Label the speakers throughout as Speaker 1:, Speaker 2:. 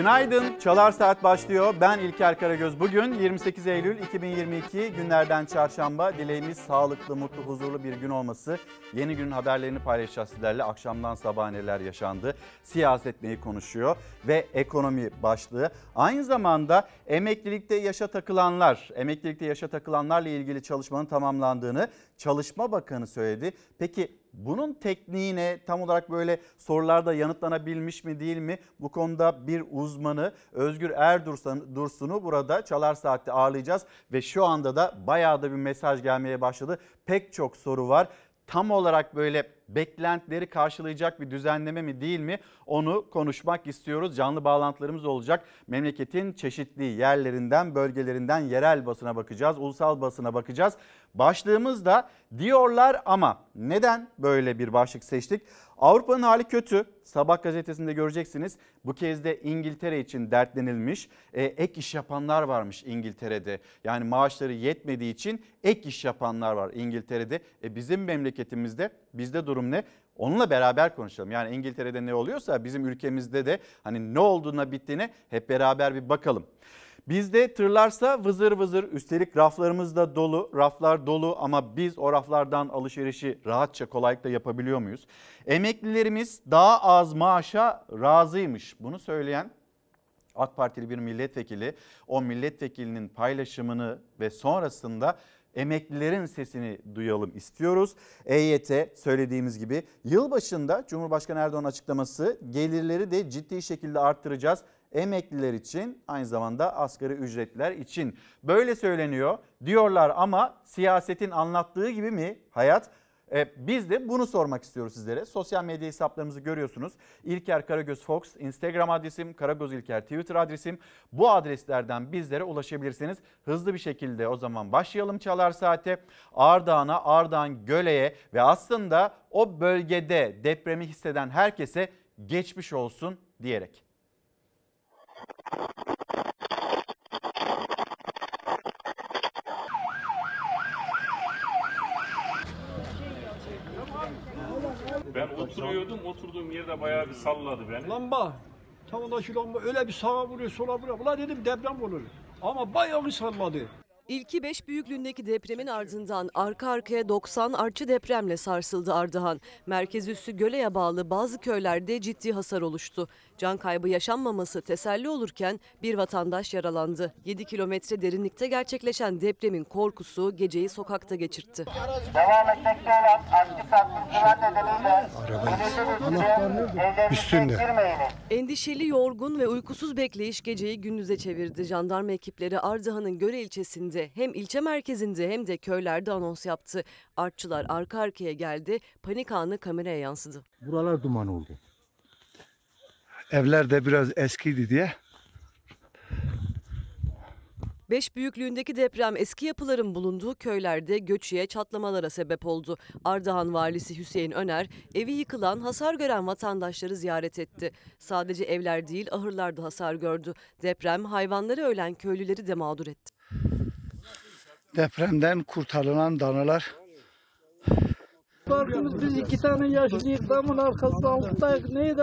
Speaker 1: Günaydın. Çalar Saat başlıyor. Ben İlker Karagöz. Bugün 28 Eylül 2022 günlerden çarşamba. Dileğimiz sağlıklı, mutlu, huzurlu bir gün olması. Yeni günün haberlerini paylaşacağız sizlerle. Akşamdan sabaha neler yaşandı. Siyaset neyi konuşuyor ve ekonomi başlığı. Aynı zamanda emeklilikte yaşa takılanlar, emeklilikte yaşa takılanlarla ilgili çalışmanın tamamlandığını Çalışma Bakanı söyledi. Peki bunun tekniğine tam olarak böyle sorularda yanıtlanabilmiş mi değil mi? Bu konuda bir uzmanı Özgür Erdursun'u burada Çalar Saat'te ağırlayacağız. Ve şu anda da bayağı da bir mesaj gelmeye başladı. Pek çok soru var. Tam olarak böyle beklentileri karşılayacak bir düzenleme mi değil mi onu konuşmak istiyoruz. Canlı bağlantılarımız olacak. Memleketin çeşitli yerlerinden, bölgelerinden yerel basına bakacağız, ulusal basına bakacağız. Başlığımız da diyorlar ama neden böyle bir başlık seçtik? Avrupa'nın hali kötü. Sabah gazetesinde göreceksiniz. Bu kez de İngiltere için dertlenilmiş. E, ek iş yapanlar varmış İngiltere'de. Yani maaşları yetmediği için ek iş yapanlar var İngiltere'de. E, bizim memleketimizde bizde durum ne? Onunla beraber konuşalım. Yani İngiltere'de ne oluyorsa bizim ülkemizde de hani ne olduğuna bittiğine hep beraber bir bakalım. Bizde tırlarsa vızır vızır üstelik raflarımız da dolu, raflar dolu ama biz o raflardan alışverişi rahatça kolaylıkla yapabiliyor muyuz? Emeklilerimiz daha az maaşa razıymış. Bunu söyleyen AK Partili bir milletvekili o milletvekilinin paylaşımını ve sonrasında emeklilerin sesini duyalım istiyoruz. EYT söylediğimiz gibi yılbaşında Cumhurbaşkanı Erdoğan açıklaması gelirleri de ciddi şekilde arttıracağız emekliler için aynı zamanda asgari ücretler için. Böyle söyleniyor diyorlar ama siyasetin anlattığı gibi mi hayat? Ee, biz de bunu sormak istiyoruz sizlere. Sosyal medya hesaplarımızı görüyorsunuz. İlker Karagöz Fox Instagram adresim, Karagöz İlker Twitter adresim. Bu adreslerden bizlere ulaşabilirsiniz. Hızlı bir şekilde o zaman başlayalım Çalar Saat'e. Ardahan'a, Ardahan Göle'ye ve aslında o bölgede depremi hisseden herkese geçmiş olsun diyerek.
Speaker 2: Ben oturuyordum, oturduğum yerde bayağı bir salladı beni.
Speaker 3: Lamba. Tavandaki lamba öyle bir sağa vuruyor sola vuruyor. Ulan dedim deprem olur. Ama bayağı salladı.
Speaker 4: İlki 5 büyüklüğündeki depremin ardından arka arkaya 90 artçı depremle sarsıldı Ardahan. Merkez üssü Göle'ye bağlı bazı köylerde ciddi hasar oluştu. Can kaybı yaşanmaması teselli olurken bir vatandaş yaralandı. 7 kilometre derinlikte gerçekleşen depremin korkusu geceyi sokakta geçirtti.
Speaker 5: Devam etmekte olan aktif güven nedeniyle
Speaker 6: Üstünde.
Speaker 4: Endişeli, yorgun ve uykusuz bekleyiş geceyi gündüze çevirdi. Jandarma ekipleri Ardahan'ın Göre ilçesinde hem ilçe merkezinde hem de köylerde anons yaptı. Artçılar arka arkaya geldi, panik anı kameraya yansıdı.
Speaker 6: Buralar duman oldu. Evler de biraz eskiydi diye
Speaker 4: 5 büyüklüğündeki deprem eski yapıların bulunduğu köylerde göçüye çatlamalara sebep oldu. Ardahan valisi Hüseyin Öner evi yıkılan hasar gören vatandaşları ziyaret etti. Sadece evler değil ahırlar da hasar gördü. Deprem hayvanları ölen köylüleri de mağdur etti.
Speaker 6: Depremden kurtarılan danalar
Speaker 7: Bakınız biz iki tane yaşlıyız. Damın arkasında alttayız. Neydi?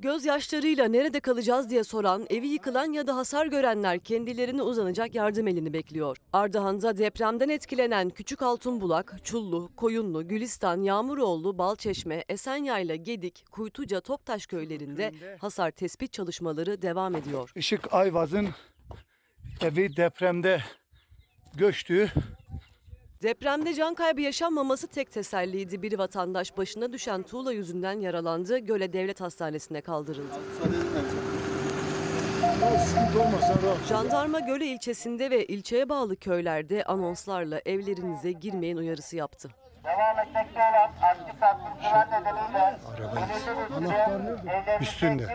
Speaker 4: Gözyaşlarıyla nerede kalacağız diye soran, evi yıkılan ya da hasar görenler kendilerine uzanacak yardım elini bekliyor. Ardahan'da depremden etkilenen Küçük Altunbulak, Çullu, Koyunlu, Gülistan, Yağmuroğlu, Balçeşme, Esenyayla, Gedik, Kuytuca, Toptaş köylerinde hasar tespit çalışmaları devam ediyor.
Speaker 6: Işık Ayvaz'ın evi depremde göçtü.
Speaker 4: Depremde can kaybı yaşanmaması tek teselliydi. Bir vatandaş başına düşen tuğla yüzünden yaralandı. Göle Devlet Hastanesi'ne kaldırıldı. Jandarma Göle ilçesinde ve ilçeye bağlı köylerde anonslarla evlerinize girmeyin uyarısı yaptı.
Speaker 5: Devam etmekte olan aktif güven nedeniyle
Speaker 6: Üstünde.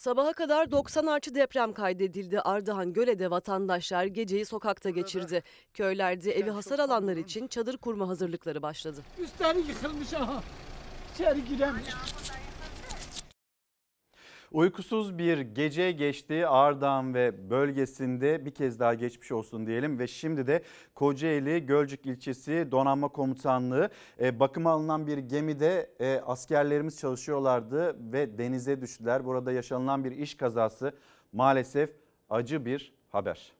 Speaker 4: Sabaha kadar 90 artçı deprem kaydedildi. Ardahan Göle'de vatandaşlar geceyi sokakta geçirdi. Köylerde evi hasar alanlar için çadır kurma hazırlıkları başladı.
Speaker 7: Üstleri yıkılmış aha. İçeri giremiyor.
Speaker 1: Uykusuz bir gece geçti Ağrıdağ ve bölgesinde bir kez daha geçmiş olsun diyelim ve şimdi de Kocaeli Gölcük ilçesi Donanma Komutanlığı e, bakıma alınan bir gemide e, askerlerimiz çalışıyorlardı ve denize düştüler. Burada yaşanılan bir iş kazası maalesef acı bir haber.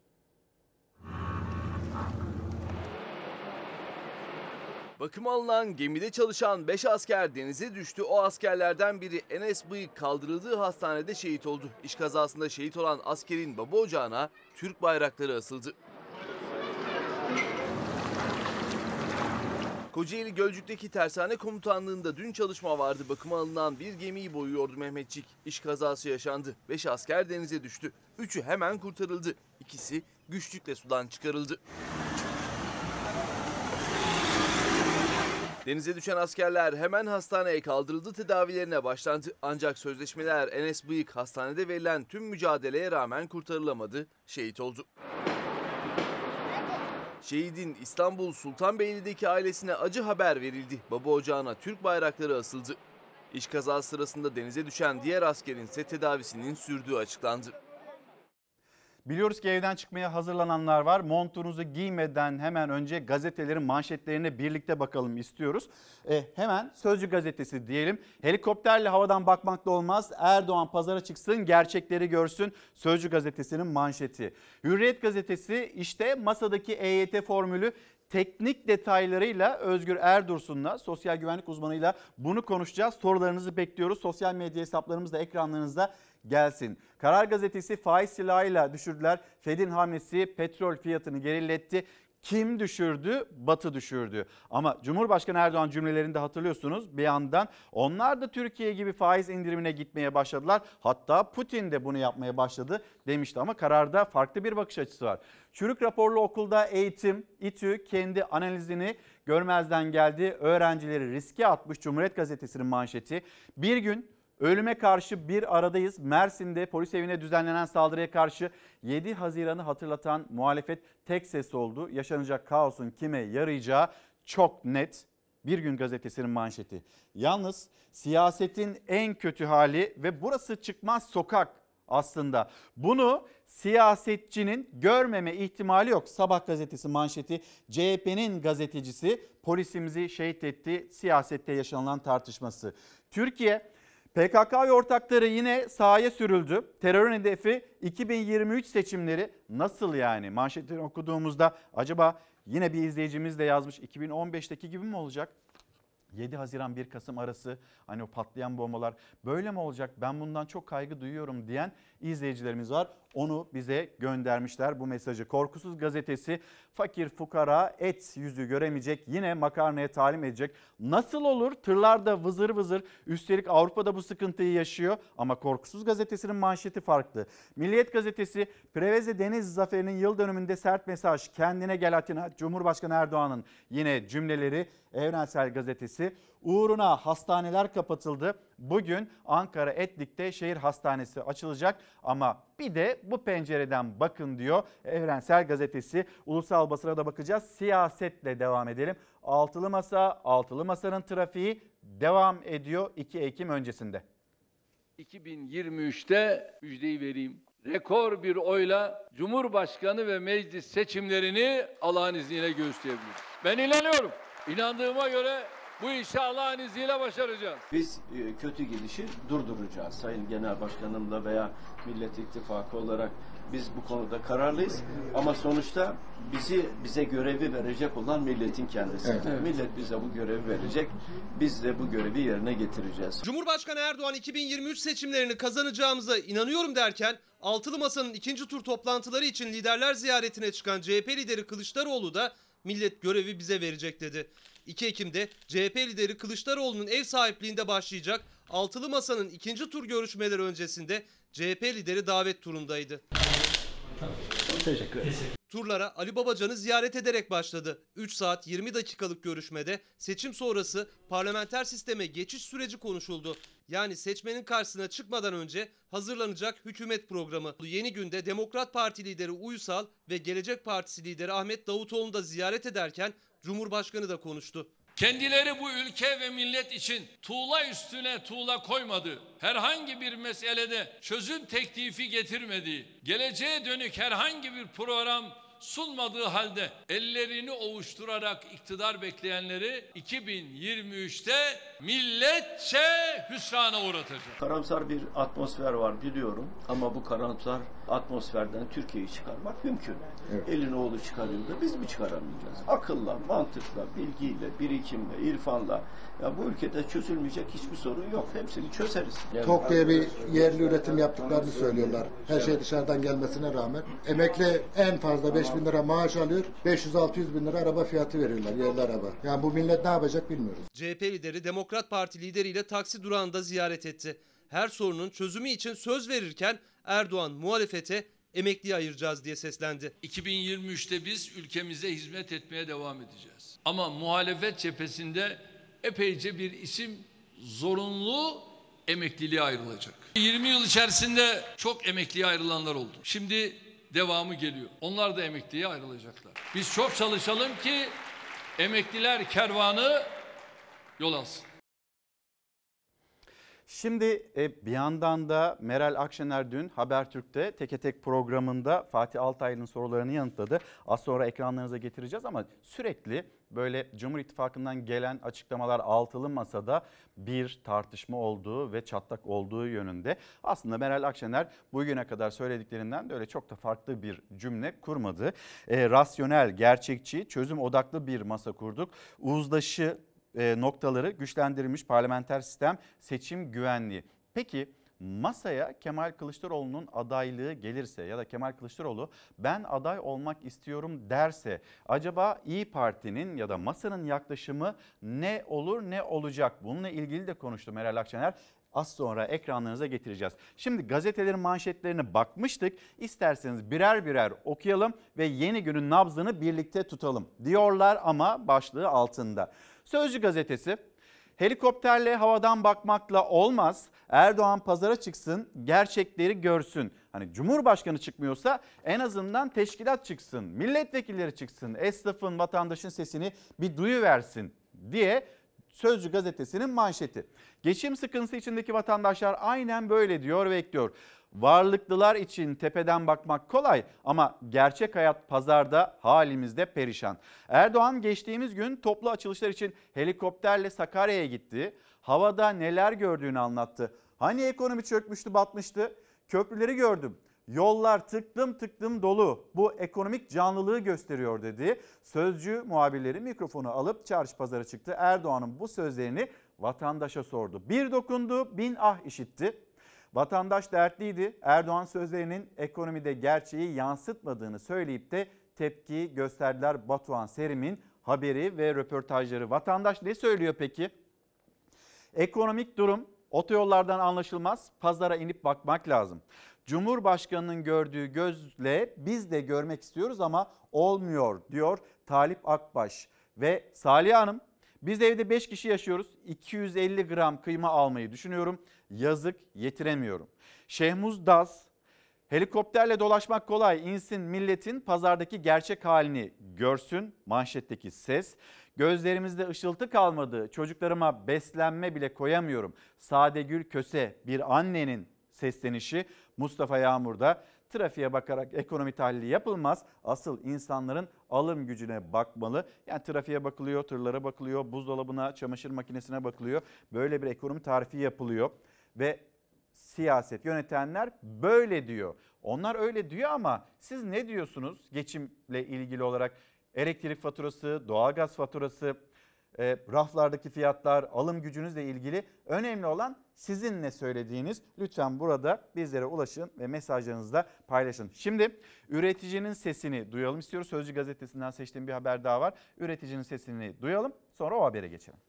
Speaker 8: Bakıma alınan gemide çalışan 5 asker denize düştü. O askerlerden biri Enes Bıyık kaldırıldığı hastanede şehit oldu. İş kazasında şehit olan askerin baba ocağına Türk bayrakları asıldı. Kocaeli Gölcük'teki tersane komutanlığında dün çalışma vardı. Bakıma alınan bir gemiyi boyuyordu Mehmetçik. İş kazası yaşandı. 5 asker denize düştü. Üçü hemen kurtarıldı. İkisi güçlükle sudan çıkarıldı. Denize düşen askerler hemen hastaneye kaldırıldı tedavilerine başlandı. Ancak sözleşmeler Enes Bıyık hastanede verilen tüm mücadeleye rağmen kurtarılamadı, şehit oldu. Şehidin İstanbul Sultanbeyli'deki ailesine acı haber verildi. Baba ocağına Türk bayrakları asıldı. İş kazası sırasında denize düşen diğer askerin ise tedavisinin sürdüğü açıklandı.
Speaker 1: Biliyoruz ki evden çıkmaya hazırlananlar var. Montunuzu giymeden hemen önce gazetelerin manşetlerine birlikte bakalım istiyoruz. E, hemen Sözcü gazetesi diyelim. Helikopterle havadan bakmak da olmaz. Erdoğan pazara çıksın, gerçekleri görsün. Sözcü gazetesinin manşeti. Hürriyet gazetesi işte masadaki EYT formülü teknik detaylarıyla Özgür Erdursun'la sosyal güvenlik uzmanıyla bunu konuşacağız. Sorularınızı bekliyoruz. Sosyal medya hesaplarımız da ekranlarınızda gelsin. Karar gazetesi faiz silahıyla düşürdüler. Fed'in hamlesi petrol fiyatını geriletti. Kim düşürdü? Batı düşürdü. Ama Cumhurbaşkanı Erdoğan cümlelerinde hatırlıyorsunuz bir yandan onlar da Türkiye gibi faiz indirimine gitmeye başladılar. Hatta Putin de bunu yapmaya başladı demişti ama kararda farklı bir bakış açısı var. Çürük raporlu okulda eğitim, İTÜ kendi analizini görmezden geldi. Öğrencileri riske atmış Cumhuriyet Gazetesi'nin manşeti. Bir gün Ölüme karşı bir aradayız. Mersin'de polis evine düzenlenen saldırıya karşı 7 Haziran'ı hatırlatan muhalefet tek ses oldu. Yaşanacak kaosun kime yarayacağı çok net. Bir gün gazetesinin manşeti. Yalnız siyasetin en kötü hali ve burası çıkmaz sokak aslında. Bunu siyasetçinin görmeme ihtimali yok. Sabah gazetesi manşeti CHP'nin gazetecisi polisimizi şehit etti siyasette yaşanılan tartışması. Türkiye PKK ve ortakları yine sahaya sürüldü. Terörün hedefi 2023 seçimleri nasıl yani? Manşetleri okuduğumuzda acaba yine bir izleyicimiz de yazmış 2015'teki gibi mi olacak? 7 Haziran 1 Kasım arası hani o patlayan bombalar böyle mi olacak ben bundan çok kaygı duyuyorum diyen izleyicilerimiz var. Onu bize göndermişler bu mesajı. Korkusuz gazetesi fakir fukara et yüzü göremeyecek yine makarnaya talim edecek. Nasıl olur tırlarda vızır vızır üstelik Avrupa'da bu sıkıntıyı yaşıyor ama Korkusuz gazetesinin manşeti farklı. Milliyet gazetesi Preveze Deniz Zaferi'nin yıl dönümünde sert mesaj kendine gel Atina Cumhurbaşkanı Erdoğan'ın yine cümleleri Evrensel Gazetesi uğruna hastaneler kapatıldı. Bugün Ankara Etlik'te şehir hastanesi açılacak ama bir de bu pencereden bakın diyor Evrensel Gazetesi. Ulusal basına da bakacağız. Siyasetle devam edelim. Altılı Masa, Altılı Masa'nın trafiği devam ediyor 2 Ekim öncesinde.
Speaker 9: 2023'te müjdeyi vereyim. Rekor bir oyla Cumhurbaşkanı ve meclis seçimlerini Allah'ın izniyle göğüsleyebiliriz. Ben inanıyorum. İnandığıma göre bu işi Allah'ın izniyle başaracağız.
Speaker 10: Biz e, kötü gidişi durduracağız. Sayın Genel Başkanımla veya Millet İttifakı olarak biz bu konuda kararlıyız. Ama sonuçta bizi bize görevi verecek olan milletin kendisi. Millet bize bu görevi verecek. Biz de bu görevi yerine getireceğiz.
Speaker 11: Cumhurbaşkanı Erdoğan 2023 seçimlerini kazanacağımıza inanıyorum derken Altılı Masa'nın ikinci tur toplantıları için liderler ziyaretine çıkan CHP lideri Kılıçdaroğlu da millet görevi bize verecek dedi. 2 Ekim'de CHP lideri Kılıçdaroğlu'nun ev sahipliğinde başlayacak Altılı Masa'nın ikinci tur görüşmeleri öncesinde CHP lideri davet turundaydı. Turlara Ali Babacan'ı ziyaret ederek başladı. 3 saat 20 dakikalık görüşmede seçim sonrası parlamenter sisteme geçiş süreci konuşuldu. Yani seçmenin karşısına çıkmadan önce hazırlanacak hükümet programı. Yeni günde Demokrat Parti lideri Uysal ve Gelecek Partisi lideri Ahmet Davutoğlu'nu da ziyaret ederken Cumhurbaşkanı da konuştu.
Speaker 9: Kendileri bu ülke ve millet için tuğla üstüne tuğla koymadı. Herhangi bir meselede çözüm teklifi getirmediği, geleceğe dönük herhangi bir program sunmadığı halde ellerini ovuşturarak iktidar bekleyenleri 2023'te milletçe hüsrana uğratacak.
Speaker 10: Karamsar bir atmosfer var biliyorum ama bu karamsar atmosferden Türkiye'yi çıkarmak mümkün. Elin oğlu çıkarıyor da biz mi çıkaramayacağız? Akılla, mantıkla, bilgiyle, birikimle, irfanla. Ya bu ülkede çözülmeyecek hiçbir sorun yok. Hepsini çözeriz. Yani-
Speaker 12: Tok diye bir yerli üretim yaptıklarını söylüyorlar. Her şey dışarıdan gelmesine rağmen. Emekli en fazla 5 bin lira maaş alıyor. 500-600 bin lira araba fiyatı veriyorlar yerli araba. Yani bu millet ne yapacak bilmiyoruz.
Speaker 11: CHP lideri Demokrat Parti lideriyle taksi durağında ziyaret etti. Her sorunun çözümü için söz verirken Erdoğan muhalefete emekliye ayıracağız diye seslendi.
Speaker 9: 2023'te biz ülkemize hizmet etmeye devam edeceğiz. Ama muhalefet cephesinde epeyce bir isim zorunlu emekliliğe ayrılacak. 20 yıl içerisinde çok emekliye ayrılanlar oldu. Şimdi devamı geliyor. Onlar da emekliye ayrılacaklar. Biz çok çalışalım ki emekliler kervanı yol alsın.
Speaker 1: Şimdi e, bir yandan da Meral Akşener dün Habertürk'te Teke Tek programında Fatih Altaylı'nın sorularını yanıtladı. Az sonra ekranlarınıza getireceğiz ama sürekli böyle Cumhur İttifakı'ndan gelen açıklamalar altılı masada bir tartışma olduğu ve çatlak olduğu yönünde. Aslında Meral Akşener bugüne kadar söylediklerinden de öyle çok da farklı bir cümle kurmadı. E, rasyonel, gerçekçi, çözüm odaklı bir masa kurduk. Uzlaşı noktaları güçlendirilmiş parlamenter sistem seçim güvenliği. Peki masaya Kemal Kılıçdaroğlu'nun adaylığı gelirse ya da Kemal Kılıçdaroğlu ben aday olmak istiyorum derse acaba İyi Parti'nin ya da masanın yaklaşımı ne olur ne olacak? Bununla ilgili de konuştu Meral Akşener. Az sonra ekranlarınıza getireceğiz. Şimdi gazetelerin manşetlerine bakmıştık. İsterseniz birer birer okuyalım ve yeni günün nabzını birlikte tutalım diyorlar ama başlığı altında. Sözcü gazetesi Helikopterle havadan bakmakla olmaz. Erdoğan pazara çıksın, gerçekleri görsün. Hani Cumhurbaşkanı çıkmıyorsa en azından teşkilat çıksın, milletvekilleri çıksın, esnafın, vatandaşın sesini bir duyuversin diye Sözcü gazetesinin manşeti. Geçim sıkıntısı içindeki vatandaşlar aynen böyle diyor ve ekliyor. Varlıklılar için tepeden bakmak kolay ama gerçek hayat pazarda halimizde perişan. Erdoğan geçtiğimiz gün toplu açılışlar için helikopterle Sakarya'ya gitti. Havada neler gördüğünü anlattı. Hani ekonomi çökmüştü, batmıştı? Köprüleri gördüm. Yollar tıklım tıklım dolu. Bu ekonomik canlılığı gösteriyor dedi. Sözcü muhabirleri mikrofonu alıp çarşı pazara çıktı. Erdoğan'ın bu sözlerini vatandaşa sordu. Bir dokundu, bin ah işitti. Vatandaş dertliydi. Erdoğan sözlerinin ekonomide gerçeği yansıtmadığını söyleyip de tepki gösterdiler. Batuhan Serim'in haberi ve röportajları. Vatandaş ne söylüyor peki? Ekonomik durum otoyollardan anlaşılmaz. Pazara inip bakmak lazım. Cumhurbaşkanının gördüğü gözle biz de görmek istiyoruz ama olmuyor diyor Talip Akbaş. Ve Salih Hanım biz evde 5 kişi yaşıyoruz. 250 gram kıyma almayı düşünüyorum. Yazık yetiremiyorum. Şehmuz Daz helikopterle dolaşmak kolay. İnsin milletin pazardaki gerçek halini görsün. Manşetteki ses. Gözlerimizde ışıltı kalmadı. Çocuklarıma beslenme bile koyamıyorum. Sadegül Köse bir annenin seslenişi Mustafa Yağmur'da trafiğe bakarak ekonomi tahlili yapılmaz. Asıl insanların alım gücüne bakmalı. Yani trafiğe bakılıyor, tırlara bakılıyor, buzdolabına, çamaşır makinesine bakılıyor. Böyle bir ekonomi tarifi yapılıyor ve siyaset yönetenler böyle diyor. Onlar öyle diyor ama siz ne diyorsunuz geçimle ilgili olarak? Elektrik faturası, doğalgaz faturası, e, raflardaki fiyatlar, alım gücünüzle ilgili önemli olan sizin ne söylediğiniz. Lütfen burada bizlere ulaşın ve mesajlarınızı paylaşın. Şimdi üreticinin sesini duyalım istiyoruz. Sözcü gazetesinden seçtiğim bir haber daha var. Üreticinin sesini duyalım sonra o habere geçelim.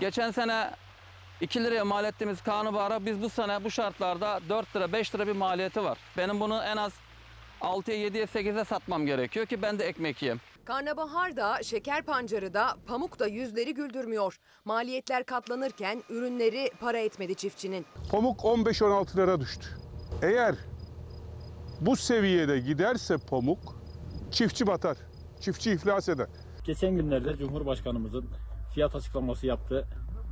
Speaker 13: Geçen sene 2 liraya mal ettiğimiz karnabahara biz bu sene bu şartlarda 4 lira 5 lira bir maliyeti var. Benim bunu en az 6'ya 7'ye 8'e satmam gerekiyor ki ben de ekmek yiyeyim.
Speaker 14: Karnabahar da, şeker pancarı da, pamuk da yüzleri güldürmüyor. Maliyetler katlanırken ürünleri para etmedi çiftçinin.
Speaker 15: Pamuk 15-16 lira düştü. Eğer bu seviyede giderse pamuk çiftçi batar. Çiftçi iflas eder.
Speaker 16: Geçen günlerde Cumhurbaşkanımızın fiyat açıklaması yaptı.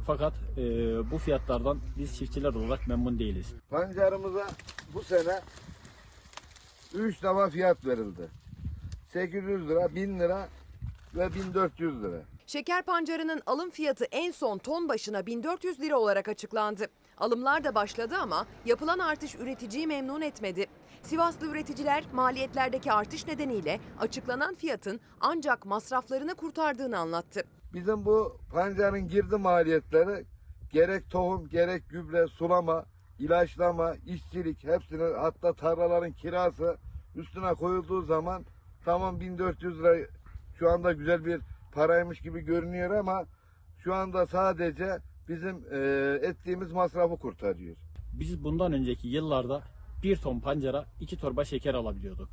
Speaker 16: Fakat e, bu fiyatlardan biz çiftçiler olarak memnun değiliz.
Speaker 17: Pancarımıza bu sene 3 defa fiyat verildi. 800 lira, 1000 lira ve 1400 lira.
Speaker 14: Şeker pancarının alım fiyatı en son ton başına 1400 lira olarak açıklandı. Alımlar da başladı ama yapılan artış üreticiyi memnun etmedi. Sivaslı üreticiler maliyetlerdeki artış nedeniyle açıklanan fiyatın ancak masraflarını kurtardığını anlattı.
Speaker 17: Bizim bu pancarın girdi maliyetleri gerek tohum, gerek gübre, sulama, ilaçlama, işçilik hepsinin hatta tarlaların kirası üstüne koyulduğu zaman tamam 1400 lira şu anda güzel bir paraymış gibi görünüyor ama şu anda sadece bizim e, ettiğimiz masrafı kurtarıyor.
Speaker 16: Biz bundan önceki yıllarda bir ton pancara iki torba şeker alabiliyorduk.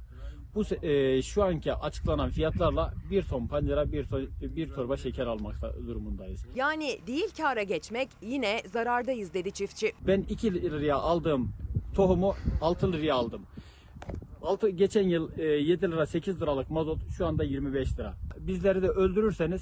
Speaker 16: Bu e, şu anki açıklanan fiyatlarla bir ton pancara bir, ton, bir torba şeker almak durumundayız.
Speaker 14: Yani değil kâra geçmek yine zarardayız dedi çiftçi.
Speaker 16: Ben 2 liraya aldığım tohumu 6 liraya aldım. Altı, geçen yıl e, 7 lira 8 liralık mazot şu anda 25 lira. Bizleri de öldürürseniz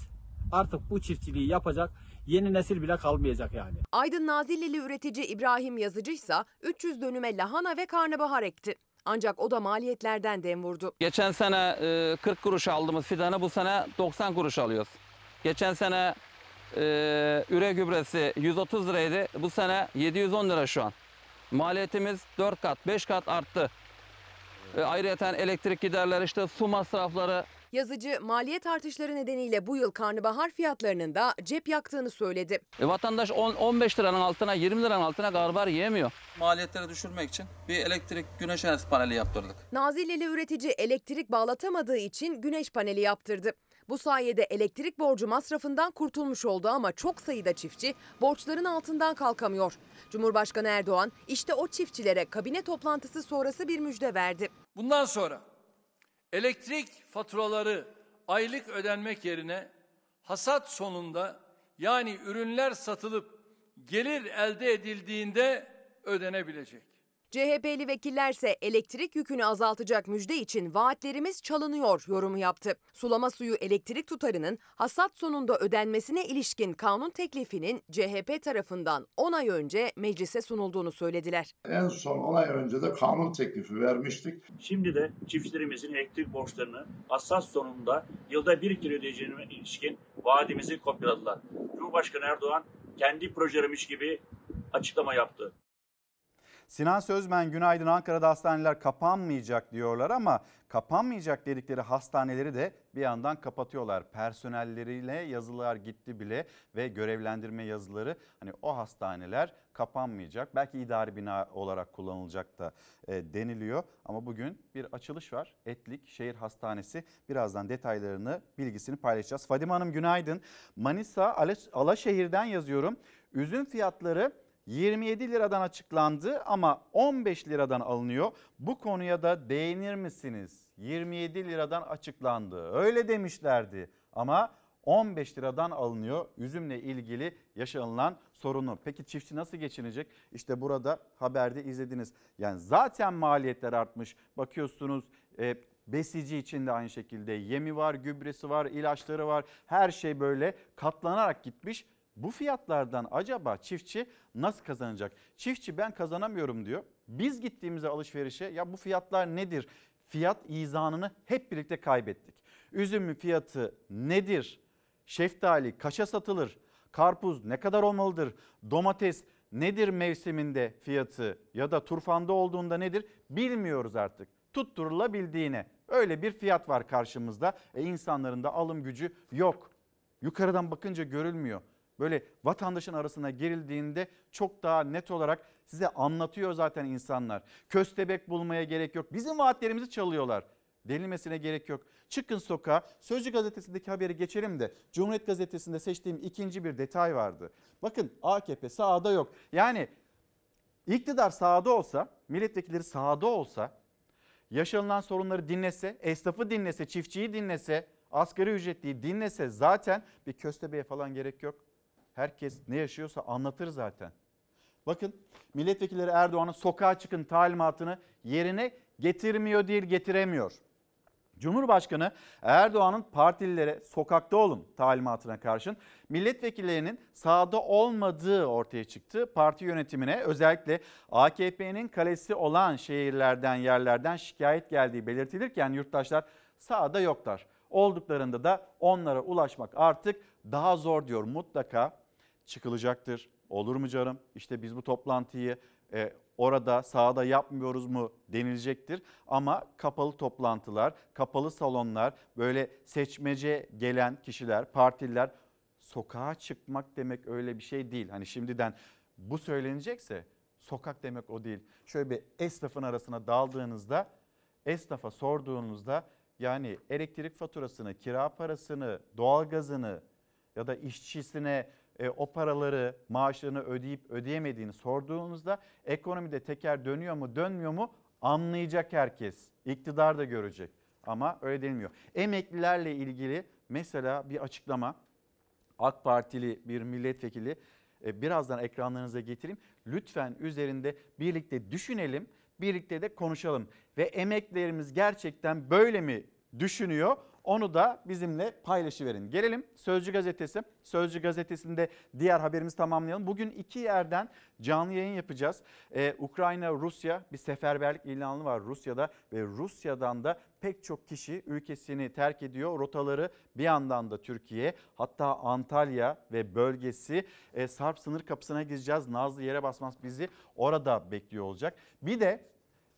Speaker 16: artık bu çiftçiliği yapacak yeni nesil bile kalmayacak yani.
Speaker 14: Aydın Nazillili üretici İbrahim Yazıcı ise 300 dönüme lahana ve karnabahar ekti. Ancak o da maliyetlerden dem vurdu.
Speaker 13: Geçen sene e, 40 kuruş aldığımız fidanı bu sene 90 kuruş alıyoruz. Geçen sene e, üre gübresi 130 liraydı. Bu sene 710 lira şu an. Maliyetimiz 4 kat 5 kat arttı. E, ayrıca elektrik giderleri işte su masrafları
Speaker 14: Yazıcı maliyet artışları nedeniyle bu yıl karnabahar fiyatlarının da cep yaktığını söyledi.
Speaker 13: E, vatandaş 10, 15 liranın altına 20 liranın altına karbar yiyemiyor. Maliyetleri düşürmek için bir elektrik güneş enerjisi paneli yaptırdık.
Speaker 14: Nazillili üretici elektrik bağlatamadığı için güneş paneli yaptırdı. Bu sayede elektrik borcu masrafından kurtulmuş oldu ama çok sayıda çiftçi borçların altından kalkamıyor. Cumhurbaşkanı Erdoğan işte o çiftçilere kabine toplantısı sonrası bir müjde verdi.
Speaker 9: Bundan sonra elektrik faturaları aylık ödenmek yerine hasat sonunda yani ürünler satılıp gelir elde edildiğinde ödenebilecek.
Speaker 14: CHP'li vekillerse elektrik yükünü azaltacak müjde için vaatlerimiz çalınıyor yorumu yaptı. Sulama suyu elektrik tutarının hasat sonunda ödenmesine ilişkin kanun teklifinin CHP tarafından 10 ay önce meclise sunulduğunu söylediler.
Speaker 18: En son 10 ay önce de kanun teklifi vermiştik.
Speaker 19: Şimdi de çiftçilerimizin elektrik borçlarını hassas sonunda yılda bir kere ödeyeceğine ilişkin vaadimizi kopyaladılar. Cumhurbaşkanı Erdoğan kendi projelermiş gibi açıklama yaptı.
Speaker 1: Sinan Sözmen günaydın Ankara'da hastaneler kapanmayacak diyorlar ama kapanmayacak dedikleri hastaneleri de bir yandan kapatıyorlar. Personelleriyle yazılar gitti bile ve görevlendirme yazıları hani o hastaneler kapanmayacak. Belki idari bina olarak kullanılacak da e, deniliyor ama bugün bir açılış var. Etlik Şehir Hastanesi birazdan detaylarını bilgisini paylaşacağız. Fadime Hanım günaydın. Manisa Ala- Alaşehir'den yazıyorum. Üzüm fiyatları 27 liradan açıklandı ama 15 liradan alınıyor. Bu konuya da değinir misiniz? 27 liradan açıklandı. Öyle demişlerdi ama 15 liradan alınıyor üzümle ilgili yaşanılan sorunu. Peki çiftçi nasıl geçinecek? İşte burada haberde izlediniz. Yani zaten maliyetler artmış. Bakıyorsunuz e, besici için de aynı şekilde yemi var, gübresi var, ilaçları var. Her şey böyle katlanarak gitmiş. Bu fiyatlardan acaba çiftçi nasıl kazanacak? Çiftçi ben kazanamıyorum diyor. Biz gittiğimizde alışverişe ya bu fiyatlar nedir? Fiyat izanını hep birlikte kaybettik. Üzümün fiyatı nedir? Şeftali kaça satılır? Karpuz ne kadar olmalıdır? Domates nedir mevsiminde fiyatı ya da turfanda olduğunda nedir? Bilmiyoruz artık. Tutturulabildiğine. Öyle bir fiyat var karşımızda. E insanların da alım gücü yok. Yukarıdan bakınca görülmüyor böyle vatandaşın arasına girildiğinde çok daha net olarak size anlatıyor zaten insanlar. Köstebek bulmaya gerek yok. Bizim vaatlerimizi çalıyorlar. Denilmesine gerek yok. Çıkın sokağa. Sözcü gazetesindeki haberi geçelim de Cumhuriyet gazetesinde seçtiğim ikinci bir detay vardı. Bakın AKP sağda yok. Yani iktidar sağda olsa, milletvekilleri sağda olsa, yaşanılan sorunları dinlese, esnafı dinlese, çiftçiyi dinlese, asgari ücretliyi dinlese zaten bir köstebeğe falan gerek yok. Herkes ne yaşıyorsa anlatır zaten. Bakın milletvekilleri Erdoğan'ın sokağa çıkın talimatını yerine getirmiyor değil getiremiyor. Cumhurbaşkanı Erdoğan'ın partililere sokakta olun talimatına karşın milletvekillerinin sahada olmadığı ortaya çıktı. Parti yönetimine özellikle AKP'nin kalesi olan şehirlerden yerlerden şikayet geldiği belirtilirken yurttaşlar sahada yoklar. Olduklarında da onlara ulaşmak artık daha zor diyor. Mutlaka çıkılacaktır. Olur mu canım? İşte biz bu toplantıyı e, orada sahada yapmıyoruz mu denilecektir. Ama kapalı toplantılar, kapalı salonlar, böyle seçmece gelen kişiler, partililer sokağa çıkmak demek öyle bir şey değil. Hani şimdiden bu söylenecekse sokak demek o değil. Şöyle bir esnafın arasına daldığınızda, esnafa sorduğunuzda yani elektrik faturasını, kira parasını, doğalgazını ya da işçisine e, o paraları, maaşlarını ödeyip ödeyemediğini sorduğunuzda ekonomide teker dönüyor mu, dönmüyor mu anlayacak herkes. İktidar da görecek. Ama öyle denilmiyor. Emeklilerle ilgili mesela bir açıklama AK Partili bir milletvekili e, birazdan ekranlarınıza getireyim. Lütfen üzerinde birlikte düşünelim, birlikte de konuşalım. Ve emeklerimiz gerçekten böyle mi düşünüyor? Onu da bizimle paylaşıverin. Gelelim Sözcü Gazetesi. Sözcü Gazetesi'nde diğer haberimizi tamamlayalım. Bugün iki yerden canlı yayın yapacağız. Ee, Ukrayna, Rusya bir seferberlik ilanı var Rusya'da ve Rusya'dan da pek çok kişi ülkesini terk ediyor. Rotaları bir yandan da Türkiye hatta Antalya ve bölgesi e, Sarp sınır kapısına gideceğiz. Nazlı yere basmaz bizi orada bekliyor olacak. Bir de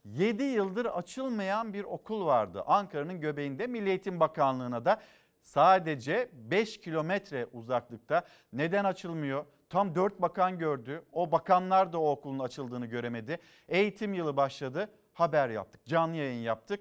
Speaker 1: 7 yıldır açılmayan bir okul vardı Ankara'nın göbeğinde. Milli Eğitim Bakanlığı'na da sadece 5 kilometre uzaklıkta neden açılmıyor? Tam 4 bakan gördü. O bakanlar da o okulun açıldığını göremedi. Eğitim yılı başladı. Haber yaptık. Canlı yayın yaptık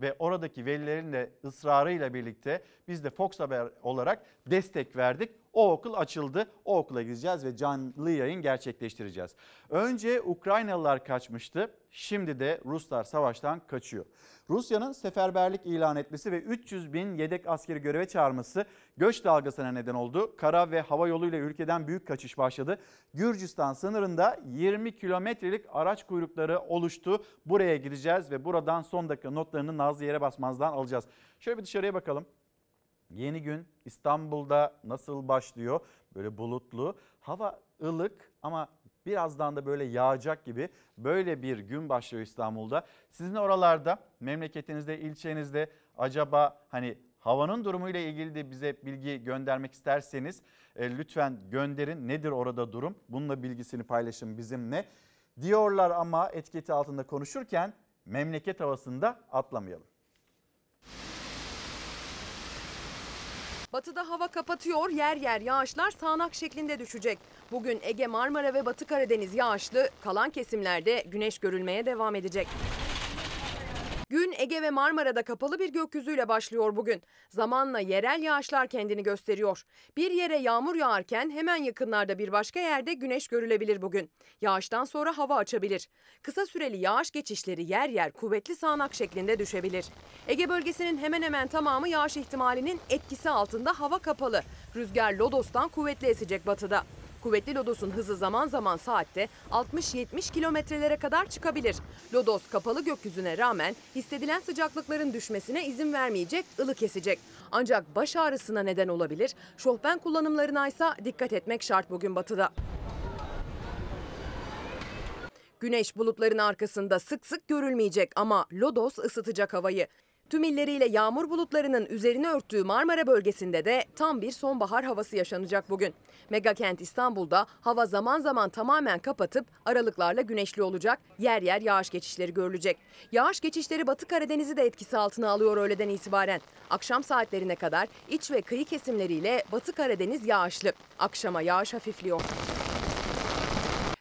Speaker 1: ve oradaki velilerin de ısrarıyla birlikte biz de Fox Haber olarak destek verdik. O okul açıldı. O okula gideceğiz ve canlı yayın gerçekleştireceğiz. Önce Ukraynalılar kaçmıştı. Şimdi de Ruslar savaştan kaçıyor. Rusya'nın seferberlik ilan etmesi ve 300 bin yedek askeri göreve çağırması göç dalgasına neden oldu. Kara ve hava yoluyla ülkeden büyük kaçış başladı. Gürcistan sınırında 20 kilometrelik araç kuyrukları oluştu. Buraya gideceğiz ve buradan son dakika notlarını Nazlı Yere Basmaz'dan alacağız. Şöyle bir dışarıya bakalım. Yeni gün İstanbul'da nasıl başlıyor? Böyle bulutlu. Hava ılık ama birazdan da böyle yağacak gibi böyle bir gün başlıyor İstanbul'da. Sizin oralarda, memleketinizde, ilçenizde acaba hani havanın durumuyla ilgili de bize bilgi göndermek isterseniz e, lütfen gönderin. Nedir orada durum? Bununla bilgisini paylaşın bizimle. Diyorlar ama etiketi altında konuşurken memleket havasında atlamayalım.
Speaker 14: Batıda hava kapatıyor, yer yer yağışlar sağanak şeklinde düşecek. Bugün Ege, Marmara ve Batı Karadeniz yağışlı, kalan kesimlerde güneş görülmeye devam edecek. Gün Ege ve Marmara'da kapalı bir gökyüzüyle başlıyor bugün. Zamanla yerel yağışlar kendini gösteriyor. Bir yere yağmur yağarken hemen yakınlarda bir başka yerde güneş görülebilir bugün. Yağıştan sonra hava açabilir. Kısa süreli yağış geçişleri yer yer kuvvetli sağanak şeklinde düşebilir. Ege bölgesinin hemen hemen tamamı yağış ihtimalinin etkisi altında hava kapalı. Rüzgar Lodos'tan kuvvetli esecek batıda. Kuvvetli lodosun hızı zaman zaman saatte 60-70 kilometrelere kadar çıkabilir. Lodos kapalı gökyüzüne rağmen hissedilen sıcaklıkların düşmesine izin vermeyecek, ılık esecek. Ancak baş ağrısına neden olabilir. Şofben kullanımlarına ise dikkat etmek şart bugün batıda. Güneş bulutların arkasında sık sık görülmeyecek ama lodos ısıtacak havayı. Tüm illeriyle yağmur bulutlarının üzerini örttüğü Marmara bölgesinde de tam bir sonbahar havası yaşanacak bugün. Megakent İstanbul'da hava zaman zaman tamamen kapatıp aralıklarla güneşli olacak. Yer yer yağış geçişleri görülecek. Yağış geçişleri Batı Karadeniz'i de etkisi altına alıyor öğleden itibaren. Akşam saatlerine kadar iç ve kıyı kesimleriyle Batı Karadeniz yağışlı. Akşama yağış hafifliyor.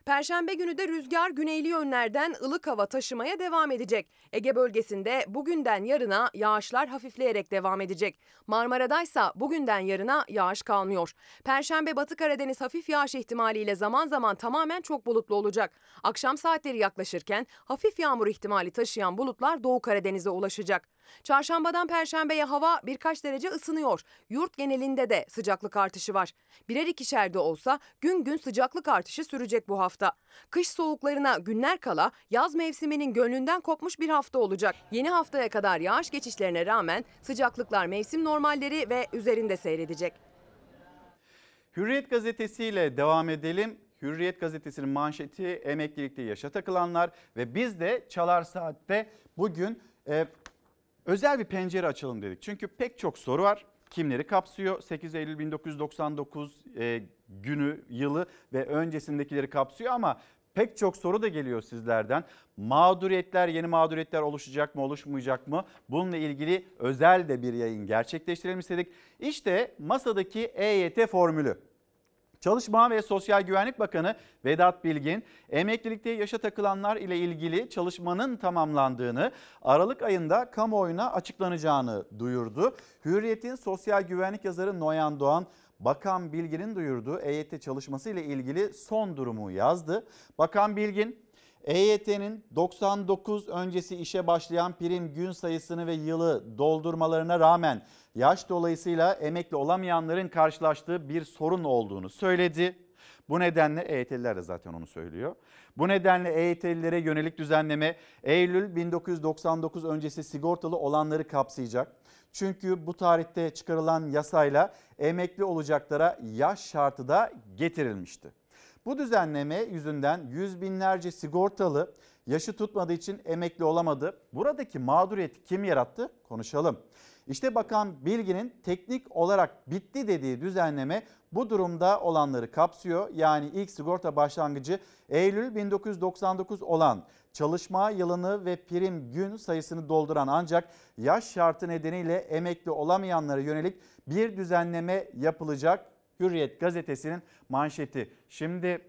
Speaker 14: Perşembe günü de rüzgar güneyli yönlerden ılık hava taşımaya devam edecek. Ege bölgesinde bugünden yarına yağışlar hafifleyerek devam edecek. Marmara'daysa bugünden yarına yağış kalmıyor. Perşembe Batı Karadeniz hafif yağış ihtimaliyle zaman zaman tamamen çok bulutlu olacak. Akşam saatleri yaklaşırken hafif yağmur ihtimali taşıyan bulutlar Doğu Karadeniz'e ulaşacak. Çarşambadan perşembeye hava birkaç derece ısınıyor. Yurt genelinde de sıcaklık artışı var. Birer ikişer de olsa gün gün sıcaklık artışı sürecek bu hafta. Kış soğuklarına günler kala yaz mevsiminin gönlünden kopmuş bir hafta olacak. Yeni haftaya kadar yağış geçişlerine rağmen sıcaklıklar mevsim normalleri ve üzerinde seyredecek.
Speaker 1: Hürriyet gazetesiyle devam edelim. Hürriyet gazetesinin manşeti emeklilikte yaşa takılanlar ve biz de Çalar Saat'te bugün e, özel bir pencere açalım dedik. Çünkü pek çok soru var. Kimleri kapsıyor? 8 Eylül 1999 e, günü, yılı ve öncesindekileri kapsıyor ama pek çok soru da geliyor sizlerden. Mağduriyetler, yeni mağduriyetler oluşacak mı, oluşmayacak mı? Bununla ilgili özel de bir yayın gerçekleştirelim istedik. İşte masadaki EYT formülü. Çalışma ve Sosyal Güvenlik Bakanı Vedat Bilgin, emeklilikte yaşa takılanlar ile ilgili çalışmanın tamamlandığını, Aralık ayında kamuoyuna açıklanacağını duyurdu. Hürriyet'in sosyal güvenlik yazarı Noyan Doğan, Bakan Bilgin'in duyurduğu EYT çalışması ile ilgili son durumu yazdı. Bakan Bilgin, EYT'nin 99 öncesi işe başlayan prim gün sayısını ve yılı doldurmalarına rağmen yaş dolayısıyla emekli olamayanların karşılaştığı bir sorun olduğunu söyledi. Bu nedenle EYT'liler de zaten onu söylüyor. Bu nedenle EYT'lilere yönelik düzenleme Eylül 1999 öncesi sigortalı olanları kapsayacak. Çünkü bu tarihte çıkarılan yasayla emekli olacaklara yaş şartı da getirilmişti. Bu düzenleme yüzünden yüz binlerce sigortalı yaşı tutmadığı için emekli olamadı. Buradaki mağduriyeti kim yarattı? Konuşalım. İşte Bakan Bilgin'in teknik olarak bitti dediği düzenleme bu durumda olanları kapsıyor. Yani ilk sigorta başlangıcı Eylül 1999 olan çalışma yılını ve prim gün sayısını dolduran ancak yaş şartı nedeniyle emekli olamayanlara yönelik bir düzenleme yapılacak. Hürriyet gazetesinin manşeti. Şimdi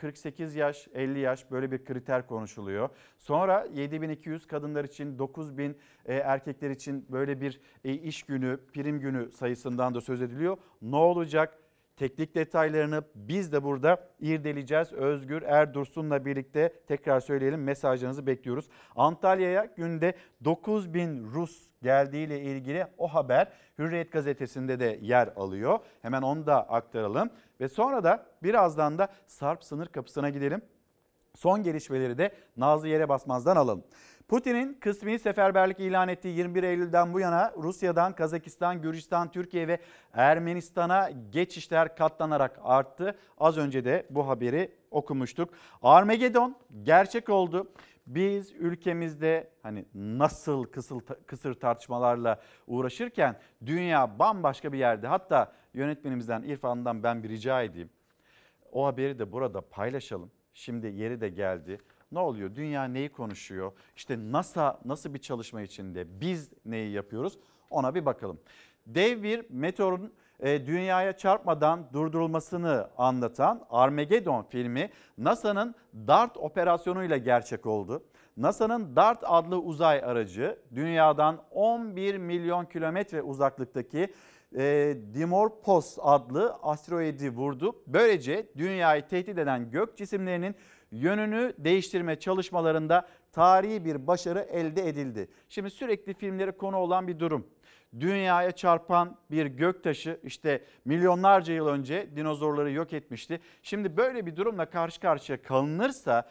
Speaker 1: 48 yaş, 50 yaş böyle bir kriter konuşuluyor. Sonra 7200 kadınlar için, 9000 erkekler için böyle bir e, iş günü, prim günü sayısından da söz ediliyor. Ne olacak? Teknik detaylarını biz de burada irdeleyeceğiz. Özgür Erdursun'la birlikte tekrar söyleyelim mesajlarınızı bekliyoruz. Antalya'ya günde 9000 Rus geldiğiyle ilgili o haber Hürriyet gazetesinde de yer alıyor. Hemen onu da aktaralım ve sonra da birazdan da Sarp sınır kapısına gidelim. Son gelişmeleri de Nazlı Yere Basmaz'dan alalım. Putin'in kısmi seferberlik ilan ettiği 21 Eylül'den bu yana Rusya'dan Kazakistan, Gürcistan, Türkiye ve Ermenistan'a geçişler katlanarak arttı. Az önce de bu haberi okumuştuk. Armagedon gerçek oldu. Biz ülkemizde hani nasıl kısır, kısır tartışmalarla uğraşırken dünya bambaşka bir yerde. Hatta yönetmenimizden İrfan'dan ben bir rica edeyim. O haberi de burada paylaşalım. Şimdi yeri de geldi. Ne oluyor? Dünya neyi konuşuyor? İşte NASA nasıl bir çalışma içinde? Biz neyi yapıyoruz? Ona bir bakalım. Dev bir meteorun e, dünyaya çarpmadan durdurulmasını anlatan Armageddon filmi NASA'nın DART operasyonuyla gerçek oldu. NASA'nın DART adlı uzay aracı dünyadan 11 milyon kilometre uzaklıktaki e, Dimorphos adlı asteroidi vurdu. Böylece dünyayı tehdit eden gök cisimlerinin yönünü değiştirme çalışmalarında tarihi bir başarı elde edildi. Şimdi sürekli filmleri konu olan bir durum. Dünyaya çarpan bir göktaşı işte milyonlarca yıl önce dinozorları yok etmişti. Şimdi böyle bir durumla karşı karşıya kalınırsa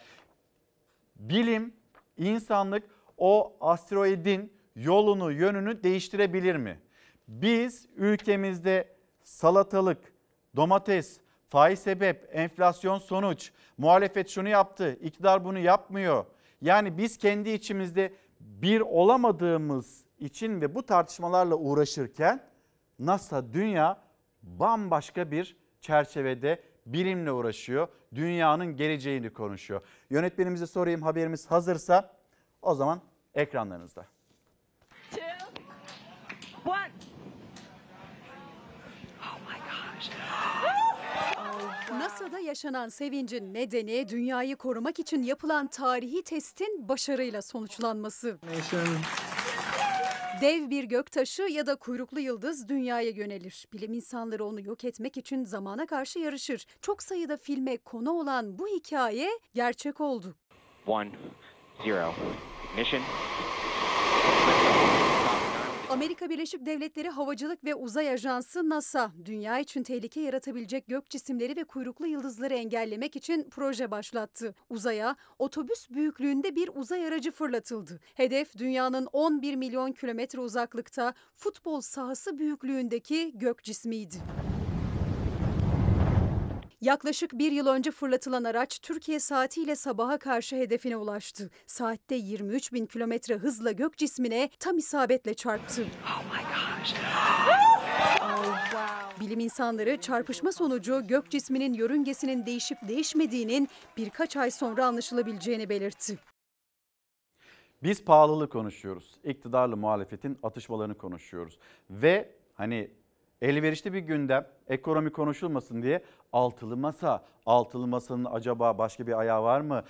Speaker 1: bilim, insanlık o asteroidin yolunu, yönünü değiştirebilir mi? Biz ülkemizde salatalık, domates, faiz sebep, enflasyon sonuç, muhalefet şunu yaptı, iktidar bunu yapmıyor. Yani biz kendi içimizde bir olamadığımız için ve bu tartışmalarla uğraşırken NASA dünya bambaşka bir çerçevede bilimle uğraşıyor. Dünyanın geleceğini konuşuyor. Yönetmenimize sorayım haberimiz hazırsa o zaman ekranlarınızda.
Speaker 20: Two, one.
Speaker 21: NASA'da yaşanan sevincin nedeni dünyayı korumak için yapılan tarihi testin başarıyla sonuçlanması. Dev bir göktaşı ya da kuyruklu yıldız dünyaya yönelir. Bilim insanları onu yok etmek için zamana karşı yarışır. Çok sayıda filme konu olan bu hikaye gerçek oldu.
Speaker 22: One, zero. Ignition.
Speaker 21: Amerika Birleşik Devletleri Havacılık ve Uzay Ajansı NASA, dünya için tehlike yaratabilecek gök cisimleri ve kuyruklu yıldızları engellemek için proje başlattı. Uzaya otobüs büyüklüğünde bir uzay aracı fırlatıldı. Hedef dünyanın 11 milyon kilometre uzaklıkta futbol sahası büyüklüğündeki gök cismiydi. Yaklaşık bir yıl önce fırlatılan araç Türkiye saatiyle sabaha karşı hedefine ulaştı. Saatte 23 bin kilometre hızla gök cismine tam isabetle çarptı. Bilim insanları çarpışma sonucu gök cisminin yörüngesinin değişip değişmediğinin birkaç ay sonra anlaşılabileceğini belirtti.
Speaker 1: Biz pahalılığı konuşuyoruz. İktidarlı muhalefetin atışmalarını konuşuyoruz. Ve hani elverişli bir gündem ekonomi konuşulmasın diye altılı masa. Altılı masanın acaba başka bir ayağı var mı?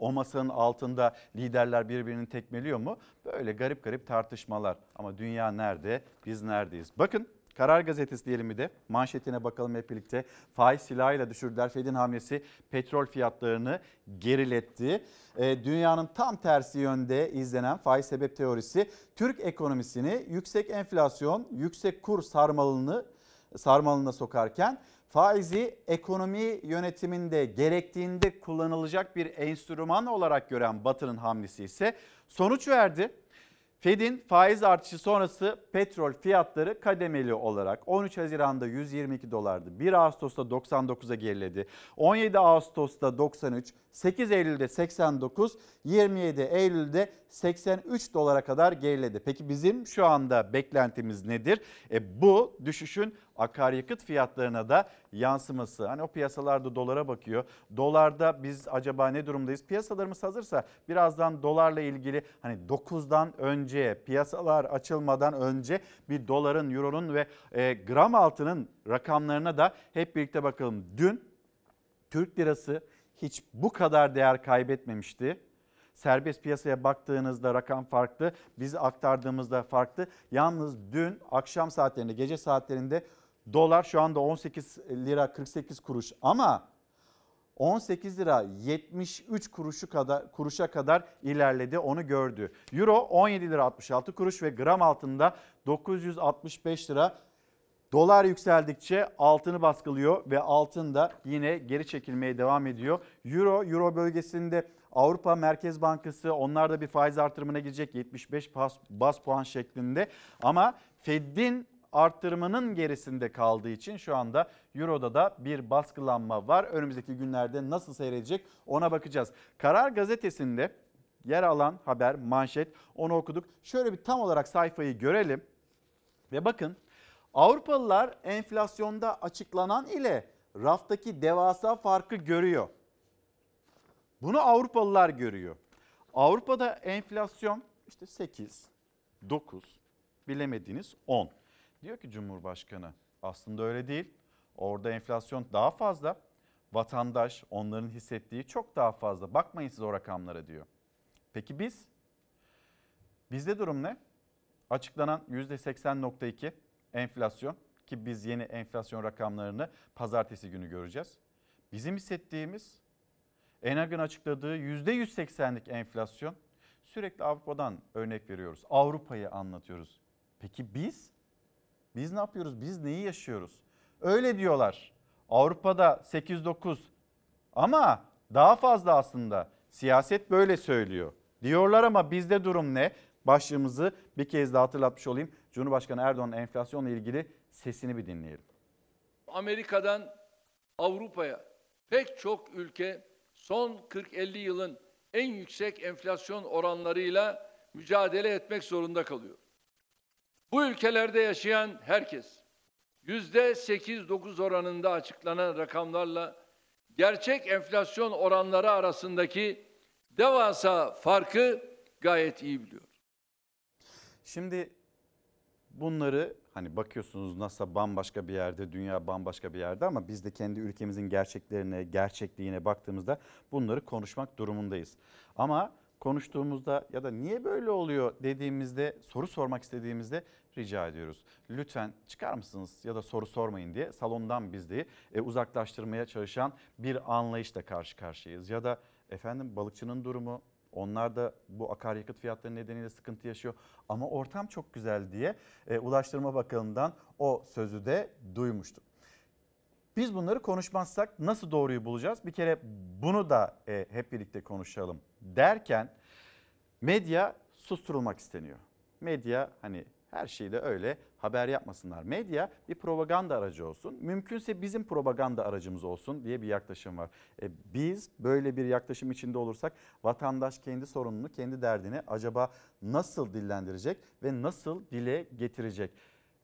Speaker 1: O, masanın altında liderler birbirini tekmeliyor mu? Böyle garip garip tartışmalar. Ama dünya nerede? Biz neredeyiz? Bakın Karar Gazetesi diyelim bir de manşetine bakalım hep birlikte. Faiz silahıyla düşürdüler. Fed'in hamlesi petrol fiyatlarını geriletti. Ee, dünyanın tam tersi yönde izlenen faiz sebep teorisi Türk ekonomisini yüksek enflasyon, yüksek kur sarmalını sarmalına sokarken faizi ekonomi yönetiminde gerektiğinde kullanılacak bir enstrüman olarak gören Batı'nın hamlesi ise sonuç verdi. Fed'in faiz artışı sonrası petrol fiyatları kademeli olarak 13 Haziran'da 122 dolardı. 1 Ağustos'ta 99'a geriledi. 17 Ağustos'ta 93, 8 Eylül'de 89, 27 Eylül'de 83 dolara kadar geriledi. Peki bizim şu anda beklentimiz nedir? E bu düşüşün akaryakıt fiyatlarına da yansıması. Hani o piyasalarda dolara bakıyor. Dolarda biz acaba ne durumdayız? Piyasalarımız hazırsa birazdan dolarla ilgili hani 9'dan önce piyasalar açılmadan önce bir doların, euronun ve e, gram altının rakamlarına da hep birlikte bakalım. Dün Türk lirası hiç bu kadar değer kaybetmemişti. Serbest piyasaya baktığınızda rakam farklı, biz aktardığımızda farklı. Yalnız dün akşam saatlerinde, gece saatlerinde dolar şu anda 18 lira 48 kuruş ama 18 lira 73 kuruşu kadar kuruşa kadar ilerledi onu gördü. Euro 17 lira 66 kuruş ve gram altında 965 lira Dolar yükseldikçe altını baskılıyor ve altın da yine geri çekilmeye devam ediyor. Euro, Euro bölgesinde Avrupa Merkez Bankası onlar da bir faiz artırımına gidecek 75 bas, bas puan şeklinde. Ama Fed'in arttırımının gerisinde kaldığı için şu anda Euro'da da bir baskılanma var. Önümüzdeki günlerde nasıl seyredecek ona bakacağız. Karar gazetesinde yer alan haber, manşet onu okuduk. Şöyle bir tam olarak sayfayı görelim ve bakın Avrupalılar enflasyonda açıklanan ile raftaki devasa farkı görüyor. Bunu Avrupalılar görüyor. Avrupa'da enflasyon işte 8, 9, bilemediniz 10. Diyor ki Cumhurbaşkanı aslında öyle değil. Orada enflasyon daha fazla. Vatandaş onların hissettiği çok daha fazla. Bakmayın siz o rakamlara diyor. Peki biz? Bizde durum ne? Açıklanan %80.2 enflasyon ki biz yeni enflasyon rakamlarını pazartesi günü göreceğiz. Bizim hissettiğimiz Enag'ın açıkladığı %180'lik enflasyon sürekli Avrupa'dan örnek veriyoruz. Avrupa'yı anlatıyoruz. Peki biz? Biz ne yapıyoruz? Biz neyi yaşıyoruz? Öyle diyorlar. Avrupa'da 8-9 ama daha fazla aslında. Siyaset böyle söylüyor. Diyorlar ama bizde durum ne? Başlığımızı bir kez daha hatırlatmış olayım. Cumhurbaşkanı Erdoğan'ın enflasyonla ilgili sesini bir dinleyelim.
Speaker 9: Amerika'dan Avrupa'ya pek çok ülke son 40-50 yılın en yüksek enflasyon oranlarıyla mücadele etmek zorunda kalıyor. Bu ülkelerde yaşayan herkes %8-9 oranında açıklanan rakamlarla gerçek enflasyon oranları arasındaki devasa farkı gayet iyi biliyor.
Speaker 1: Şimdi bunları hani bakıyorsunuz NASA bambaşka bir yerde, dünya bambaşka bir yerde ama biz de kendi ülkemizin gerçeklerine, gerçekliğine baktığımızda bunları konuşmak durumundayız. Ama konuştuğumuzda ya da niye böyle oluyor dediğimizde, soru sormak istediğimizde rica ediyoruz. Lütfen çıkar mısınız ya da soru sormayın diye salondan bizde e, uzaklaştırmaya çalışan bir anlayışla karşı karşıyayız. Ya da efendim balıkçının durumu, Onlar da bu akaryakıt fiyatları nedeniyle sıkıntı yaşıyor. Ama ortam çok güzel diye e, Ulaştırma Bakanı'ndan o sözü de duymuştuk. Biz bunları konuşmazsak nasıl doğruyu bulacağız? Bir kere bunu da e, hep birlikte konuşalım derken medya susturulmak isteniyor. Medya hani her şeyde öyle haber yapmasınlar. Medya bir propaganda aracı olsun. Mümkünse bizim propaganda aracımız olsun diye bir yaklaşım var. E, biz böyle bir yaklaşım içinde olursak vatandaş kendi sorununu, kendi derdini acaba nasıl dillendirecek ve nasıl dile getirecek?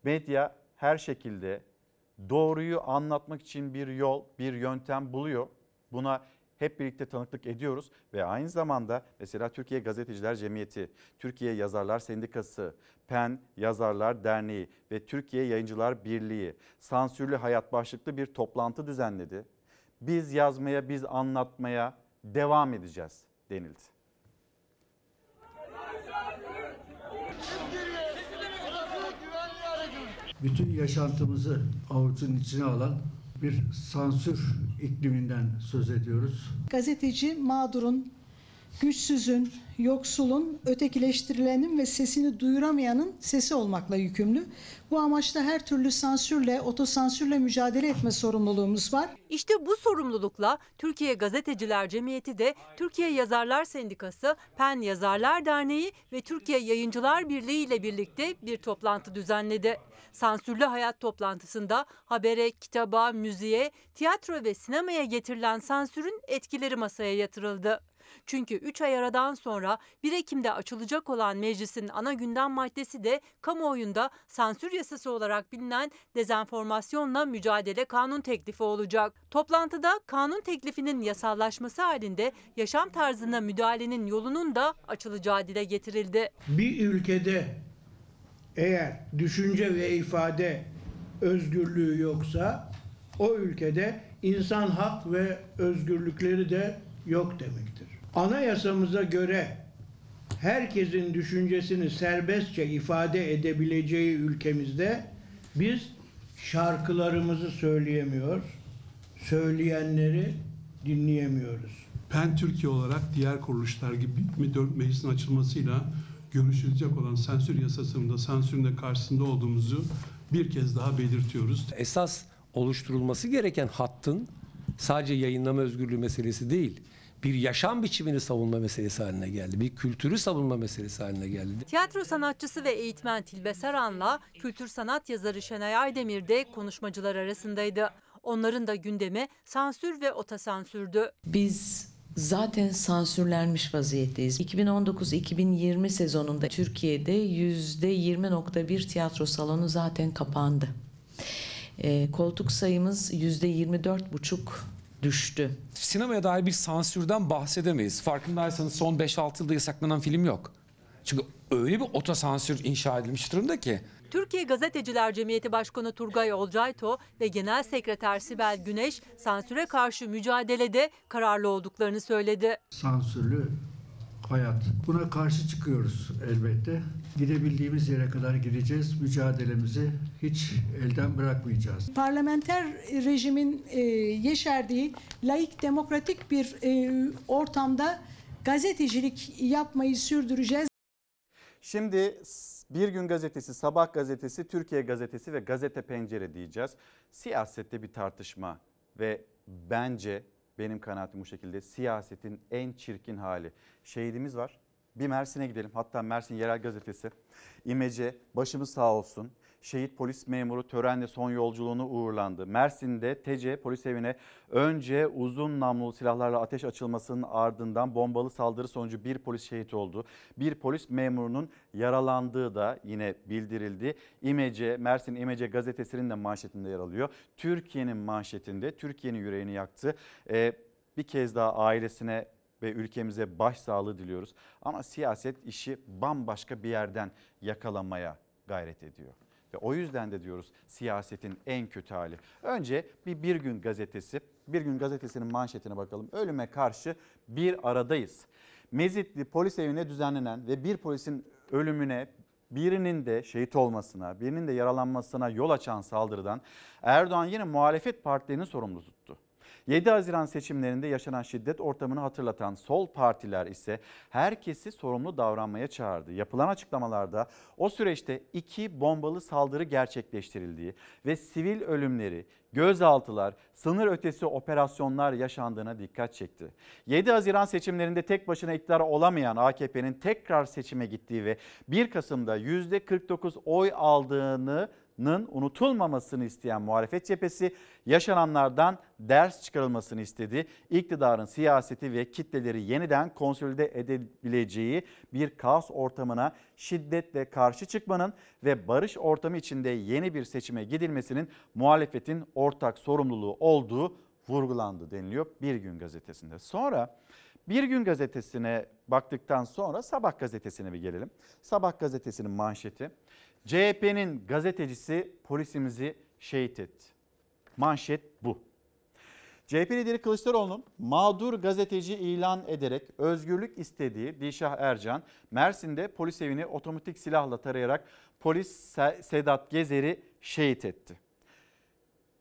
Speaker 1: Medya her şekilde doğruyu anlatmak için bir yol, bir yöntem buluyor. Buna hep birlikte tanıklık ediyoruz ve aynı zamanda mesela Türkiye Gazeteciler Cemiyeti, Türkiye Yazarlar Sendikası, PEN Yazarlar Derneği ve Türkiye Yayıncılar Birliği sansürlü hayat başlıklı bir toplantı düzenledi. Biz yazmaya, biz anlatmaya devam edeceğiz denildi.
Speaker 23: bütün yaşantımızı avucun içine alan bir sansür ikliminden söz ediyoruz.
Speaker 22: Gazeteci mağdurun, güçsüzün, yoksulun, ötekileştirilenin ve sesini duyuramayanın sesi olmakla yükümlü. Bu amaçla her türlü sansürle, otosansürle mücadele etme sorumluluğumuz var.
Speaker 24: İşte bu sorumlulukla Türkiye Gazeteciler Cemiyeti de Türkiye Yazarlar Sendikası, PEN Yazarlar Derneği ve Türkiye Yayıncılar Birliği ile birlikte bir toplantı düzenledi. Sansürlü hayat toplantısında habere, kitaba, müziğe, tiyatro ve sinemaya getirilen sansürün etkileri masaya yatırıldı. Çünkü 3 ay aradan sonra 1 Ekim'de açılacak olan meclisin ana gündem maddesi de kamuoyunda sansür yasası olarak bilinen dezenformasyonla mücadele kanun teklifi olacak. Toplantıda kanun teklifinin yasallaşması halinde yaşam tarzına müdahalenin yolunun da açılacağı dile getirildi.
Speaker 23: Bir ülkede eğer düşünce ve ifade özgürlüğü yoksa o ülkede insan hak ve özgürlükleri de yok demektir. Anayasamıza göre herkesin düşüncesini serbestçe ifade edebileceği ülkemizde biz şarkılarımızı söyleyemiyor, söyleyenleri dinleyemiyoruz.
Speaker 25: PEN Türkiye olarak diğer kuruluşlar gibi me- meclisin açılmasıyla görüşülecek olan sansür yasasının da sansürün de karşısında olduğumuzu bir kez daha belirtiyoruz.
Speaker 26: Esas oluşturulması gereken hattın sadece yayınlama özgürlüğü meselesi değil, bir yaşam biçimini savunma meselesi haline geldi. Bir kültürü savunma meselesi haline geldi.
Speaker 24: Tiyatro sanatçısı ve eğitmen Tilbe Saran'la kültür sanat yazarı Şenay Aydemir de konuşmacılar arasındaydı. Onların da gündemi sansür ve otosansürdü.
Speaker 27: Biz zaten sansürlenmiş vaziyetteyiz. 2019-2020 sezonunda Türkiye'de %20.1 tiyatro salonu zaten kapandı. Ee, koltuk sayımız %24,5 düştü.
Speaker 28: Sinemaya dair bir sansürden bahsedemeyiz. Farkındaysanız son 5-6 yılda yasaklanan film yok. Çünkü öyle bir otosansür inşa edilmiş durumda ki.
Speaker 24: Türkiye Gazeteciler Cemiyeti Başkanı Turgay Olcayto ve Genel Sekreter Sibel Güneş sansüre karşı mücadelede kararlı olduklarını söyledi.
Speaker 23: Sansürlü hayat. Buna karşı çıkıyoruz elbette. Gidebildiğimiz yere kadar gideceğiz. Mücadelemizi hiç elden bırakmayacağız.
Speaker 22: Parlamenter rejimin e, yeşerdiği laik demokratik bir e, ortamda gazetecilik yapmayı sürdüreceğiz.
Speaker 1: Şimdi Bir Gün Gazetesi, Sabah Gazetesi, Türkiye Gazetesi ve Gazete Pencere diyeceğiz. Siyasette bir tartışma ve bence benim kanaatim bu şekilde siyasetin en çirkin hali. Şehidimiz var. Bir Mersin'e gidelim. Hatta Mersin Yerel Gazetesi. İmece başımız sağ olsun. Şehit polis memuru törenle son yolculuğunu uğurlandı. Mersin'de TC polis evine önce uzun namlulu silahlarla ateş açılmasının ardından bombalı saldırı sonucu bir polis şehit oldu. Bir polis memurunun yaralandığı da yine bildirildi. İmece, Mersin İmece gazetesinin de manşetinde yer alıyor. Türkiye'nin manşetinde Türkiye'nin yüreğini yaktı. Ee, bir kez daha ailesine ve ülkemize başsağlığı diliyoruz. Ama siyaset işi bambaşka bir yerden yakalamaya gayret ediyor. Ve o yüzden de diyoruz siyasetin en kötü hali. Önce bir Bir Gün Gazetesi, Bir Gün Gazetesi'nin manşetine bakalım. Ölüme karşı bir aradayız. Mezitli polis evine düzenlenen ve bir polisin ölümüne birinin de şehit olmasına, birinin de yaralanmasına yol açan saldırıdan Erdoğan yine muhalefet partilerini sorumlu tuttu. 7 Haziran seçimlerinde yaşanan şiddet ortamını hatırlatan sol partiler ise herkesi sorumlu davranmaya çağırdı. Yapılan açıklamalarda o süreçte iki bombalı saldırı gerçekleştirildiği ve sivil ölümleri, gözaltılar, sınır ötesi operasyonlar yaşandığına dikkat çekti. 7 Haziran seçimlerinde tek başına iktidar olamayan AKP'nin tekrar seçime gittiği ve 1 Kasım'da %49 oy aldığını unutulmamasını isteyen muhalefet cephesi yaşananlardan ders çıkarılmasını istedi. İktidarın siyaseti ve kitleleri yeniden konsolide edebileceği bir kaos ortamına şiddetle karşı çıkmanın ve barış ortamı içinde yeni bir seçime gidilmesinin muhalefetin ortak sorumluluğu olduğu vurgulandı deniliyor Bir Gün gazetesinde. Sonra Bir Gün gazetesine baktıktan sonra Sabah gazetesine bir gelelim. Sabah gazetesinin manşeti CHP'nin gazetecisi polisimizi şehit etti. Manşet bu. CHP lideri Kılıçdaroğlu'nun mağdur gazeteci ilan ederek özgürlük istediği Dilşah Ercan, Mersin'de polis evini otomatik silahla tarayarak polis Sedat Gezer'i şehit etti.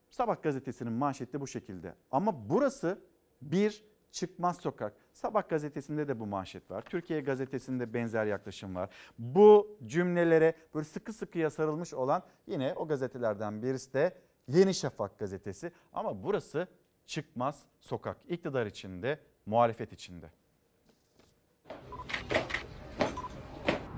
Speaker 1: Sabah gazetesinin manşeti bu şekilde. Ama burası bir çıkmaz sokak. Sabah gazetesinde de bu manşet var. Türkiye gazetesinde benzer yaklaşım var. Bu cümlelere böyle sıkı sıkıya sarılmış olan yine o gazetelerden birisi de Yeni Şafak gazetesi. Ama burası çıkmaz sokak. İktidar içinde, muhalefet içinde.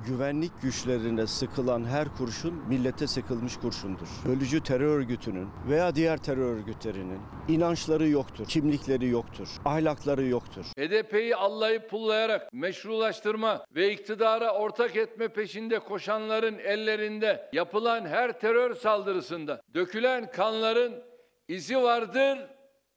Speaker 10: Güvenlik güçlerine sıkılan her kurşun millete sıkılmış kurşundur. Bölücü terör örgütünün veya diğer terör örgütlerinin inançları yoktur, kimlikleri yoktur, ahlakları yoktur.
Speaker 9: HDP'yi allayıp pullayarak meşrulaştırma ve iktidara ortak etme peşinde koşanların ellerinde yapılan her terör saldırısında dökülen kanların izi vardır,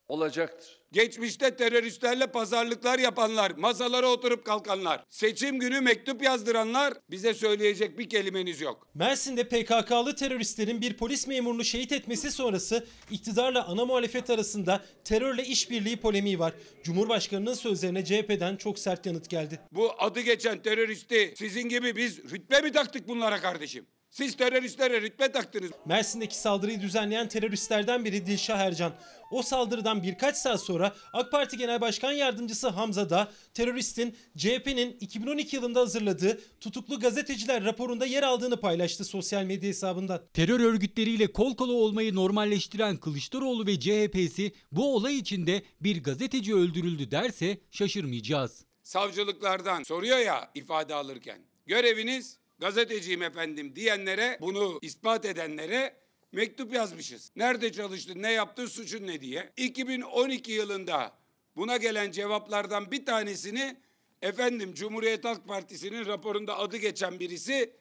Speaker 9: olacaktır.
Speaker 29: Geçmişte teröristlerle pazarlıklar yapanlar, masalara oturup kalkanlar, seçim günü mektup yazdıranlar bize söyleyecek bir kelimeniz yok.
Speaker 30: Mersin'de PKK'lı teröristlerin bir polis memurunu şehit etmesi sonrası iktidarla ana muhalefet arasında terörle işbirliği polemiği var. Cumhurbaşkanının sözlerine CHP'den çok sert yanıt geldi.
Speaker 29: Bu adı geçen teröristi sizin gibi biz rütbe mi taktık bunlara kardeşim? Siz teröristlere rütbe taktınız.
Speaker 30: Mersin'deki saldırıyı düzenleyen teröristlerden biri Dilşah Ercan. O saldırıdan birkaç saat sonra AK Parti Genel Başkan Yardımcısı Hamza da teröristin CHP'nin 2012 yılında hazırladığı tutuklu gazeteciler raporunda yer aldığını paylaştı sosyal medya hesabından.
Speaker 26: Terör örgütleriyle kol kola olmayı normalleştiren Kılıçdaroğlu ve CHP'si bu olay içinde bir gazeteci öldürüldü derse şaşırmayacağız.
Speaker 29: Savcılıklardan soruyor ya ifade alırken. Göreviniz gazeteciyim efendim diyenlere bunu ispat edenlere mektup yazmışız. Nerede çalıştın, ne yaptın, suçun ne diye. 2012 yılında buna gelen cevaplardan bir tanesini efendim Cumhuriyet Halk Partisi'nin raporunda adı geçen birisi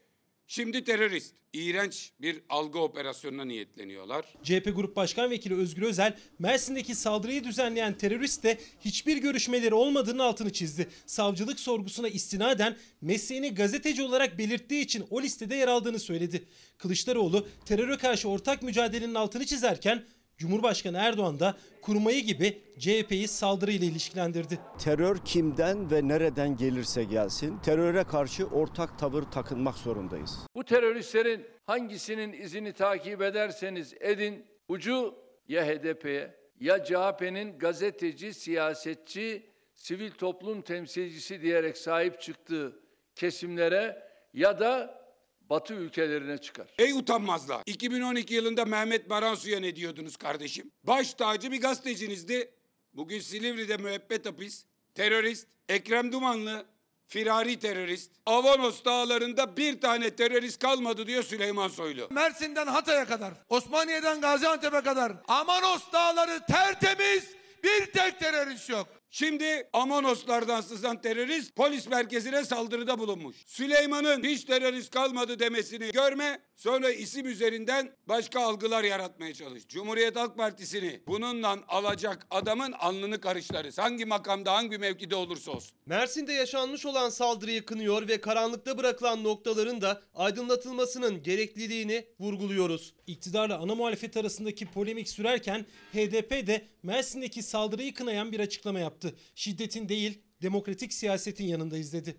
Speaker 29: Şimdi terörist. İğrenç bir algı operasyonuna niyetleniyorlar.
Speaker 30: CHP Grup Başkan Vekili Özgür Özel, Mersin'deki saldırıyı düzenleyen teröristle hiçbir görüşmeleri olmadığını altını çizdi. Savcılık sorgusuna istinaden mesleğini gazeteci olarak belirttiği için o listede yer aldığını söyledi. Kılıçdaroğlu teröre karşı ortak mücadelenin altını çizerken Cumhurbaşkanı Erdoğan da kurmayı gibi CHP'yi saldırıyla ilişkilendirdi.
Speaker 10: Terör kimden ve nereden gelirse gelsin teröre karşı ortak tavır takınmak zorundayız.
Speaker 9: Bu teröristlerin hangisinin izini takip ederseniz edin ucu ya HDP'ye ya CHP'nin gazeteci, siyasetçi, sivil toplum temsilcisi diyerek sahip çıktığı kesimlere ya da Batı ülkelerine çıkar.
Speaker 29: Ey utanmazlar. 2012 yılında Mehmet Baransu'ya ne diyordunuz kardeşim? Baş tacı bir gazetecinizdi. Bugün Silivri'de müebbet hapis. Terörist. Ekrem Dumanlı. Firari terörist. Avanos dağlarında bir tane terörist kalmadı diyor Süleyman Soylu.
Speaker 31: Mersin'den Hatay'a kadar, Osmaniye'den Gaziantep'e kadar Amanos dağları tertemiz bir tek terörist yok.
Speaker 29: Şimdi Amonoslardan sızan terörist polis merkezine saldırıda bulunmuş. Süleyman'ın hiç terörist kalmadı demesini görme, sonra isim üzerinden başka algılar yaratmaya çalış. Cumhuriyet Halk Partisi'ni bununla alacak adamın alnını karışlarız. Hangi makamda, hangi mevkide olursa olsun.
Speaker 11: Mersin'de yaşanmış olan saldırıyı kınıyor ve karanlıkta bırakılan noktaların da aydınlatılmasının gerekliliğini vurguluyoruz.
Speaker 30: İktidarla ana muhalefet arasındaki polemik sürerken HDP de Mersin'deki saldırıyı kınayan bir açıklama yaptı. Şiddetin değil demokratik siyasetin yanındayız dedi.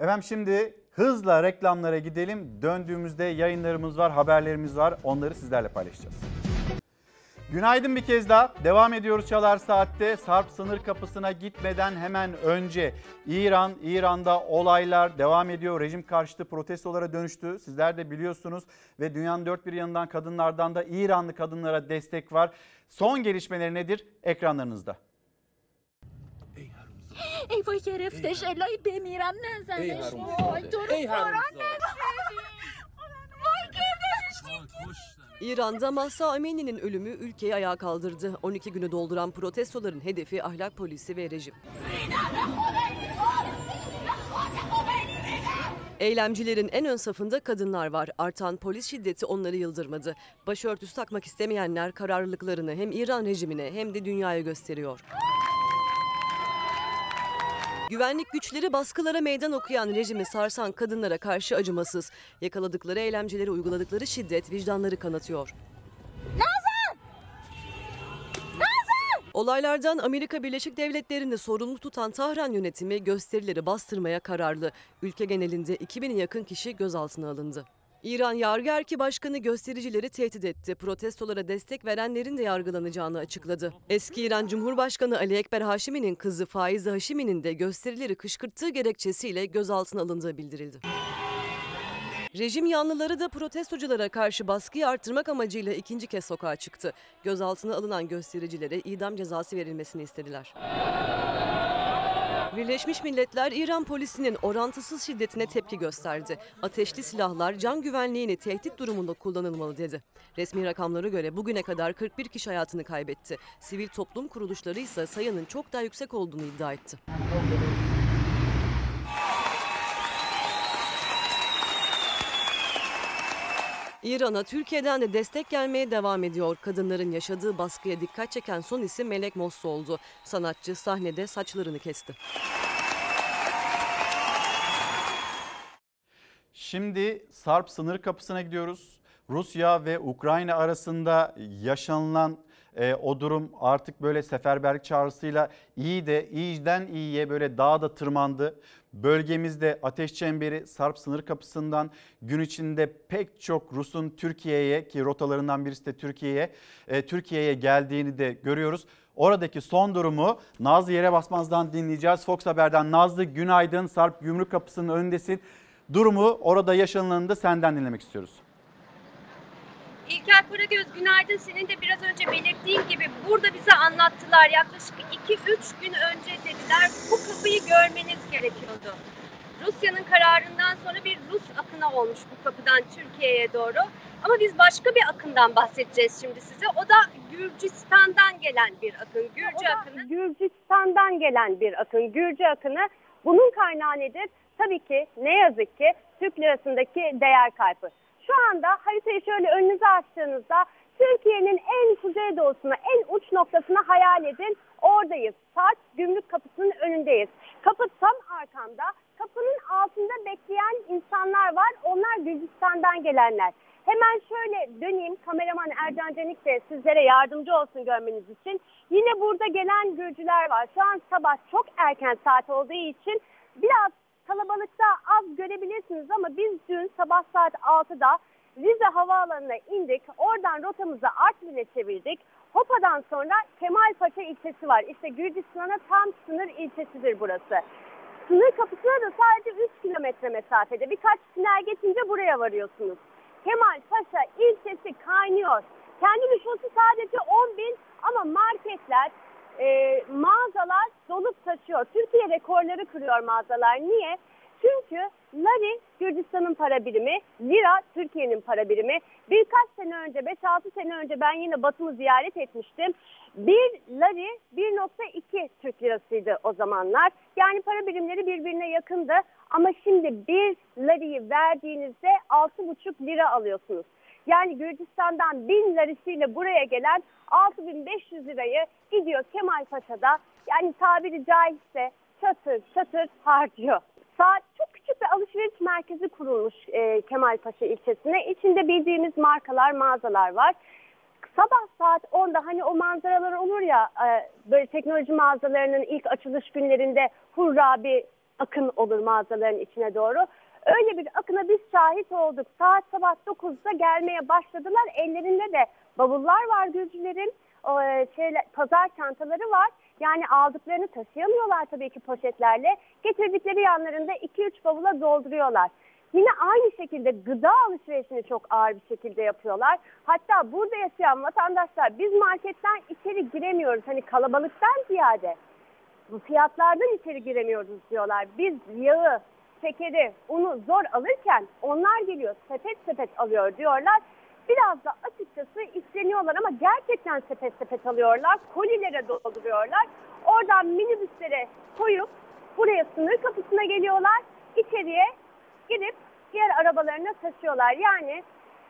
Speaker 1: Efendim şimdi hızla reklamlara gidelim. Döndüğümüzde yayınlarımız var, haberlerimiz var. Onları sizlerle paylaşacağız. Günaydın bir kez daha. Devam ediyoruz Çalar Saat'te. Sarp sınır kapısına gitmeden hemen önce İran, İran'da olaylar devam ediyor. Rejim karşıtı protestolara dönüştü. Sizler de biliyorsunuz ve dünyanın dört bir yanından kadınlardan da İranlı kadınlara destek var. Son gelişmeleri nedir? Ekranlarınızda.
Speaker 32: ای وای گرفتش الهی بمیرم نزنش وای تو رو قرآن نزنی وای گرفتش
Speaker 4: İran'da Mahsa Amini'nin ölümü ülkeyi ayağa kaldırdı. 12 günü dolduran protestoların hedefi ahlak polisi ve rejim. Eylemcilerin en ön safında kadınlar var. Artan polis şiddeti onları yıldırmadı. Başörtüsü takmak istemeyenler kararlılıklarını hem İran rejimine hem de dünyaya gösteriyor. Güvenlik güçleri baskılara meydan okuyan rejimi sarsan kadınlara karşı acımasız. Yakaladıkları eylemcileri uyguladıkları şiddet vicdanları kanatıyor. Olaylardan Amerika Birleşik Devletleri'ni sorumlu tutan Tahran yönetimi gösterileri bastırmaya kararlı. Ülke genelinde 2000'e yakın kişi gözaltına alındı. İran Yargı Erki Başkanı göstericileri tehdit etti. Protestolara destek verenlerin de yargılanacağını açıkladı. Eski İran Cumhurbaşkanı Ali Ekber Haşimi'nin kızı Faize Haşimi'nin de gösterileri kışkırttığı gerekçesiyle gözaltına alındığı bildirildi. Rejim yanlıları da protestoculara karşı baskıyı arttırmak amacıyla ikinci kez sokağa çıktı. Gözaltına alınan göstericilere idam cezası verilmesini istediler. Birleşmiş Milletler İran polisinin orantısız şiddetine tepki gösterdi. Ateşli silahlar can güvenliğini tehdit durumunda kullanılmalı dedi. Resmi rakamlara göre bugüne kadar 41 kişi hayatını kaybetti. Sivil toplum kuruluşları ise sayının çok daha yüksek olduğunu iddia etti. İran'a Türkiye'den de destek gelmeye devam ediyor. Kadınların yaşadığı baskıya dikkat çeken son isim Melek Mosso oldu. Sanatçı sahnede saçlarını kesti.
Speaker 1: Şimdi Sarp sınır kapısına gidiyoruz. Rusya ve Ukrayna arasında yaşanılan e, o durum artık böyle seferberlik çağrısıyla iyi de iyiden iyiye böyle daha da tırmandı. Bölgemizde ateş çemberi Sarp sınır kapısından gün içinde pek çok Rus'un Türkiye'ye ki rotalarından birisi de Türkiye'ye e, Türkiye'ye geldiğini de görüyoruz. Oradaki son durumu Nazlı Yere Basmaz'dan dinleyeceğiz. Fox Haber'den Nazlı günaydın Sarp Gümrük Kapısı'nın önündesin. Durumu orada yaşanılanı da senden dinlemek istiyoruz.
Speaker 33: İlker Karagöz günaydın. Senin de biraz önce belirttiğin gibi burada bize anlattılar. Yaklaşık 2-3 gün önce dediler bu kapıyı görmeniz gerekiyordu. Rusya'nın kararından sonra bir Rus akını olmuş bu kapıdan Türkiye'ye doğru. Ama biz başka bir akından bahsedeceğiz şimdi size. O da Gürcistan'dan gelen bir akın. Gürcü akını.
Speaker 34: Gürcistan'dan gelen bir akın. Gürcü akını. Bunun kaynağı nedir? Tabii ki ne yazık ki Türk lirasındaki değer kaybı. Şu anda haritayı şöyle önünüze açtığınızda Türkiye'nin en kuzeydoğusuna, en uç noktasına hayal edin. Oradayız. Sarp gümrük kapısının önündeyiz. Kapı tam arkamda. Kapının altında bekleyen insanlar var. Onlar Gürcistan'dan gelenler. Hemen şöyle döneyim. Kameraman Ercan Canik de sizlere yardımcı olsun görmeniz için. Yine burada gelen Gürcüler var. Şu an sabah çok erken saat olduğu için biraz kalabalıkta az görebilirsiniz ama biz dün sabah saat 6'da Rize Havaalanı'na indik. Oradan rotamızı Artvin'e çevirdik. Hopa'dan sonra Kemalpaşa ilçesi var. İşte Gürcistan'a tam sınır ilçesidir burası. Sınır kapısına da sadece 3 kilometre mesafede. Birkaç tünel geçince buraya varıyorsunuz. Kemalpaşa ilçesi kaynıyor. Kendi nüfusu sadece 10 bin ama marketler, e, mağazalar dolup taşıyor. Türkiye rekorları kırıyor mağazalar. Niye? Çünkü Lari Gürcistan'ın para birimi, Lira Türkiye'nin para birimi. Birkaç sene önce, 5-6 sene önce ben yine Batum'u ziyaret etmiştim. Bir Lari 1.2 Türk lirasıydı o zamanlar. Yani para birimleri birbirine yakındı. Ama şimdi bir Lari'yi verdiğinizde 6.5 lira alıyorsunuz. Yani Gürcistan'dan 1000 larisiyle buraya gelen 6500 lirayı gidiyor Kemalpaşa'da yani tabiri caizse çatır çatır harcıyor. Saat çok küçük bir alışveriş merkezi kurulmuş e, Kemalpaşa ilçesine. İçinde bildiğimiz markalar, mağazalar var. Sabah saat 10'da hani o manzaralar olur ya e, böyle teknoloji mağazalarının ilk açılış günlerinde hurra bir akın olur mağazaların içine doğru. Öyle bir akına biz şahit olduk. Saat sabah 9'da gelmeye başladılar. Ellerinde de bavullar var Gürcülerin. O, e, şeyler, pazar çantaları var. Yani aldıklarını taşıyamıyorlar tabii ki poşetlerle. Getirdikleri yanlarında 2-3 bavula dolduruyorlar. Yine aynı şekilde gıda alışverişini çok ağır bir şekilde yapıyorlar. Hatta burada yaşayan vatandaşlar biz marketten içeri giremiyoruz. Hani kalabalıktan ziyade fiyatlardan içeri giremiyoruz diyorlar. Biz yağı, şekeri, unu zor alırken onlar geliyor sepet sepet alıyor diyorlar. Biraz da açıkçası isteniyorlar ama gerçekten sepet sepet alıyorlar. Kolilere dolduruyorlar. Oradan minibüslere koyup buraya sınır kapısına geliyorlar. İçeriye gidip diğer arabalarına taşıyorlar. Yani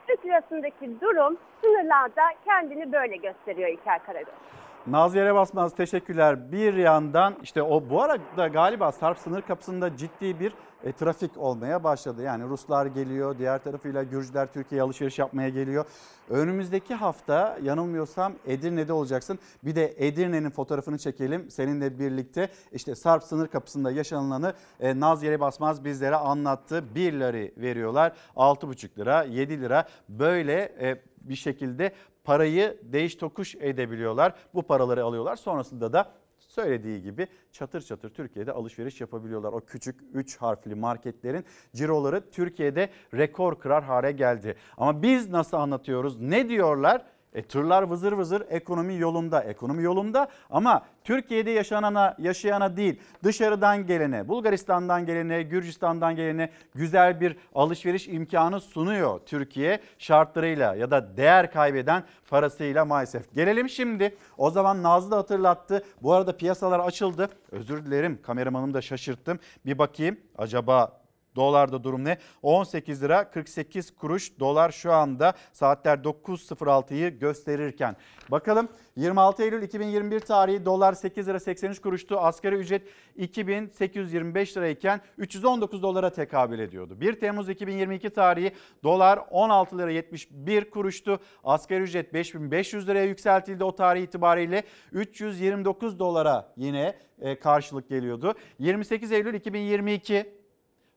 Speaker 34: Türk lirasındaki durum sınırlarda kendini böyle gösteriyor İlker Karagöz.
Speaker 1: Naziye Basmaz teşekkürler. Bir yandan işte o bu arada galiba Sarp sınır kapısında ciddi bir e, trafik olmaya başladı. Yani Ruslar geliyor, diğer tarafıyla Gürcüler Türkiye'ye alışveriş yapmaya geliyor. Önümüzdeki hafta yanılmıyorsam Edirne'de olacaksın. Bir de Edirne'nin fotoğrafını çekelim seninle birlikte. İşte Sarp sınır kapısında yaşanılanı e, Naziye Basmaz bizlere anlattı. 1 lira veriyorlar, 6,5 lira, 7 lira böyle e, bir şekilde parayı değiş tokuş edebiliyorlar. Bu paraları alıyorlar. Sonrasında da söylediği gibi çatır çatır Türkiye'de alışveriş yapabiliyorlar. O küçük 3 harfli marketlerin ciroları Türkiye'de rekor kırar hale geldi. Ama biz nasıl anlatıyoruz? Ne diyorlar? E, tırlar vızır vızır ekonomi yolunda. Ekonomi yolunda ama Türkiye'de yaşanana, yaşayana değil dışarıdan gelene, Bulgaristan'dan gelene, Gürcistan'dan gelene güzel bir alışveriş imkanı sunuyor Türkiye şartlarıyla ya da değer kaybeden parasıyla maalesef. Gelelim şimdi o zaman Nazlı da hatırlattı. Bu arada piyasalar açıldı. Özür dilerim kameramanımı da şaşırttım. Bir bakayım acaba Dolarda durum ne? 18 lira 48 kuruş dolar şu anda saatler 9.06'yı gösterirken. Bakalım 26 Eylül 2021 tarihi dolar 8 lira 83 kuruştu. Asgari ücret 2825 lirayken 319 dolara tekabül ediyordu. 1 Temmuz 2022 tarihi dolar 16 lira 71 kuruştu. Asgari ücret 5500 liraya yükseltildi o tarih itibariyle 329 dolara yine e, karşılık geliyordu. 28 Eylül 2022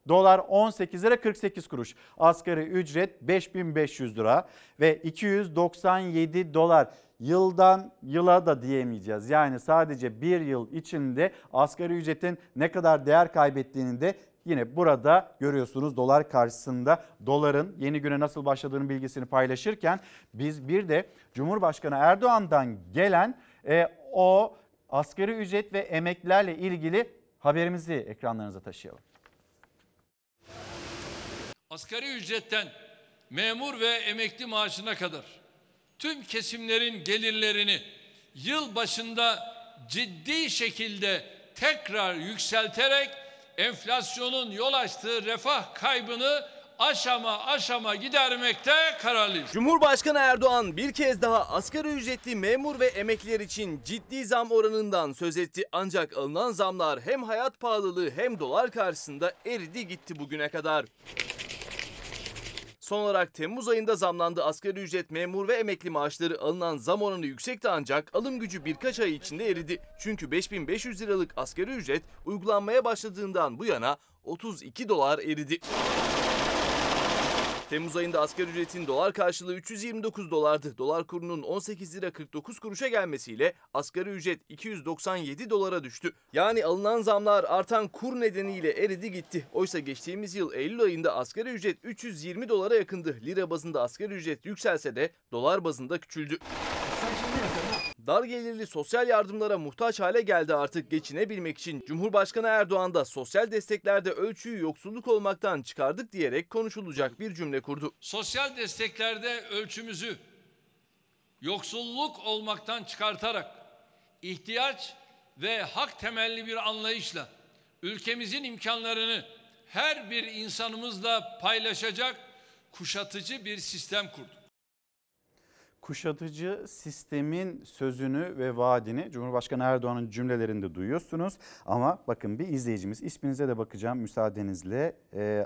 Speaker 1: Dolar 18 lira 48 kuruş. Asgari ücret 5500 lira ve 297 dolar. Yıldan yıla da diyemeyeceğiz. Yani sadece bir yıl içinde asgari ücretin ne kadar değer kaybettiğini de yine burada görüyorsunuz dolar karşısında doların yeni güne nasıl başladığının bilgisini paylaşırken biz bir de Cumhurbaşkanı Erdoğan'dan gelen e, o asgari ücret ve emeklilerle ilgili haberimizi ekranlarınıza taşıyalım.
Speaker 9: Asgari ücretten memur ve emekli maaşına kadar tüm kesimlerin gelirlerini yıl başında ciddi şekilde tekrar yükselterek enflasyonun yol açtığı refah kaybını aşama aşama gidermekte kararlıyız.
Speaker 35: Cumhurbaşkanı Erdoğan bir kez daha asgari ücretli memur ve emekliler için ciddi zam oranından söz etti. Ancak alınan zamlar hem hayat pahalılığı hem dolar karşısında eridi gitti bugüne kadar. Son olarak Temmuz ayında zamlandı asgari ücret memur ve emekli maaşları alınan zam oranı yüksekti ancak alım gücü birkaç ay içinde eridi. Çünkü 5500 liralık asgari ücret uygulanmaya başladığından bu yana 32 dolar eridi. Temmuz ayında asgari ücretin dolar karşılığı 329 dolardı. Dolar kurunun 18 lira 49 kuruşa gelmesiyle asgari ücret 297 dolara düştü. Yani alınan zamlar artan kur nedeniyle eridi gitti. Oysa geçtiğimiz yıl Eylül ayında asgari ücret 320 dolara yakındı. Lira bazında asgari ücret yükselse de dolar bazında küçüldü. Dar gelirli sosyal yardımlara muhtaç hale geldi artık geçinebilmek için. Cumhurbaşkanı Erdoğan da sosyal desteklerde ölçüyü yoksulluk olmaktan çıkardık diyerek konuşulacak bir cümle kurdu.
Speaker 9: Sosyal desteklerde ölçümüzü yoksulluk olmaktan çıkartarak ihtiyaç ve hak temelli bir anlayışla ülkemizin imkanlarını her bir insanımızla paylaşacak kuşatıcı bir sistem kurduk
Speaker 1: kuşatıcı sistemin sözünü ve vaadini Cumhurbaşkanı Erdoğan'ın cümlelerinde duyuyorsunuz. Ama bakın bir izleyicimiz isminize de bakacağım müsaadenizle. Ee,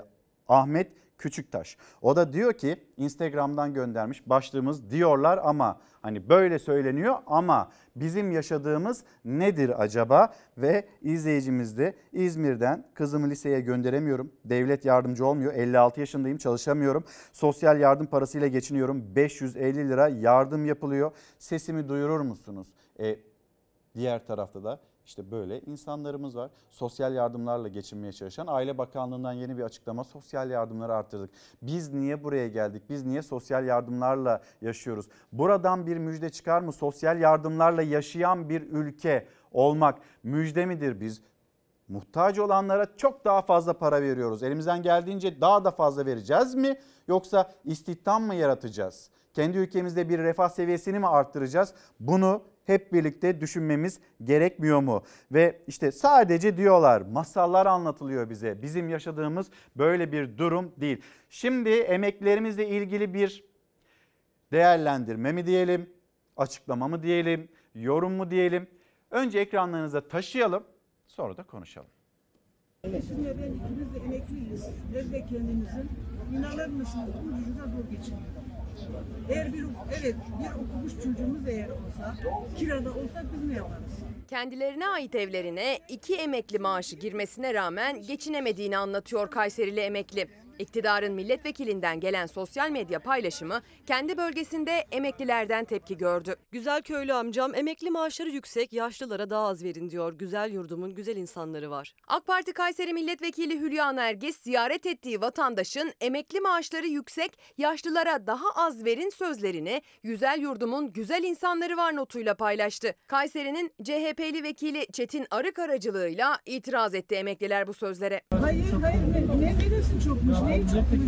Speaker 1: Ahmet Küçüktaş. O da diyor ki Instagram'dan göndermiş başlığımız diyorlar ama hani böyle söyleniyor ama bizim yaşadığımız nedir acaba? Ve izleyicimiz de İzmir'den kızımı liseye gönderemiyorum. Devlet yardımcı olmuyor. 56 yaşındayım çalışamıyorum. Sosyal yardım parasıyla geçiniyorum. 550 lira yardım yapılıyor. Sesimi duyurur musunuz? E, diğer tarafta da işte böyle insanlarımız var. Sosyal yardımlarla geçinmeye çalışan Aile Bakanlığı'ndan yeni bir açıklama sosyal yardımları arttırdık. Biz niye buraya geldik? Biz niye sosyal yardımlarla yaşıyoruz? Buradan bir müjde çıkar mı? Sosyal yardımlarla yaşayan bir ülke olmak müjde midir? Biz muhtaç olanlara çok daha fazla para veriyoruz. Elimizden geldiğince daha da fazla vereceğiz mi? Yoksa istihdam mı yaratacağız? Kendi ülkemizde bir refah seviyesini mi arttıracağız? Bunu hep birlikte düşünmemiz gerekmiyor mu? Ve işte sadece diyorlar masallar anlatılıyor bize. Bizim yaşadığımız böyle bir durum değil. Şimdi emeklerimizle ilgili bir değerlendirme mi diyelim, açıklama mı diyelim, yorum mu diyelim? Önce ekranlarınıza taşıyalım sonra da konuşalım.
Speaker 36: Eşimle ben ikimiz de emekliyiz. Biz de kendimizin. İnanır mısınız ucuza zor geçiniyor. Eğer bir, evet bir okumuş çocuğumuz eğer olsa, kirada olsak biz ne yaparız?
Speaker 14: Kendilerine ait evlerine iki emekli maaşı girmesine rağmen geçinemediğini anlatıyor Kayserili emekli. İktidarın milletvekilinden gelen sosyal medya paylaşımı kendi bölgesinde emeklilerden tepki gördü.
Speaker 4: Güzel köylü amcam emekli maaşları yüksek yaşlılara daha az verin diyor. Güzel yurdumun güzel insanları var.
Speaker 14: AK Parti Kayseri Milletvekili Hülya Nergis ziyaret ettiği vatandaşın emekli maaşları yüksek, yaşlılara daha az verin sözlerini Güzel Yurdumun güzel insanları var notuyla paylaştı. Kayseri'nin CHP'li vekili Çetin Arık aracılığıyla itiraz etti emekliler bu sözlere.
Speaker 36: Hayır hayır ne, ne verirsin çokmuş, ne çokmuş?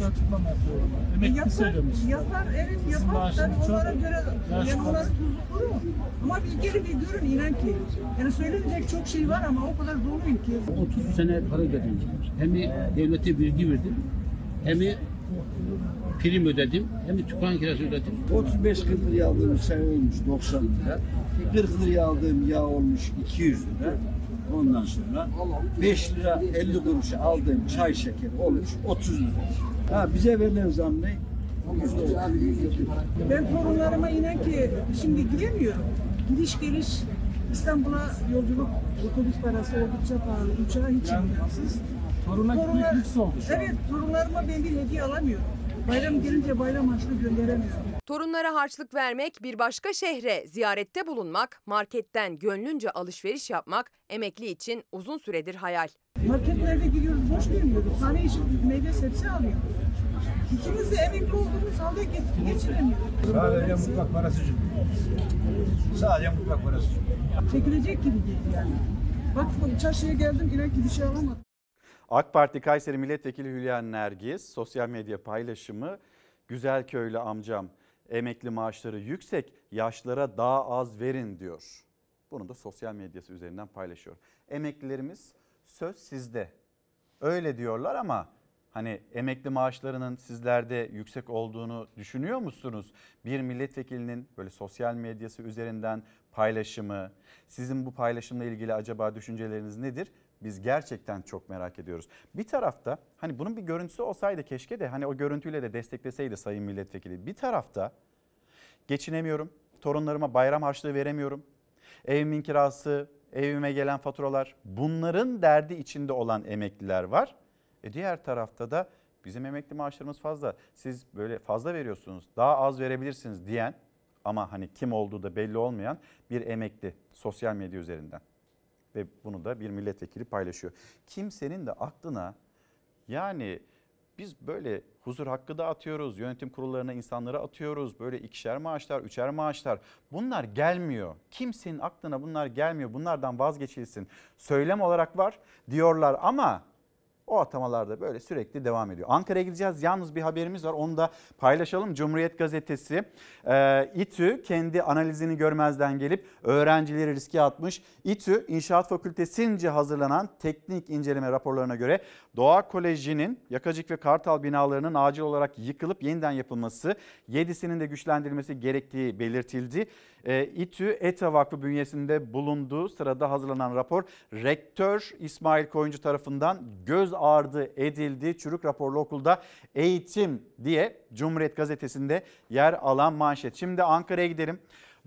Speaker 36: Yapar, yapar, evet yapar. Tabii onlara göre, yani onların tuzu kuru. Ama bir gelin bir görün inan ki. Yani söylenecek çok şey var ama o kadar doluyum ki.
Speaker 37: 30 sene para ödedim. Hem devlete bilgi verdim, hem prim ödedim, hem de tüpan kirası ödedim.
Speaker 38: 35 40 liraya aldığım çay olmuş 90 lira. 40 liraya aldığım yağ olmuş 200 lira. Ondan sonra 5 lira 50 kuruşa aldığım çay şeker olmuş 30 lira. Ha bize verilen zam ne?
Speaker 36: Ben torunlarıma inan ki şimdi gidemiyorum. Gidiş geliş İstanbul'a yolculuk otobüs parası oldukça pahalı. Uçağa hiç imkansız.
Speaker 37: Toruna gitmek lüks oldu şu an.
Speaker 36: Evet torunlarıma ben bir hediye alamıyorum. Bayram gelince bayram harçlığı gönderemiyorum.
Speaker 14: Torunlara harçlık vermek, bir başka şehre ziyarette bulunmak, marketten gönlünce alışveriş yapmak emekli için uzun süredir hayal.
Speaker 36: Marketlerde gidiyoruz boş dönüyoruz. Tane için meyve sebze alıyoruz. İkimiz de emekli olduğumuz halde geç, geçiremiyoruz.
Speaker 38: Sadece mutfak parası için. Sadece mutfak parası için.
Speaker 36: Çekilecek gibi değil yani. Bak bak, çarşıya geldim inan ki bir şey alamadım.
Speaker 1: AK Parti Kayseri Milletvekili Hülya Nergis sosyal medya paylaşımı güzel köylü amcam emekli maaşları yüksek yaşlara daha az verin diyor. Bunu da sosyal medyası üzerinden paylaşıyor. Emeklilerimiz söz sizde. Öyle diyorlar ama hani emekli maaşlarının sizlerde yüksek olduğunu düşünüyor musunuz? Bir milletvekilinin böyle sosyal medyası üzerinden paylaşımı, sizin bu paylaşımla ilgili acaba düşünceleriniz nedir? Biz gerçekten çok merak ediyoruz. Bir tarafta hani bunun bir görüntüsü olsaydı keşke de hani o görüntüyle de destekleseydi sayın milletvekili. Bir tarafta geçinemiyorum, torunlarıma bayram harçlığı veremiyorum, evimin kirası, evime gelen faturalar bunların derdi içinde olan emekliler var. E diğer tarafta da bizim emekli maaşlarımız fazla. Siz böyle fazla veriyorsunuz, daha az verebilirsiniz diyen ama hani kim olduğu da belli olmayan bir emekli sosyal medya üzerinden ve bunu da bir milletvekili paylaşıyor. Kimsenin de aklına yani biz böyle huzur hakkı da atıyoruz, yönetim kurullarına insanları atıyoruz, böyle ikişer maaşlar, üçer maaşlar bunlar gelmiyor. Kimsenin aklına bunlar gelmiyor, bunlardan vazgeçilsin. Söylem olarak var diyorlar ama o atamalarda böyle sürekli devam ediyor. Ankara'ya gideceğiz. Yalnız bir haberimiz var. Onu da paylaşalım. Cumhuriyet Gazetesi e, İTÜ kendi analizini görmezden gelip öğrencileri riske atmış. İTÜ İnşaat Fakültesince hazırlanan teknik inceleme raporlarına göre Doğa Koleji'nin Yakacık ve Kartal binalarının acil olarak yıkılıp yeniden yapılması, 7'sinin de güçlendirilmesi gerektiği belirtildi. E, İTÜ ETA Vakfı bünyesinde bulunduğu sırada hazırlanan rapor rektör İsmail Koyuncu tarafından göz ardı edildi. Çürük raporlu okulda eğitim diye Cumhuriyet Gazetesi'nde yer alan manşet. Şimdi Ankara'ya gidelim.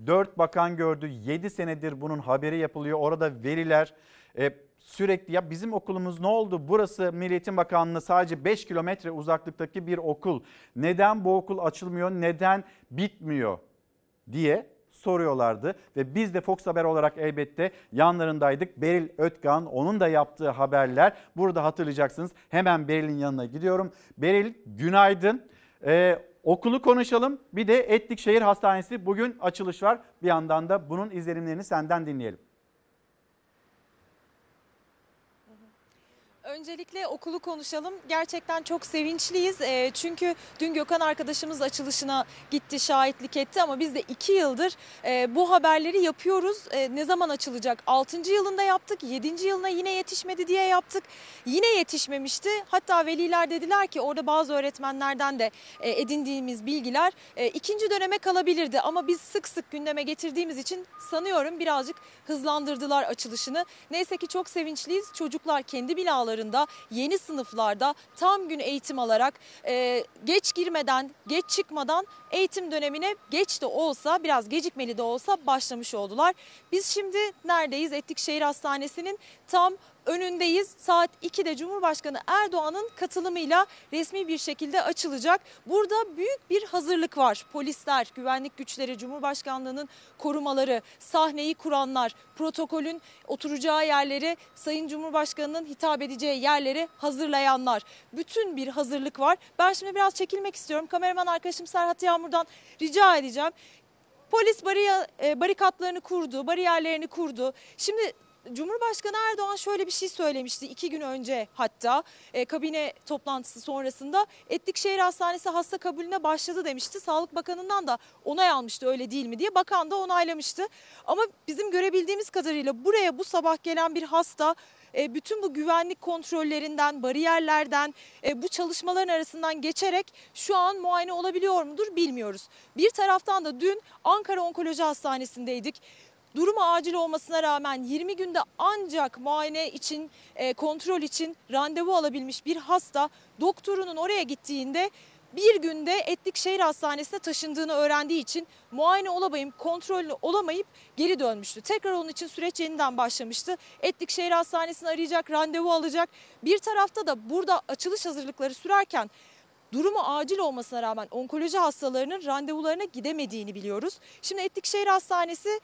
Speaker 1: 4 bakan gördü. 7 senedir bunun haberi yapılıyor. Orada veriler e, sürekli ya bizim okulumuz ne oldu? Burası Milli Eğitim Bakanlığı sadece 5 kilometre uzaklıktaki bir okul. Neden bu okul açılmıyor? Neden bitmiyor? diye soruyorlardı ve biz de Fox Haber olarak elbette yanlarındaydık. Beril Ötkan onun da yaptığı haberler burada hatırlayacaksınız. Hemen Beril'in yanına gidiyorum. Beril günaydın. Ee, okulu konuşalım. Bir de Etlik Şehir Hastanesi bugün açılış var. Bir yandan da bunun izlenimlerini senden dinleyelim.
Speaker 39: Öncelikle okulu konuşalım. Gerçekten çok sevinçliyiz. Ee, çünkü dün Gökhan arkadaşımız açılışına gitti, şahitlik etti ama biz de iki yıldır e, bu haberleri yapıyoruz. E, ne zaman açılacak? 6. yılında yaptık, 7. yılına yine yetişmedi diye yaptık. Yine yetişmemişti. Hatta veliler dediler ki orada bazı öğretmenlerden de e, edindiğimiz bilgiler e, ikinci döneme kalabilirdi. Ama biz sık sık gündeme getirdiğimiz için sanıyorum birazcık hızlandırdılar açılışını. Neyse ki çok sevinçliyiz. Çocuklar kendi binalarında yeni sınıflarda tam gün eğitim alarak e, geç girmeden geç çıkmadan eğitim dönemine geç de olsa biraz gecikmeli de olsa başlamış oldular. Biz şimdi neredeyiz? Etlik Şehir Hastanesi'nin tam önündeyiz. Saat 2'de Cumhurbaşkanı Erdoğan'ın katılımıyla resmi bir şekilde açılacak. Burada büyük bir hazırlık var. Polisler, güvenlik güçleri, Cumhurbaşkanlığının korumaları, sahneyi kuranlar, protokolün oturacağı yerleri, Sayın Cumhurbaşkanı'nın hitap edeceği yerleri hazırlayanlar. Bütün bir hazırlık var. Ben şimdi biraz çekilmek istiyorum. Kameraman arkadaşım Serhat Yağmur'dan rica edeceğim. Polis bariya, e, barikatlarını kurdu, bariyerlerini kurdu. Şimdi Cumhurbaşkanı Erdoğan şöyle bir şey söylemişti iki gün önce hatta e, kabine toplantısı sonrasında Etlik Şehir Hastanesi hasta kabulüne başladı demişti. Sağlık Bakanı'ndan da onay almıştı öyle değil mi diye bakan da onaylamıştı. Ama bizim görebildiğimiz kadarıyla buraya bu sabah gelen bir hasta e, bütün bu güvenlik kontrollerinden, bariyerlerden, e, bu çalışmaların arasından geçerek şu an muayene olabiliyor mudur bilmiyoruz. Bir taraftan da dün Ankara Onkoloji Hastanesi'ndeydik. Durumu acil olmasına rağmen 20 günde ancak muayene için, e, kontrol için randevu alabilmiş bir hasta doktorunun oraya gittiğinde bir günde Etlik Şehir Hastanesi'ne taşındığını öğrendiği için muayene olamayıp, kontrollü olamayıp geri dönmüştü. Tekrar onun için süreç yeniden başlamıştı. Etlik Şehir Hastanesi'ni arayacak, randevu alacak. Bir tarafta da burada açılış hazırlıkları sürerken durumu acil olmasına rağmen onkoloji hastalarının randevularına gidemediğini biliyoruz. Şimdi Etlik Şehir Hastanesi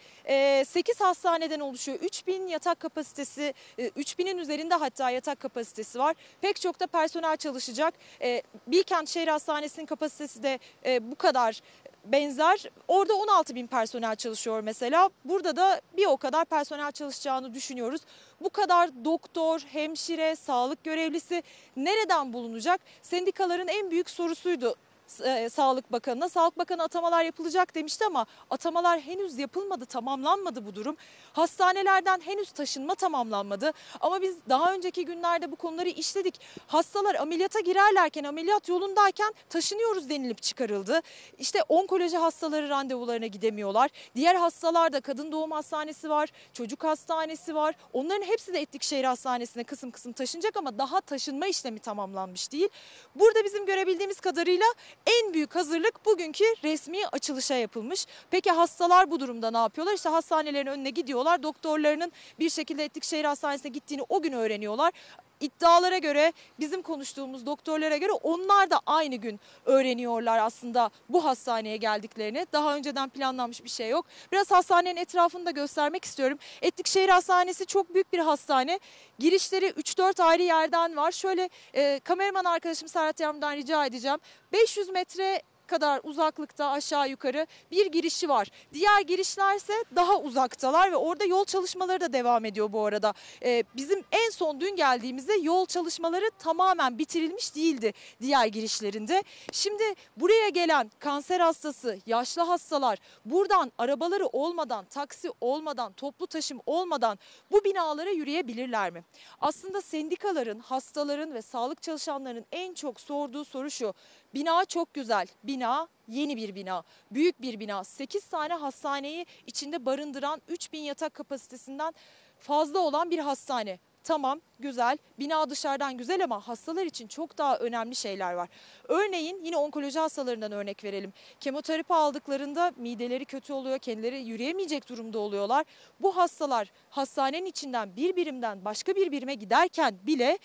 Speaker 39: 8 hastaneden oluşuyor. 3000 yatak kapasitesi, 3000'in üzerinde hatta yatak kapasitesi var. Pek çok da personel çalışacak. E, Bilkent Şehir Hastanesi'nin kapasitesi de e, bu kadar benzer. Orada 16 bin personel çalışıyor mesela. Burada da bir o kadar personel çalışacağını düşünüyoruz. Bu kadar doktor, hemşire, sağlık görevlisi nereden bulunacak? Sendikaların en büyük sorusuydu e, Sağlık Bakanı'na. Sağlık Bakanı atamalar yapılacak demişti ama atamalar henüz yapılmadı, tamamlanmadı bu durum. Hastanelerden henüz taşınma tamamlanmadı. Ama biz daha önceki günlerde bu konuları işledik. Hastalar ameliyata girerlerken, ameliyat yolundayken taşınıyoruz denilip çıkarıldı. İşte onkoloji hastaları randevularına gidemiyorlar. Diğer hastalarda kadın doğum hastanesi var, çocuk hastanesi var. Onların hepsi de Etlik Şehir Hastanesi'ne kısım kısım taşınacak ama daha taşınma işlemi tamamlanmış değil. Burada bizim görebildiğimiz kadarıyla en büyük hazırlık bugünkü resmi açılışa yapılmış. Peki hastalar bu durumda ne yapıyorlar? İşte hastanelerin önüne gidiyorlar. Doktorlarının bir şekilde Etlik Şehir Hastanesi'ne gittiğini o gün öğreniyorlar. İddialara göre bizim konuştuğumuz doktorlara göre onlar da aynı gün öğreniyorlar aslında bu hastaneye geldiklerini. Daha önceden planlanmış bir şey yok. Biraz hastanenin etrafını da göstermek istiyorum. Etlik Şehir Hastanesi çok büyük bir hastane. Girişleri 3-4 ayrı yerden var. Şöyle e, kameraman arkadaşım Serhat Yağmur'dan rica edeceğim. 500 metre kadar uzaklıkta aşağı yukarı bir girişi var. Diğer girişlerse daha uzaktalar ve orada yol çalışmaları da devam ediyor bu arada. Ee, bizim en son dün geldiğimizde yol çalışmaları tamamen bitirilmiş değildi diğer girişlerinde. Şimdi buraya gelen kanser hastası, yaşlı hastalar buradan arabaları olmadan, taksi olmadan, toplu taşım olmadan bu binalara yürüyebilirler mi? Aslında sendikaların, hastaların ve sağlık çalışanlarının en çok sorduğu soru şu. Bina çok güzel, bina yeni bir bina. Büyük bir bina. 8 tane hastaneyi içinde barındıran 3000 yatak kapasitesinden fazla olan bir hastane. Tamam güzel bina dışarıdan güzel ama hastalar için çok daha önemli şeyler var. Örneğin yine onkoloji hastalarından örnek verelim. Kemoterapi aldıklarında mideleri kötü oluyor, kendileri yürüyemeyecek durumda oluyorlar. Bu hastalar hastanenin içinden bir birimden başka bir birime giderken bile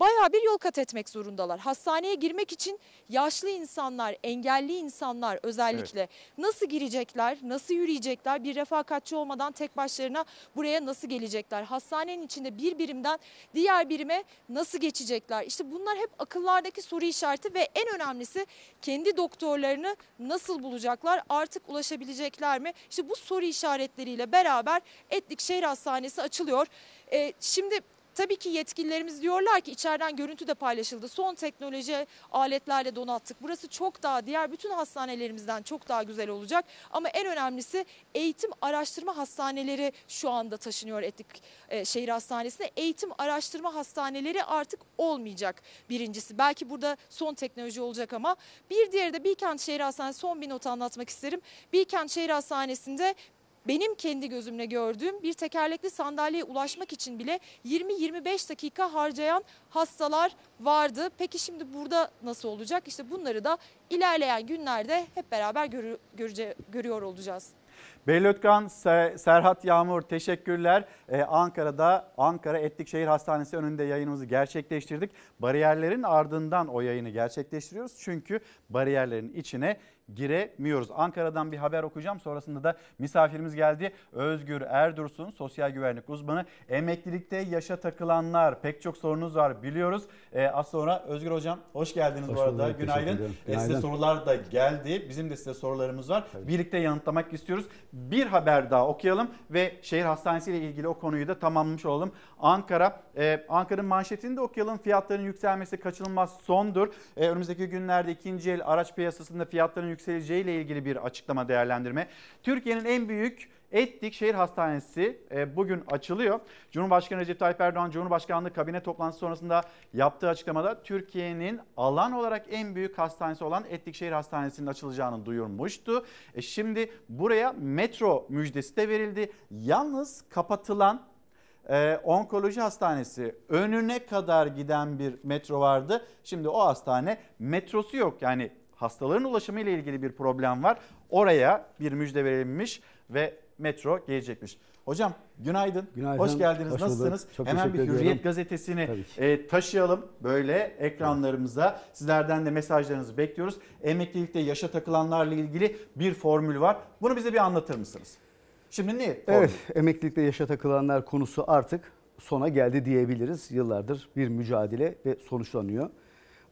Speaker 39: bayağı bir yol kat etmek zorundalar. Hastaneye girmek için yaşlı insanlar, engelli insanlar özellikle nasıl girecekler, nasıl yürüyecekler, bir refakatçi olmadan tek başlarına buraya nasıl gelecekler? Hastanenin içinde bir birimden diğer birime nasıl geçecekler? İşte bunlar hep akıllardaki soru işareti ve en önemlisi kendi doktorlarını nasıl bulacaklar? Artık ulaşabilecekler mi? İşte bu soru işaretleriyle beraber Etlik Şehir Hastanesi açılıyor. Ee, şimdi Tabii ki yetkililerimiz diyorlar ki içeriden görüntü de paylaşıldı. Son teknoloji aletlerle donattık. Burası çok daha diğer bütün hastanelerimizden çok daha güzel olacak. Ama en önemlisi eğitim araştırma hastaneleri şu anda taşınıyor Etlik e, Şehir Hastanesi'ne. Eğitim araştırma hastaneleri artık olmayacak birincisi. Belki burada son teknoloji olacak ama bir diğeri de Bilkent Şehir Hastanesi son bir not anlatmak isterim. Bilkent Şehir Hastanesi'nde benim kendi gözümle gördüğüm bir tekerlekli sandalyeye ulaşmak için bile 20-25 dakika harcayan hastalar vardı. Peki şimdi burada nasıl olacak? İşte bunları da ilerleyen günlerde hep beraber görü- görece- görüyor olacağız.
Speaker 1: Beril Ötkan, Se- Serhat Yağmur teşekkürler. Ee, Ankara'da Ankara Etlik Şehir Hastanesi önünde yayınımızı gerçekleştirdik. Bariyerlerin ardından o yayını gerçekleştiriyoruz. Çünkü bariyerlerin içine giremiyoruz. Ankara'dan bir haber okuyacağım. Sonrasında da misafirimiz geldi. Özgür Erdursun, sosyal güvenlik uzmanı. Emeklilikte yaşa takılanlar pek çok sorunuz var biliyoruz. Ee, az sonra Özgür Hocam hoş geldiniz
Speaker 40: Hoş
Speaker 1: bu arada.
Speaker 40: bulduk,
Speaker 1: Günaydın.
Speaker 40: ederim.
Speaker 1: Ee, size
Speaker 40: Günaydın.
Speaker 1: sorular da geldi. Bizim de size sorularımız var. Birlikte yanıtlamak istiyoruz. Bir haber daha okuyalım ve şehir hastanesi ile ilgili o konuyu da tamamlamış olalım. Ankara, e, Ankara'nın manşetini de okuyalım. Fiyatların yükselmesi kaçınılmaz sondur. E, önümüzdeki günlerde ikinci el araç piyasasında fiyatların yükseleceği ile ilgili bir açıklama değerlendirme. Türkiye'nin en büyük Etlik Şehir Hastanesi e, bugün açılıyor. Cumhurbaşkanı Recep Tayyip Erdoğan Cumhurbaşkanlığı kabine toplantısı sonrasında yaptığı açıklamada Türkiye'nin alan olarak en büyük hastanesi olan Etlik Şehir Hastanesi'nin açılacağını duyurmuştu. E, şimdi buraya metro müjdesi de verildi. Yalnız kapatılan e, onkoloji hastanesi önüne kadar giden bir metro vardı. Şimdi o hastane metrosu yok. Yani hastaların ulaşımı ile ilgili bir problem var. Oraya bir müjde verilmiş ve metro gelecekmiş. Hocam günaydın.
Speaker 40: Günaydın,
Speaker 1: Hoş geldiniz.
Speaker 40: hoş.
Speaker 1: Nasılsınız?
Speaker 40: Çok
Speaker 1: Hemen bir Hürriyet
Speaker 40: ediyorum.
Speaker 1: gazetesini e, taşıyalım böyle ekranlarımıza. Sizlerden de mesajlarınızı bekliyoruz. Emeklilikte yaşa takılanlarla ilgili bir formül var. Bunu bize bir anlatır mısınız? Şimdi ne? Formül?
Speaker 40: Evet, emeklilikte yaşa takılanlar konusu artık sona geldi diyebiliriz. Yıllardır bir mücadele ve sonuçlanıyor.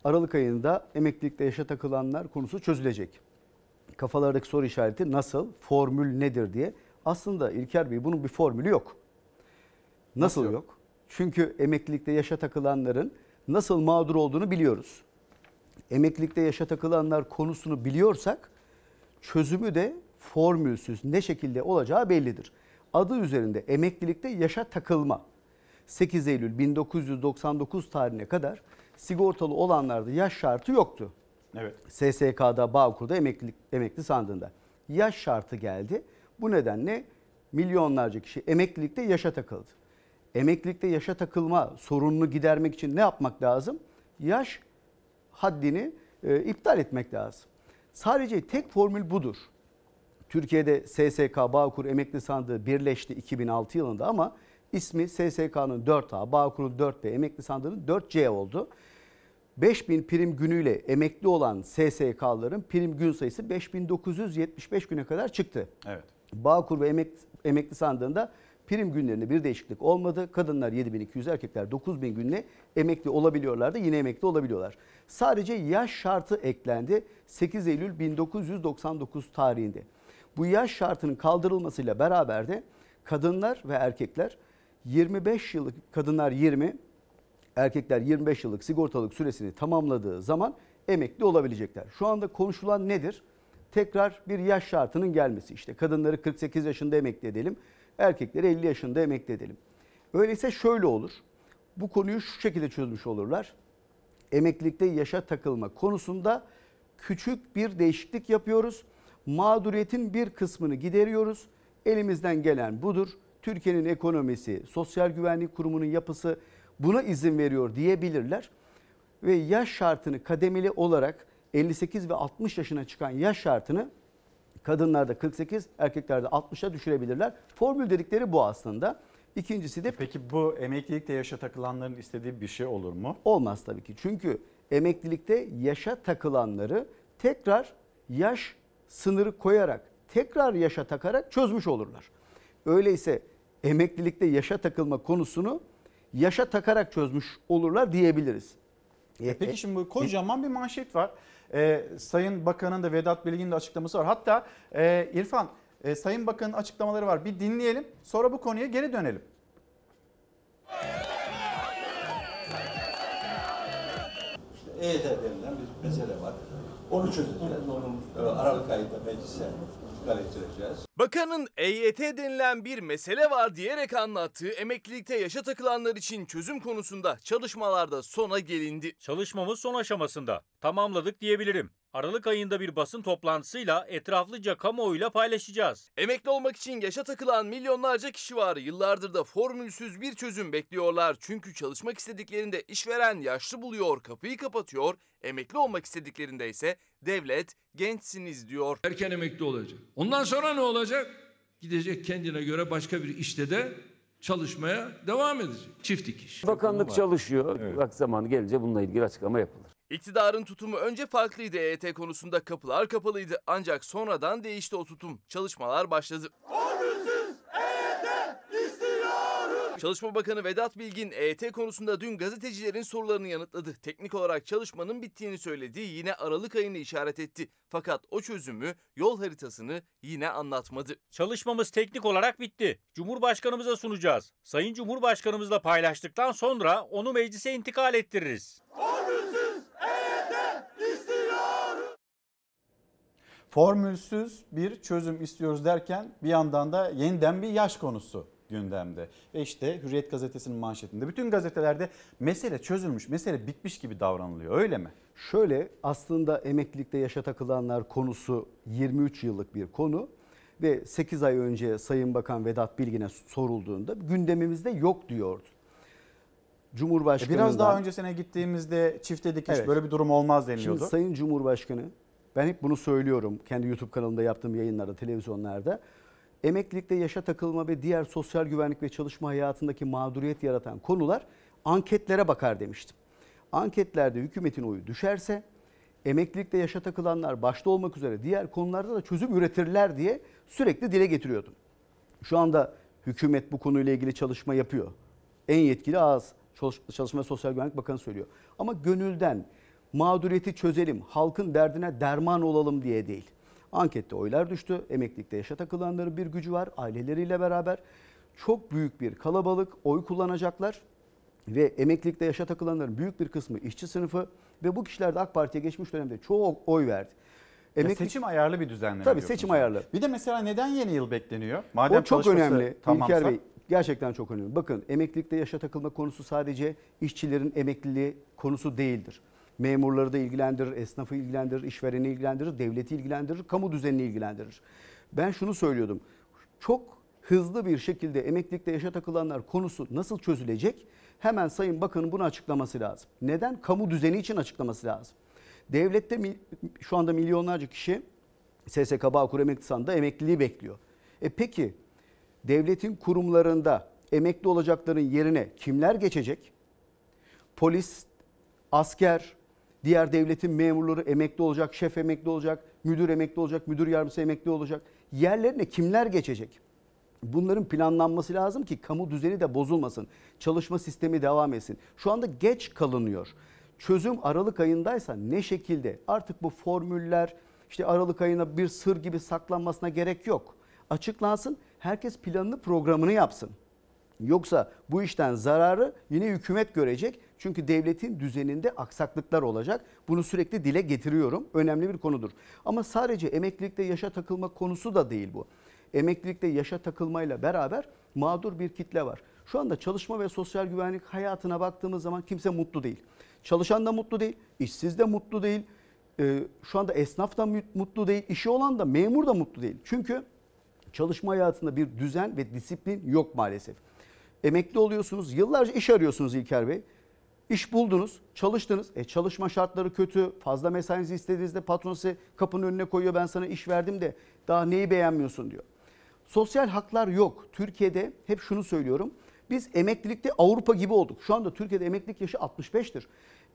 Speaker 40: Aralık ayında emeklilikte yaşa takılanlar konusu çözülecek. Kafalardaki soru işareti nasıl, formül nedir diye. Aslında İlker Bey bunun bir formülü yok. Nasıl,
Speaker 1: Nasıl yok?
Speaker 40: yok? Çünkü emeklilikte yaşa takılanların nasıl mağdur olduğunu biliyoruz. Emeklilikte yaşa takılanlar konusunu biliyorsak çözümü de formülsüz ne şekilde olacağı bellidir. Adı üzerinde emeklilikte yaşa takılma. 8 Eylül 1999 tarihine kadar sigortalı olanlarda yaş şartı yoktu.
Speaker 1: Evet.
Speaker 40: SSK'da, Bağkur'da emeklilik, emekli sandığında. Yaş şartı geldi. Bu nedenle milyonlarca kişi emeklilikte yaşa takıldı. Emeklilikte yaşa takılma sorununu gidermek için ne yapmak lazım? Yaş haddini e, iptal etmek lazım. Sadece tek formül budur. Türkiye'de SSK, Bağkur emekli sandığı birleşti 2006 yılında ama ismi SSK'nın 4A, Bağkur'un 4B, emekli sandığının 4C oldu. 5000 prim günüyle emekli olan SSK'ların prim gün sayısı 5975 güne kadar çıktı.
Speaker 1: Evet.
Speaker 40: Bağkur ve emek, emekli sandığında prim günlerinde bir değişiklik olmadı. Kadınlar 7200, erkekler 9000 günle emekli olabiliyorlardı. Yine emekli olabiliyorlar. Sadece yaş şartı eklendi 8 Eylül 1999 tarihinde. Bu yaş şartının kaldırılmasıyla beraber de kadınlar ve erkekler 25 yıllık kadınlar 20, erkekler 25 yıllık sigortalık süresini tamamladığı zaman emekli olabilecekler. Şu anda konuşulan nedir? Tekrar bir yaş şartının gelmesi. İşte kadınları 48 yaşında emekli edelim, erkekleri 50 yaşında emekli edelim. Öyleyse şöyle olur. Bu konuyu şu şekilde çözmüş olurlar. Emeklilikte yaşa takılma konusunda küçük bir değişiklik yapıyoruz. Mağduriyetin bir kısmını gideriyoruz. Elimizden gelen budur. Türkiye'nin ekonomisi, Sosyal Güvenlik Kurumu'nun yapısı buna izin veriyor diyebilirler. Ve yaş şartını kademeli olarak 58 ve 60 yaşına çıkan yaş şartını kadınlarda 48, erkeklerde 60'a düşürebilirler. Formül dedikleri bu aslında. İkincisi de
Speaker 1: Peki bu emeklilikte yaşa takılanların istediği bir şey olur mu?
Speaker 40: Olmaz tabii ki. Çünkü emeklilikte yaşa takılanları tekrar yaş sınırı koyarak, tekrar yaşa takarak çözmüş olurlar. Öyleyse emeklilikte yaşa takılma konusunu yaşa takarak çözmüş olurlar diyebiliriz.
Speaker 1: E peki şimdi bu kocaman bir manşet var. Ee, Sayın Bakan'ın da Vedat Bilgin'in de açıklaması var. Hatta e, İrfan, e, Sayın Bakan'ın açıklamaları var. Bir dinleyelim sonra bu konuya geri dönelim.
Speaker 10: EYT denilen bir mesele var. Onu çözeceğiz. Onun e, Aralık ayında meclise çıkar ettireceğiz.
Speaker 35: Bakanın EYT denilen bir mesele var diyerek anlattığı emeklilikte yaşa takılanlar için çözüm konusunda çalışmalarda sona gelindi.
Speaker 41: Çalışmamız son aşamasında. Tamamladık diyebilirim. Aralık ayında bir basın toplantısıyla etraflıca kamuoyuyla paylaşacağız.
Speaker 35: Emekli olmak için yaşa takılan milyonlarca kişi var. Yıllardır da formülsüz bir çözüm bekliyorlar. Çünkü çalışmak istediklerinde işveren yaşlı buluyor, kapıyı kapatıyor. Emekli olmak istediklerinde ise devlet gençsiniz diyor.
Speaker 9: Erken emekli olacak. Ondan sonra ne olacak? Gidecek kendine göre başka bir işte de çalışmaya devam edecek. Çift dikiş.
Speaker 42: Bakanlık çalışıyor. Vakti zamanı gelince bununla ilgili açıklama yapılır.
Speaker 35: İktidarın tutumu önce farklıydı EYT konusunda kapılar kapalıydı ancak sonradan değişti o tutum. Çalışmalar başladı. Çalışma Bakanı Vedat Bilgin EYT konusunda dün gazetecilerin sorularını yanıtladı. Teknik olarak çalışmanın bittiğini söyledi. Yine Aralık ayını işaret etti. Fakat o çözümü, yol haritasını yine anlatmadı.
Speaker 41: Çalışmamız teknik olarak bitti. Cumhurbaşkanımıza sunacağız. Sayın Cumhurbaşkanımızla paylaştıktan sonra onu meclise intikal ettiririz.
Speaker 1: Formülsüz bir çözüm istiyoruz derken bir yandan da yeniden bir yaş konusu gündemde. Ve işte Hürriyet gazetesinin manşetinde bütün gazetelerde mesele çözülmüş, mesele bitmiş gibi davranılıyor öyle mi?
Speaker 40: Şöyle aslında emeklilikte yaşa takılanlar konusu 23 yıllık bir konu ve 8 ay önce Sayın Bakan Vedat Bilgin'e sorulduğunda gündemimizde yok diyordu. Cumhurbaşkanından...
Speaker 1: E Biraz daha öncesine gittiğimizde çifte dikiş
Speaker 40: Evet.
Speaker 1: böyle bir durum olmaz deniliyordu.
Speaker 40: Şimdi Sayın Cumhurbaşkanı ben hep bunu söylüyorum kendi YouTube kanalımda yaptığım yayınlarda, televizyonlarda. Emeklilikte yaşa takılma ve diğer sosyal güvenlik ve çalışma hayatındaki mağduriyet yaratan konular anketlere bakar demiştim. Anketlerde hükümetin oyu düşerse emeklilikte yaşa takılanlar başta olmak üzere diğer konularda da çözüm üretirler diye sürekli dile getiriyordum. Şu anda hükümet bu konuyla ilgili çalışma yapıyor. En yetkili ağız Çalış- Çalışma ve Sosyal Güvenlik Bakanı söylüyor. Ama gönülden mağduriyeti çözelim, halkın derdine derman olalım diye değil. Ankette oylar düştü. Emeklilikte yaşa takılanların bir gücü var. Aileleriyle beraber çok büyük bir kalabalık oy kullanacaklar. Ve emeklilikte yaşa takılanların büyük bir kısmı işçi sınıfı ve bu kişiler de AK Parti'ye geçmiş dönemde çoğu oy verdi.
Speaker 1: Ya
Speaker 40: Emeklilik-
Speaker 1: seçim ayarlı bir düzenleme
Speaker 40: Tabii seçim ayarlı.
Speaker 1: Bir de mesela neden yeni yıl bekleniyor?
Speaker 40: o çok önemli
Speaker 1: tamamsa-
Speaker 40: İlker Bey. Gerçekten çok önemli. Bakın emeklilikte yaşa takılma konusu sadece işçilerin emekliliği konusu değildir. Memurları da ilgilendirir, esnafı ilgilendirir, işvereni ilgilendirir, devleti ilgilendirir, kamu düzenini ilgilendirir. Ben şunu söylüyordum. Çok hızlı bir şekilde emeklilikte yaşa takılanlar konusu nasıl çözülecek? Hemen Sayın Bakan'ın bunu açıklaması lazım. Neden? Kamu düzeni için açıklaması lazım. Devlette şu anda milyonlarca kişi SSK Bağkur Emekli Sandığı emekliliği bekliyor. E peki devletin kurumlarında emekli olacakların yerine kimler geçecek? Polis, asker, diğer devletin memurları emekli olacak, şef emekli olacak, müdür emekli olacak, müdür yardımcısı emekli olacak. Yerlerine kimler geçecek? Bunların planlanması lazım ki kamu düzeni de bozulmasın. Çalışma sistemi devam etsin. Şu anda geç kalınıyor. Çözüm Aralık ayındaysa ne şekilde? Artık bu formüller işte Aralık ayına bir sır gibi saklanmasına gerek yok. Açıklansın. Herkes planını programını yapsın. Yoksa bu işten zararı yine hükümet görecek. Çünkü devletin düzeninde aksaklıklar olacak. Bunu sürekli dile getiriyorum. Önemli bir konudur. Ama sadece emeklilikte yaşa takılma konusu da değil bu. Emeklilikte yaşa takılmayla beraber mağdur bir kitle var. Şu anda çalışma ve sosyal güvenlik hayatına baktığımız zaman kimse mutlu değil. Çalışan da mutlu değil, işsiz de mutlu değil. e, şu anda esnaf da mutlu değil, işi olan da memur da mutlu değil. Çünkü çalışma hayatında bir düzen ve disiplin yok maalesef. Emekli oluyorsunuz, yıllarca iş arıyorsunuz İlker Bey. İş buldunuz, çalıştınız. E çalışma şartları kötü. Fazla mesainizi istediğinizde patron size kapının önüne koyuyor. Ben sana iş verdim de daha neyi beğenmiyorsun diyor. Sosyal haklar yok. Türkiye'de hep şunu söylüyorum. Biz emeklilikte Avrupa gibi olduk. Şu anda Türkiye'de emeklilik yaşı 65'tir.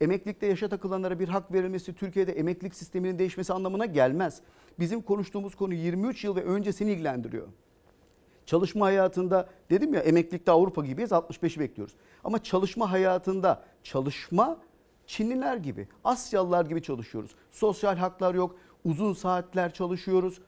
Speaker 40: Emeklilikte yaşa takılanlara bir hak verilmesi Türkiye'de emeklilik sisteminin değişmesi anlamına gelmez. Bizim konuştuğumuz konu 23 yıl ve öncesini ilgilendiriyor. Çalışma hayatında dedim ya emeklilikte Avrupa gibiyiz 65'i bekliyoruz. Ama çalışma hayatında çalışma Çinliler gibi, Asyalılar gibi çalışıyoruz. Sosyal haklar yok, uzun saatler çalışıyoruz.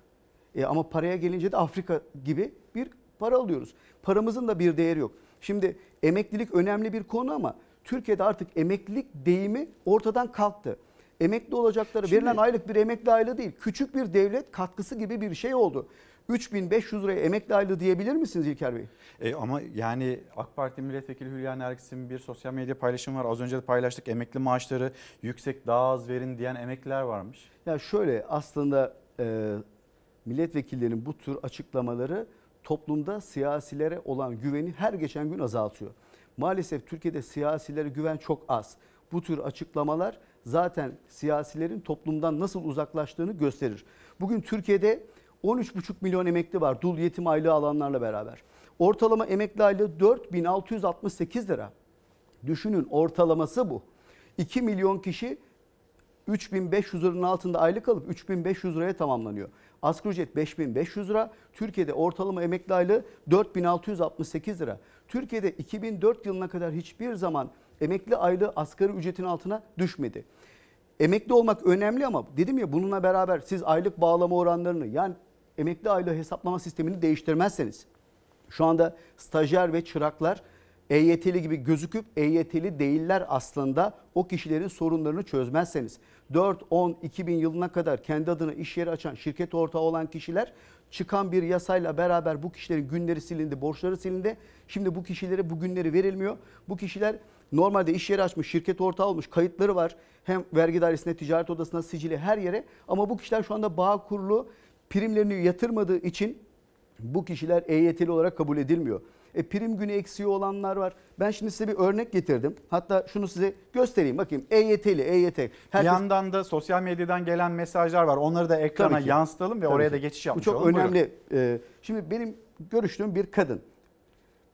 Speaker 40: E ama paraya gelince de Afrika gibi bir para alıyoruz. Paramızın da bir değeri yok. Şimdi emeklilik önemli bir konu ama Türkiye'de artık emeklilik deyimi ortadan kalktı. Emekli olacakları
Speaker 1: Şimdi-
Speaker 40: verilen aylık bir emekli aylığı değil. Küçük bir devlet katkısı gibi bir şey oldu. 3500 liraya emekli aylığı diyebilir misiniz İlker Bey?
Speaker 1: E, ama yani AK Parti milletvekili Hülya Nergis'in bir sosyal medya paylaşımı var. Az önce de paylaştık. Emekli maaşları yüksek daha az verin diyen emekliler varmış.
Speaker 40: Ya şöyle aslında e, milletvekillerinin bu tür açıklamaları toplumda siyasilere olan güveni her geçen gün azaltıyor. Maalesef Türkiye'de siyasilere güven çok az. Bu tür açıklamalar zaten siyasilerin toplumdan nasıl uzaklaştığını gösterir. Bugün Türkiye'de 13,5 milyon emekli var dul yetim aylığı alanlarla beraber. Ortalama emekli aylığı 4668 lira. Düşünün ortalaması bu. 2 milyon kişi 3500 liranın altında aylık alıp 3500 liraya tamamlanıyor. Asgari ücret 5500 lira. Türkiye'de ortalama emekli aylığı 4668 lira. Türkiye'de 2004 yılına kadar hiçbir zaman emekli aylığı asgari ücretin altına düşmedi. Emekli olmak önemli ama dedim ya bununla beraber siz aylık bağlama oranlarını yani emekli aylığı hesaplama sistemini değiştirmezseniz şu anda stajyer ve çıraklar EYT'li gibi gözüküp EYT'li değiller aslında o kişilerin sorunlarını çözmezseniz 4-10-2000 yılına kadar kendi adına iş yeri açan şirket ortağı olan kişiler çıkan bir yasayla beraber bu kişilerin günleri silindi, borçları silindi. Şimdi bu kişilere bu günleri verilmiyor. Bu kişiler normalde iş yeri açmış, şirket ortağı olmuş, kayıtları var. Hem vergi dairesine, ticaret odasına, sicili her yere. Ama bu kişiler şu anda bağ kurulu primlerini yatırmadığı için bu kişiler EYT'li olarak kabul edilmiyor. E, prim günü eksiği olanlar var. Ben şimdi size bir örnek getirdim. Hatta şunu size göstereyim. Bakayım EYT'li, EYT.
Speaker 1: Bir
Speaker 40: Herkes...
Speaker 1: yandan da sosyal medyadan gelen mesajlar var. Onları da ekrana yansıtalım ve
Speaker 40: Tabii
Speaker 1: oraya
Speaker 40: ki.
Speaker 1: da geçiş yapmış
Speaker 40: Bu çok
Speaker 1: olalım.
Speaker 40: Önemli. Ee, şimdi benim görüştüğüm bir kadın.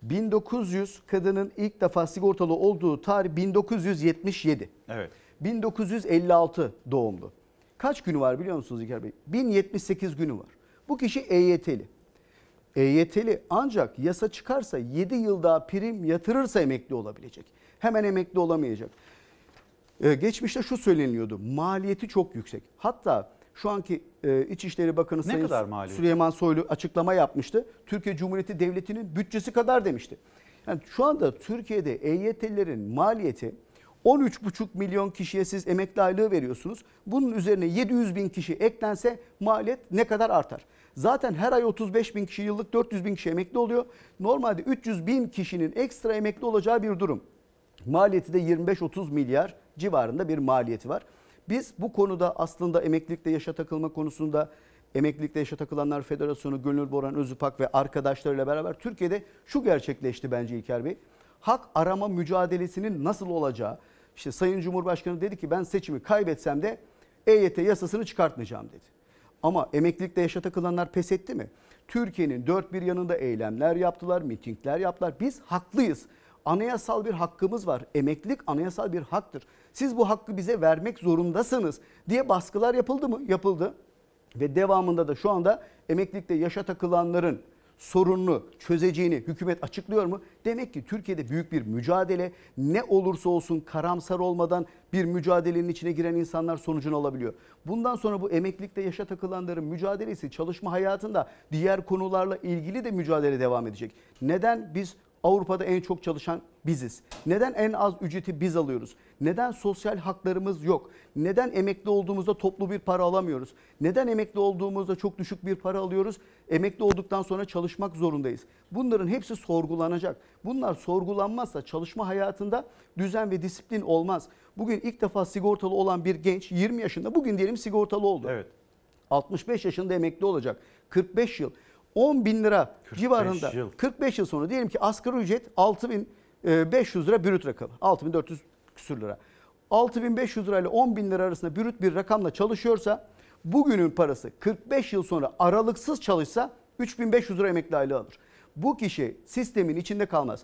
Speaker 40: 1900 kadının ilk defa sigortalı olduğu tarih 1977.
Speaker 1: Evet.
Speaker 40: 1956 doğumlu. Kaç günü var biliyor musunuz İlker Bey? 1078 günü var. Bu kişi EYT'li. EYT'li ancak yasa çıkarsa 7 yıl daha prim yatırırsa emekli olabilecek. Hemen emekli olamayacak. Ee, geçmişte şu söyleniliyordu. Maliyeti çok yüksek. Hatta şu anki e, İçişleri Bakanı
Speaker 1: Ne
Speaker 40: Sayın
Speaker 1: kadar maliyeti?
Speaker 40: Süleyman Soylu açıklama yapmıştı. Türkiye Cumhuriyeti Devleti'nin bütçesi kadar demişti. Yani şu anda Türkiye'de EYT'lilerin maliyeti 13,5 milyon kişiye siz emekli aylığı veriyorsunuz. Bunun üzerine 700 bin kişi eklense maliyet ne kadar artar? Zaten her ay 35 bin kişi yıllık 400 bin kişi emekli oluyor. Normalde 300 bin kişinin ekstra emekli olacağı bir durum. Maliyeti de 25-30 milyar civarında bir maliyeti var. Biz bu konuda aslında emeklilikte yaşa takılma konusunda Emeklilikte Yaşa Takılanlar Federasyonu Gönül Boran Özüpak ve arkadaşlarıyla beraber Türkiye'de şu gerçekleşti bence İlker Bey. Hak arama mücadelesinin nasıl olacağı. İşte Sayın Cumhurbaşkanı dedi ki ben seçimi kaybetsem de EYT yasasını çıkartmayacağım dedi. Ama emeklilikte yaşa takılanlar pes etti mi? Türkiye'nin dört bir yanında eylemler yaptılar, mitingler yaptılar. Biz haklıyız. Anayasal bir hakkımız var. Emeklilik anayasal bir haktır. Siz bu hakkı bize vermek zorundasınız diye baskılar yapıldı mı? Yapıldı. Ve devamında da şu anda emeklilikte yaşa takılanların sorununu çözeceğini hükümet açıklıyor mu? Demek ki Türkiye'de büyük bir mücadele ne olursa olsun karamsar olmadan bir mücadelenin içine giren insanlar sonucunu alabiliyor. Bundan sonra bu emeklilikte yaşa takılanların mücadelesi çalışma hayatında diğer konularla ilgili de mücadele devam edecek. Neden biz Avrupa'da en çok çalışan biziz? Neden en az ücreti biz alıyoruz? Neden sosyal haklarımız yok? Neden emekli olduğumuzda toplu bir para alamıyoruz? Neden emekli olduğumuzda çok düşük bir para alıyoruz? Emekli olduktan sonra çalışmak zorundayız. Bunların hepsi sorgulanacak. Bunlar sorgulanmazsa çalışma hayatında düzen ve disiplin olmaz. Bugün ilk defa sigortalı olan bir genç 20 yaşında bugün diyelim sigortalı oldu.
Speaker 1: Evet.
Speaker 40: 65 yaşında emekli olacak. 45 yıl. 10 bin lira civarında.
Speaker 1: yıl.
Speaker 40: 45 yıl sonra diyelim ki asgari ücret 6500 lira brüt rakamı. 6400 küsür lira. 6500 lira ile 10 bin lira arasında brüt bir rakamla çalışıyorsa bugünün parası 45 yıl sonra aralıksız çalışsa 3500 lira emekli aylığı alır. Bu kişi sistemin içinde kalmaz.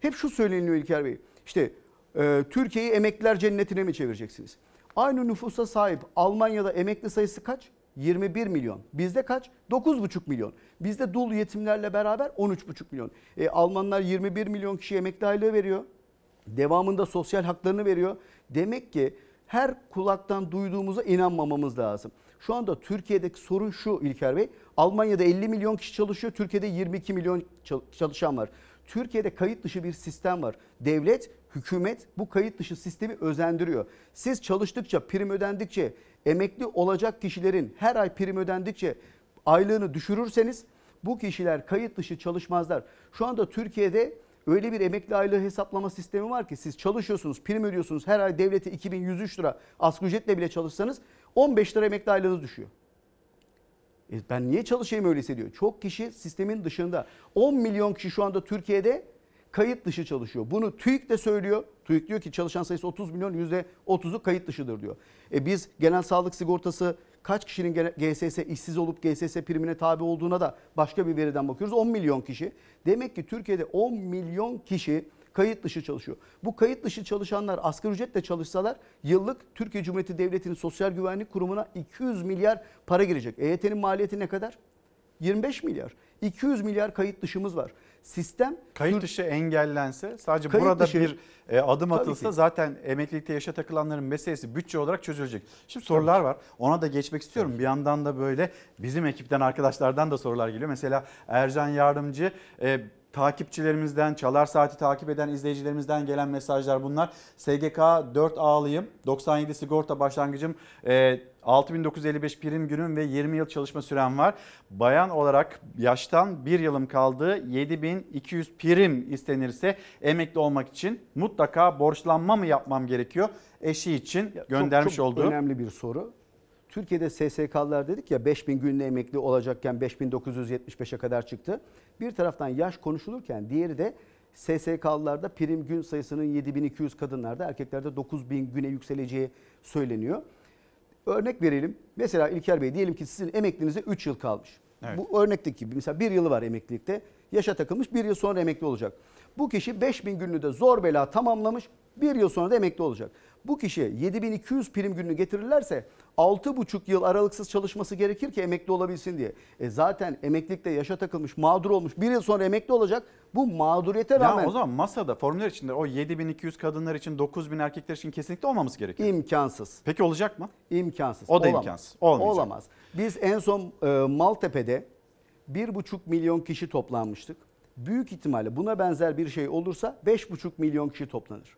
Speaker 40: Hep şu söyleniyor İlker Bey. İşte e, Türkiye'yi emekliler cennetine mi çevireceksiniz? Aynı nüfusa sahip Almanya'da emekli sayısı kaç? 21 milyon. Bizde kaç? 9,5 milyon. Bizde dul yetimlerle beraber 13,5 milyon. E, Almanlar 21 milyon kişi emekli aylığı veriyor. Devamında sosyal haklarını veriyor. Demek ki her kulaktan duyduğumuza inanmamamız lazım. Şu anda Türkiye'deki sorun şu İlker Bey. Almanya'da 50 milyon kişi çalışıyor. Türkiye'de 22 milyon çal- çalışan var. Türkiye'de kayıt dışı bir sistem var. Devlet, hükümet bu kayıt dışı sistemi özendiriyor. Siz çalıştıkça, prim ödendikçe, emekli olacak kişilerin her ay prim ödendikçe aylığını düşürürseniz bu kişiler kayıt dışı çalışmazlar. Şu anda Türkiye'de öyle bir emekli aylığı hesaplama sistemi var ki siz çalışıyorsunuz, prim ödüyorsunuz. Her ay devlete 2103 lira asgari ücretle bile çalışsanız 15 lira emekli aylığınız düşüyor. E ben niye çalışayım öyleyse diyor. Çok kişi sistemin dışında. 10 milyon kişi şu anda Türkiye'de kayıt dışı çalışıyor. Bunu TÜİK de söylüyor. TÜİK diyor ki çalışan sayısı 30 milyon %30'u kayıt dışıdır diyor. E biz genel sağlık sigortası kaç kişinin GSS işsiz olup GSS primine tabi olduğuna da başka bir veriden bakıyoruz. 10 milyon kişi. Demek ki Türkiye'de 10 milyon kişi kayıt dışı çalışıyor. Bu kayıt dışı çalışanlar asgari ücretle çalışsalar yıllık Türkiye Cumhuriyeti Devleti'nin Sosyal Güvenlik Kurumu'na 200 milyar para girecek. EYT'nin maliyeti ne kadar? 25 milyar. 200 milyar kayıt dışımız var. Sistem
Speaker 1: Kayıt dışı engellense sadece
Speaker 40: Kayıt
Speaker 1: burada
Speaker 40: dışı-
Speaker 1: bir e, adım
Speaker 40: Tabii
Speaker 1: atılsa zaten emeklilikte yaşa takılanların meselesi bütçe olarak çözülecek. Şimdi sorular var. Ona da geçmek istiyorum. Bir yandan da böyle bizim ekipten arkadaşlardan da sorular geliyor. Mesela Ercan Yardımcı e, takipçilerimizden, Çalar Saati takip eden izleyicilerimizden gelen mesajlar bunlar. SGK 4 ağlıyım, 97 sigorta başlangıcım, e, 6955 prim günüm ve 20 yıl çalışma sürem var. Bayan olarak yaştan 1 yılım kaldı. 7200 prim istenirse emekli olmak için mutlaka borçlanma mı yapmam gerekiyor? Eşi için göndermiş
Speaker 40: çok, çok
Speaker 1: olduğu.
Speaker 40: önemli bir soru. Türkiye'de SSK'lar dedik ya 5000 günlük emekli olacakken 5975'e kadar çıktı. Bir taraftan yaş konuşulurken diğeri de SSK'lılarda prim gün sayısının 7200 kadınlarda erkeklerde 9000 güne yükseleceği söyleniyor. Örnek verelim. Mesela İlker Bey diyelim ki sizin emeklinize 3 yıl kalmış.
Speaker 1: Evet.
Speaker 40: Bu örnekteki gibi mesela bir yılı var emeklilikte. Yaşa takılmış bir yıl sonra emekli olacak. Bu kişi 5000 günlüğü de zor bela tamamlamış bir yıl sonra da emekli olacak. Bu kişiye 7200 prim gününü getirirlerse 6,5 yıl aralıksız çalışması gerekir ki emekli olabilsin diye. E zaten emeklilikte yaşa takılmış mağdur olmuş bir yıl sonra emekli olacak. Bu mağduriyete rağmen
Speaker 1: Ya o zaman masada formüller içinde o 7200 kadınlar için 9000 erkekler için kesinlikle olmaması gerekiyor.
Speaker 40: imkansız.
Speaker 1: Peki olacak mı?
Speaker 40: İmkansız.
Speaker 1: O da
Speaker 40: Olamaz.
Speaker 1: imkansız. Olmayacak.
Speaker 40: Olamaz. Biz en son e, Maltepe'de 1,5 milyon kişi toplanmıştık. Büyük ihtimalle buna benzer bir şey olursa 5,5 milyon kişi toplanır.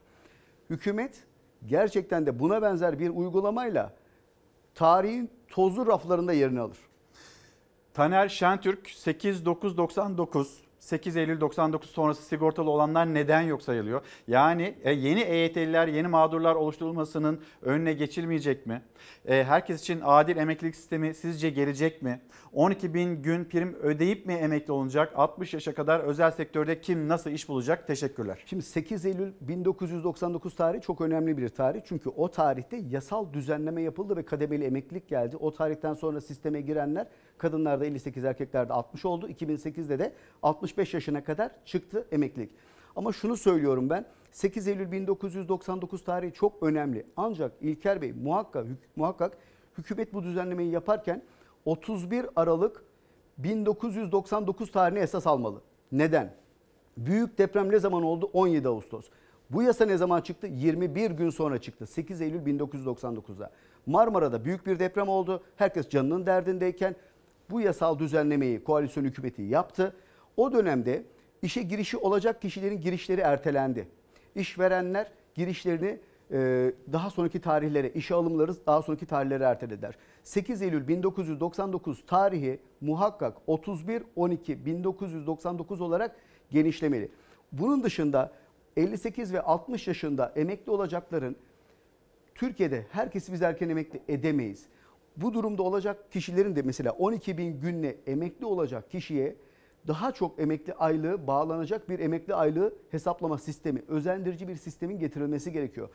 Speaker 40: Hükümet gerçekten de buna benzer bir uygulamayla tarihin tozlu raflarında yerini alır.
Speaker 1: Taner Şentürk 8999 8 Eylül 99 sonrası sigortalı olanlar neden yok sayılıyor? Yani e, yeni EYT'liler, yeni mağdurlar oluşturulmasının önüne geçilmeyecek mi? E, herkes için adil emeklilik sistemi sizce gelecek mi? 12 bin gün prim ödeyip mi emekli olunacak? 60 yaşa kadar özel sektörde kim nasıl iş bulacak? Teşekkürler.
Speaker 40: Şimdi 8 Eylül 1999 tarihi çok önemli bir tarih. Çünkü o tarihte yasal düzenleme yapıldı ve kademeli emeklilik geldi. O tarihten sonra sisteme girenler kadınlarda 58 erkeklerde 60 oldu. 2008'de de 65 yaşına kadar çıktı emeklilik. Ama şunu söylüyorum ben 8 Eylül 1999 tarihi çok önemli. Ancak İlker Bey muhakkak, muhakkak hükümet bu düzenlemeyi yaparken 31 Aralık 1999 tarihini esas almalı. Neden? Büyük deprem ne zaman oldu? 17 Ağustos. Bu yasa ne zaman çıktı? 21 gün sonra çıktı. 8 Eylül 1999'da. Marmara'da büyük bir deprem oldu. Herkes canının derdindeyken bu yasal düzenlemeyi koalisyon hükümeti yaptı. O dönemde işe girişi olacak kişilerin girişleri ertelendi. İşverenler girişlerini e, daha sonraki tarihlere, işe alımları daha sonraki tarihlere ertelediler. 8 Eylül 1999 tarihi muhakkak 31-12-1999 olarak genişlemeli. Bunun dışında 58 ve 60 yaşında emekli olacakların Türkiye'de herkesi biz erken emekli edemeyiz. Bu durumda olacak kişilerin de mesela 12 bin günle emekli olacak kişiye daha çok emekli aylığı bağlanacak bir emekli aylığı hesaplama sistemi, özendirici bir sistemin getirilmesi gerekiyor.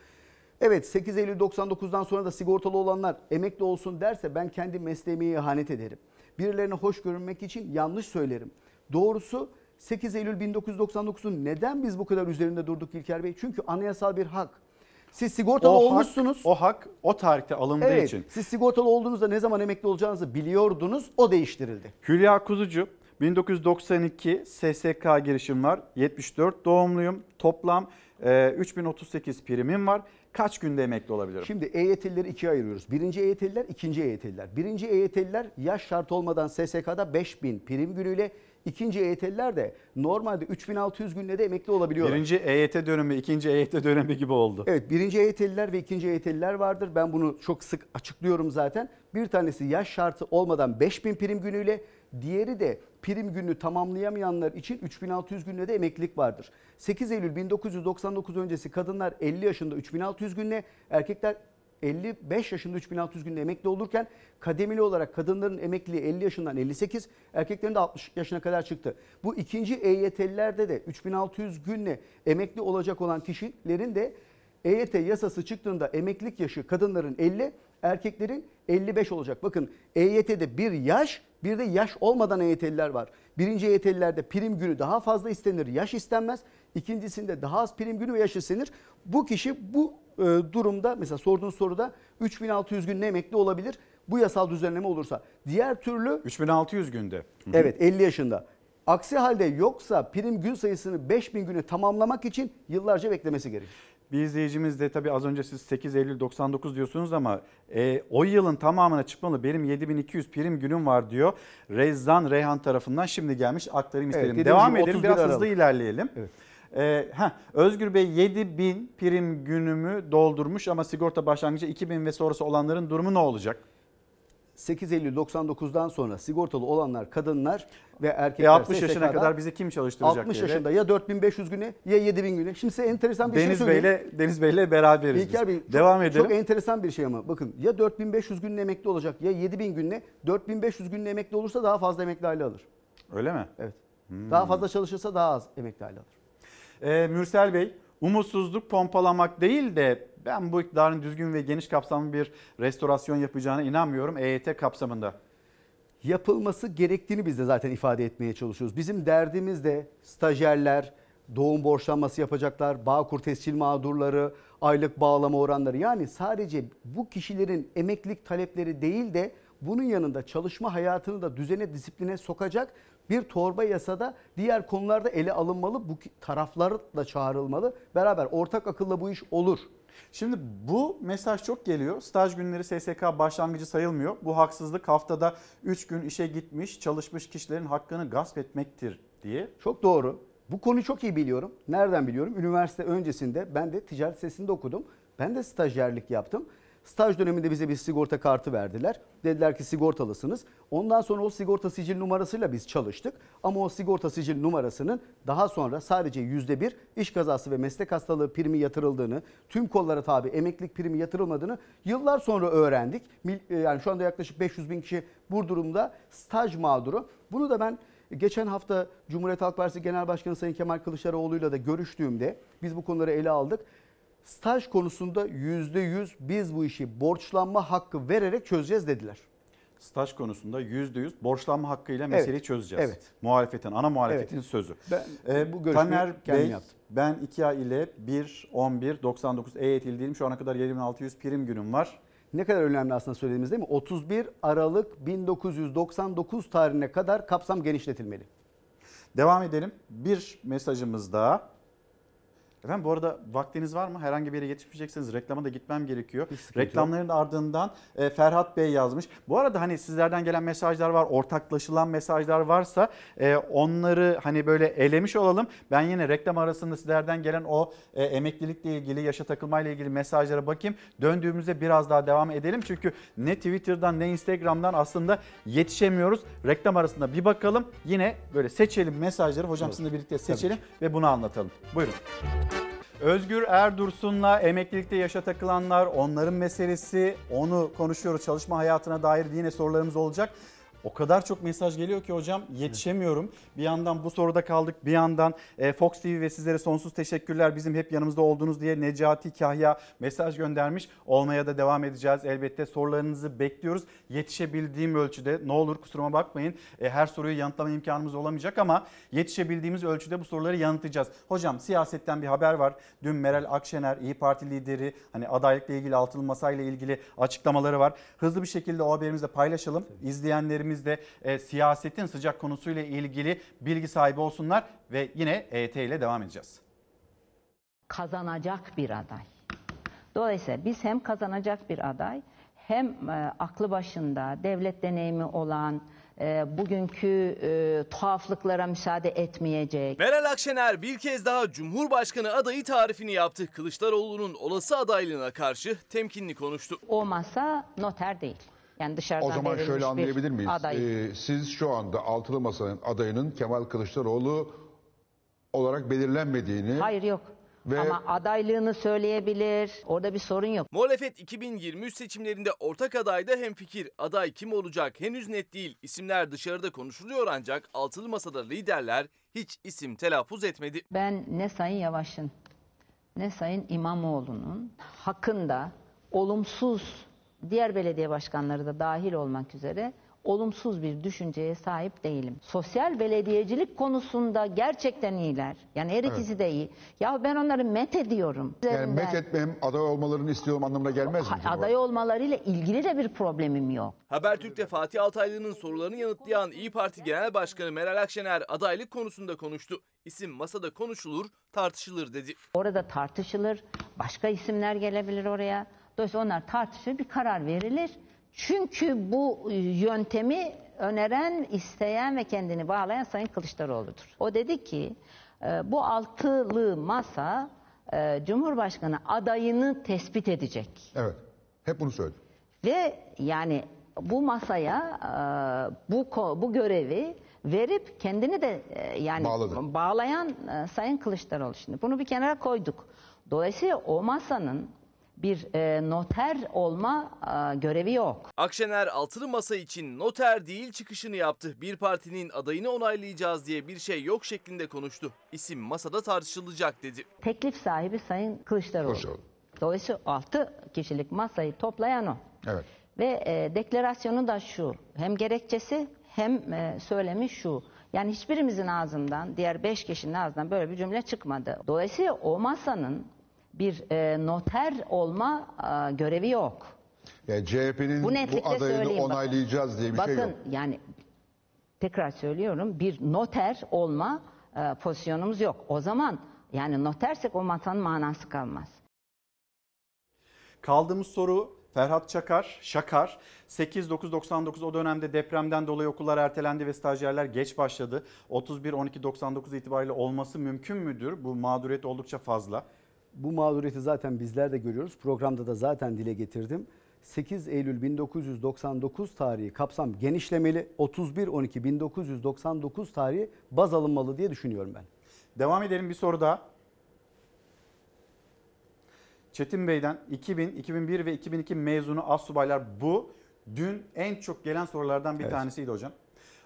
Speaker 40: Evet 8 Eylül 99'dan sonra da sigortalı olanlar emekli olsun derse ben kendi mesleğime ihanet ederim. Birilerine hoş görünmek için yanlış söylerim. Doğrusu 8 Eylül 1999'un neden biz bu kadar üzerinde durduk İlker Bey? Çünkü anayasal bir hak. Siz sigortalı
Speaker 1: O hak-
Speaker 40: olmuşsunuz.
Speaker 1: o hak o tarihte alındığı
Speaker 40: evet,
Speaker 1: için.
Speaker 40: Siz sigortalı olduğunuzda ne zaman emekli olacağınızı biliyordunuz. O değiştirildi.
Speaker 1: Hülya Kuzucu 1992 SSK girişim var. 74 doğumluyum. Toplam e, 3038 primim var. Kaç günde emekli olabilirim?
Speaker 40: Şimdi EYT'lileri ikiye ayırıyoruz. Birinci EYT'liler, ikinci EYT'liler. Birinci EYT'liler yaş şartı olmadan SSK'da 5000 prim günüyle, ikinci EYT'liler de normalde 3600 günle de emekli olabiliyorlar.
Speaker 1: Birinci EYT dönemi, ikinci EYT dönemi gibi oldu.
Speaker 40: Evet birinci EYT'liler ve ikinci EYT'liler vardır. Ben bunu çok sık açıklıyorum zaten. Bir tanesi yaş şartı olmadan 5000 prim günüyle, diğeri de prim gününü tamamlayamayanlar için 3600 günle de emeklilik vardır. 8 Eylül 1999 öncesi kadınlar 50 yaşında 3600 günle, erkekler 55 yaşında 3600 günde emekli olurken kademeli olarak kadınların emekliliği 50 yaşından 58, erkeklerin de 60 yaşına kadar çıktı. Bu ikinci EYT'lilerde de 3600 günle emekli olacak olan kişilerin de EYT yasası çıktığında emeklilik yaşı kadınların 50, erkeklerin 55 olacak. Bakın EYT'de bir yaş, bir de yaş olmadan EYT'liler var. Birinci EYT'lilerde prim günü daha fazla istenir, yaş istenmez. İkincisinde daha az prim günü ve yaş istenir. Bu kişi bu e, durumda mesela sorduğunuz soruda 3600 günle emekli olabilir. Bu yasal düzenleme olursa. Diğer türlü
Speaker 1: 3600 günde. Hı hı.
Speaker 40: Evet 50 yaşında. Aksi halde yoksa prim gün sayısını 5000 güne tamamlamak için yıllarca beklemesi gerekir.
Speaker 1: Bir izleyicimiz de tabii az önce siz 8 Eylül 99 diyorsunuz ama e, o yılın tamamına çıkmalı. Benim 7200 prim günüm var diyor. Rezzan Reyhan tarafından şimdi gelmiş aktarayım
Speaker 40: Evet,
Speaker 1: istedim.
Speaker 40: dediğimiz
Speaker 1: Devam edelim
Speaker 40: 31
Speaker 1: biraz
Speaker 40: Aralık.
Speaker 1: hızlı ilerleyelim.
Speaker 40: Evet.
Speaker 1: E, heh, Özgür Bey 7000 prim günümü doldurmuş ama sigorta başlangıcı 2000 ve sonrası olanların durumu ne olacak?
Speaker 40: 8 Eylül 99'dan sonra sigortalı olanlar kadınlar ve erkekler
Speaker 1: Ve 60 yaşına kadar bizi kim çalıştıracak
Speaker 40: 60
Speaker 1: diye
Speaker 40: yaşında ya 4500 güne ya 7000 güne. Şimdi size enteresan bir şey
Speaker 1: Deniz
Speaker 40: söyleyeyim.
Speaker 1: Bey'le Deniz Bey'le beraberiz
Speaker 40: İlker. Bey, çok,
Speaker 1: Devam edelim.
Speaker 40: Çok enteresan bir şey ama bakın ya 4500 günle emekli olacak ya 7000 günle 4500 günle emekli olursa daha fazla emekli aile alır.
Speaker 1: Öyle mi?
Speaker 40: Evet.
Speaker 1: Hmm.
Speaker 40: Daha fazla çalışırsa daha az emekli aile alır.
Speaker 1: Ee, Mürsel Bey, umutsuzluk pompalamak değil de ben bu iktidarın düzgün ve geniş kapsamlı bir restorasyon yapacağına inanmıyorum EYT kapsamında.
Speaker 40: yapılması gerektiğini biz de zaten ifade etmeye çalışıyoruz. Bizim derdimiz de stajyerler, doğum borçlanması yapacaklar, Bağkur tescil mağdurları, aylık bağlama oranları. Yani sadece bu kişilerin emeklilik talepleri değil de bunun yanında çalışma hayatını da düzene, disipline sokacak bir torba yasada diğer konularda ele alınmalı. Bu taraflar da çağrılmalı. Beraber ortak akılla bu iş olur.
Speaker 1: Şimdi bu mesaj çok geliyor. Staj günleri SSK başlangıcı sayılmıyor. Bu haksızlık haftada 3 gün işe gitmiş, çalışmış kişilerin hakkını gasp etmektir diye.
Speaker 40: Çok doğru. Bu konuyu çok iyi biliyorum. Nereden biliyorum? Üniversite öncesinde ben de ticaret sesinde okudum. Ben de stajyerlik yaptım. Staj döneminde bize bir sigorta kartı verdiler. Dediler ki sigortalısınız. Ondan sonra o sigorta sicil numarasıyla biz çalıştık. Ama o sigorta sicil numarasının daha sonra sadece yüzde bir iş kazası ve meslek hastalığı primi yatırıldığını, tüm kollara tabi emeklilik primi yatırılmadığını yıllar sonra öğrendik. Mil- Yani şu anda yaklaşık 500 bin kişi bu durumda staj mağduru. Bunu da ben Geçen hafta Cumhuriyet Halk Partisi Genel Başkanı Sayın Kemal Kılıçdaroğlu'yla da görüştüğümde biz bu konuları ele aldık. Staj konusunda %100 biz bu işi borçlanma hakkı vererek çözeceğiz dediler.
Speaker 1: Staj konusunda %100 borçlanma hakkıyla meseleyi
Speaker 40: Evet,
Speaker 1: çözeceğiz.
Speaker 40: evet.
Speaker 1: Muhalefetin, ana muhalefetin
Speaker 40: Evet.
Speaker 1: sözü.
Speaker 40: Ben
Speaker 1: Ee,
Speaker 40: bu görüşmeyi
Speaker 1: Taner
Speaker 40: kendim
Speaker 1: Bey,
Speaker 40: yaptım.
Speaker 1: ben 2 ay ile 1, 11, 99 EYT'li değilim. Şu ana kadar 7600 prim günüm var.
Speaker 40: Ne kadar önemli aslında söylediğimiz değil mi? 31 Aralık 1999 tarihine kadar kapsam genişletilmeli.
Speaker 1: Devam edelim. Bir mesajımız daha. Efendim bu arada vaktiniz var mı? Herhangi bir yere yetişmeyecekseniz reklama da gitmem gerekiyor. Reklamların ardından e, Ferhat Bey yazmış. Bu arada hani sizlerden gelen mesajlar var, ortaklaşılan mesajlar varsa e, onları hani böyle elemiş olalım. Ben yine reklam arasında sizlerden gelen o e, emeklilikle ilgili, yaşa takılmayla ilgili mesajlara bakayım. Döndüğümüzde biraz daha devam edelim. Çünkü ne Twitter'dan ne Instagram'dan aslında yetişemiyoruz. Reklam arasında bir bakalım. Yine böyle seçelim mesajları. Hocam sizinle birlikte seçelim ve bunu anlatalım. Buyurun. Özgür Erdursun'la emeklilikte yaşa takılanlar, onların meselesi, onu konuşuyoruz. Çalışma hayatına dair yine sorularımız olacak. O kadar çok mesaj geliyor ki hocam yetişemiyorum. Bir yandan bu soruda kaldık. Bir yandan e, Fox TV ve sizlere sonsuz teşekkürler. Bizim hep yanımızda olduğunuz diye Necati Kahya mesaj göndermiş. Olmaya da devam edeceğiz elbette. Sorularınızı bekliyoruz. Yetişebildiğim ölçüde ne olur kusuruma bakmayın. E, her soruyu yanıtlama imkanımız olamayacak ama yetişebildiğimiz ölçüde bu soruları yanıtlayacağız. Hocam siyasetten bir haber var. Dün Meral Akşener İyi Parti lideri hani adaylıkla ilgili altılı masayla ilgili açıklamaları var. Hızlı bir şekilde o haberimizi de paylaşalım. İzleyenlerimiz de e, siyasetin sıcak konusuyla ilgili bilgi sahibi olsunlar ve yine EYT ile devam edeceğiz.
Speaker 43: kazanacak bir aday. Dolayısıyla biz hem kazanacak bir aday hem e, aklı başında devlet deneyimi olan e, bugünkü e, tuhaflıklara müsaade etmeyecek.
Speaker 35: Meral Akşener bir kez daha Cumhurbaşkanı adayı tarifini yaptı. Kılıçdaroğlu'nun olası adaylığına karşı temkinli konuştu.
Speaker 43: O masa noter değil. Yani dışarıdan
Speaker 44: O zaman
Speaker 43: verilmiş
Speaker 44: şöyle
Speaker 43: bir
Speaker 44: anlayabilir miyiz?
Speaker 43: aday.
Speaker 44: Ee, siz şu anda Altılı Masa'nın adayının Kemal Kılıçdaroğlu olarak belirlenmediğini...
Speaker 43: Hayır yok.
Speaker 44: Ve
Speaker 43: Ama adaylığını söyleyebilir. Orada bir sorun yok.
Speaker 35: Muhalefet 2023 seçimlerinde ortak adayda hemfikir. Aday kim olacak henüz net değil. İsimler dışarıda konuşuluyor ancak altılı masada liderler hiç isim telaffuz etmedi.
Speaker 43: Ben ne Sayın Yavaş'ın ne Sayın İmamoğlu'nun hakkında olumsuz diğer belediye başkanları da dahil olmak üzere olumsuz bir düşünceye sahip değilim. Sosyal belediyecilik konusunda gerçekten iyiler. Yani her
Speaker 44: Evet.
Speaker 43: ikisi de iyi. Ya ben onları met ediyorum.
Speaker 44: yani met etmem, aday olmalarını istiyorum anlamına gelmez mi?
Speaker 43: aday olmalarıyla ilgili de bir problemim yok.
Speaker 35: Habertürk'te Fatih Altaylı'nın sorularını yanıtlayan İyi Parti Genel Başkanı Meral Akşener adaylık konusunda konuştu. İsim masada konuşulur, tartışılır dedi.
Speaker 43: Orada tartışılır. Başka isimler gelebilir oraya. Dolayısıyla onlar tartışılır, bir karar verilir. Çünkü bu e, yöntemi öneren, isteyen ve kendini bağlayan Sayın Kılıçdaroğlu'dur. O dedi ki e, bu altılı masa e, Cumhurbaşkanı adayını tespit edecek.
Speaker 44: Evet. Hep bunu söyledim.
Speaker 43: Ve yani bu masaya bu bu görevi verip kendini de yani
Speaker 44: Bağladı.
Speaker 43: bağlayan Sayın Kılıçdaroğlu şimdi. Bunu bir kenara koyduk. Dolayısıyla o masanın bir e, noter olma e, görevi yok.
Speaker 35: Akşener altılı masa için noter değil çıkışını yaptı. Bir partinin adayını onaylayacağız diye bir şey yok şeklinde konuştu. İsim masada tartışılacak dedi.
Speaker 43: Teklif sahibi Sayın Kılıçdaroğlu. Dolayısıyla 6 kişilik masayı toplayan o.
Speaker 44: Evet.
Speaker 43: Ve e, deklarasyonu da şu. Hem gerekçesi hem e, söylemi şu. Yani hiçbirimizin ağzından, diğer beş kişinin ağzından böyle bir cümle çıkmadı. Dolayısıyla o masanın bir e, noter olma e, görevi yok.
Speaker 44: Yani CHP'nin
Speaker 43: Bu
Speaker 44: bu, adayını
Speaker 43: söyleyeyim bakın.
Speaker 44: onaylayacağız diye bir
Speaker 43: Bakın
Speaker 44: şey yok.
Speaker 43: yani tekrar söylüyorum bir noter olma e, pozisyonumuz yok. O zaman yani notersek o masanın manası kalmaz.
Speaker 1: Kaldığımız soru Ferhat Çakar, Şakar 8-9-99 o dönemde depremden dolayı okullar ertelendi ve stajyerler geç başladı. 31-12-99 itibariyle olması mümkün müdür? Bu mağduriyet oldukça fazla.
Speaker 40: Bu mağduriyeti zaten bizler de görüyoruz. Programda da zaten dile getirdim. 8 Eylül 1999 tarihi kapsam genişlemeli. 31-12-1999 tarihi baz alınmalı diye düşünüyorum ben.
Speaker 1: Devam edelim bir soru daha. Çetin Bey'den 2000, 2001 ve 2002 mezunu astsubaylar bu dün en çok gelen sorulardan bir
Speaker 40: Evet.
Speaker 1: tanesiydi hocam.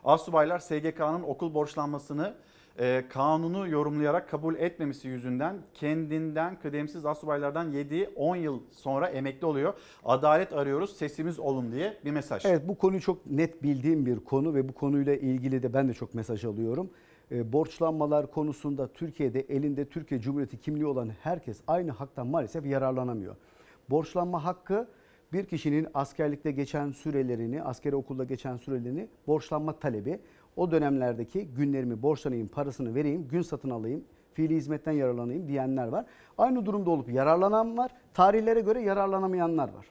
Speaker 1: Astsubaylar SGK'nın okul borçlanmasını e, kanunu yorumlayarak kabul etmemesi yüzünden kendinden kıdemsiz astsubaylardan yediği 10 yıl sonra emekli oluyor. Adalet arıyoruz sesimiz olun diye bir mesaj.
Speaker 40: Evet bu konuyu çok net bildiğim bir konu ve bu konuyla ilgili de ben de çok mesaj alıyorum. E, borçlanmalar konusunda Türkiye'de elinde Türkiye Cumhuriyeti kimliği olan herkes aynı haktan maalesef yararlanamıyor. Borçlanma hakkı bir kişinin askerlikte geçen sürelerini, askeri okulda geçen sürelerini borçlanma talebi. O dönemlerdeki günlerimi borçlanayım, parasını vereyim, gün satın alayım, Fiili hizmetten yararlanayım diyenler var. Aynı durumda olup yararlanan var. Tarihlere göre yararlanamayanlar var.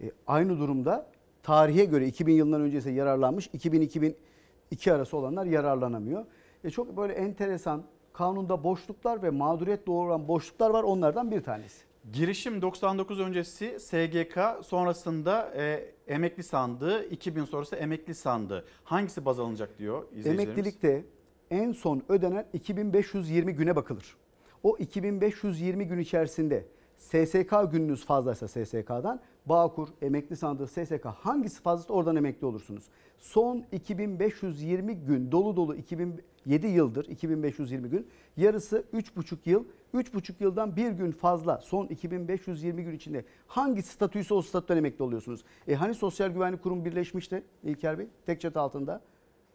Speaker 40: E, aynı durumda tarihe göre 2000 yılından önce yararlanmış 2000-2002 arası olanlar yararlanamıyor. E, çok böyle enteresan kanunda boşluklar ve mağduriyet doğuran boşluklar var onlardan bir tanesi.
Speaker 1: Girişim 99 öncesi SGK sonrasında e, emekli sandığı 2000 sonrası emekli sandığı. Hangisi baz alınacak diyor izleyicilerimiz.
Speaker 40: Emeklilikte en son ödenen 2520 güne bakılır. O 2520 gün içerisinde SSK gününüz fazlaysa SSK'dan Bağkur, emekli sandığı, SSK hangisi fazlaysa oradan emekli olursunuz. Son 2520 gün dolu dolu 2007 yıldır 2520 gün yarısı 3,5 yıl 3,5 yıldan bir gün fazla son 2520 gün içinde hangi statüyse o statüden emekli oluyorsunuz. E hani Sosyal Güvenlik Kurumu birleşmişti İlker Bey tek çatı altında.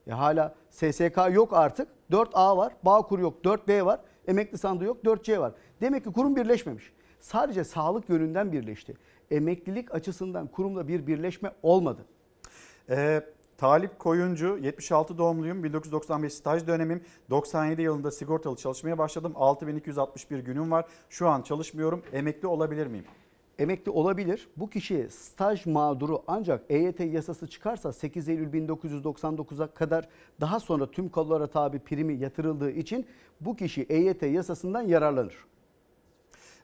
Speaker 40: E hala SSK yok artık. 4A var. Bağkur yok. 4B var. Emekli sandığı yok. 4C var. Demek ki kurum birleşmemiş. Sadece sağlık yönünden birleşti. Emeklilik açısından kurumda bir birleşme olmadı.
Speaker 1: Ee, Talip Koyuncu 76 doğumluyum. 1995 staj dönemim. 97 yılında sigortalı çalışmaya başladım. 6261 günüm var. Şu an çalışmıyorum. Emekli olabilir miyim?
Speaker 40: Emekli olabilir. Bu kişi staj mağduru ancak EYT yasası çıkarsa 8 Eylül 1999'a kadar daha sonra tüm kollara tabi primi yatırıldığı için bu kişi EYT yasasından yararlanır.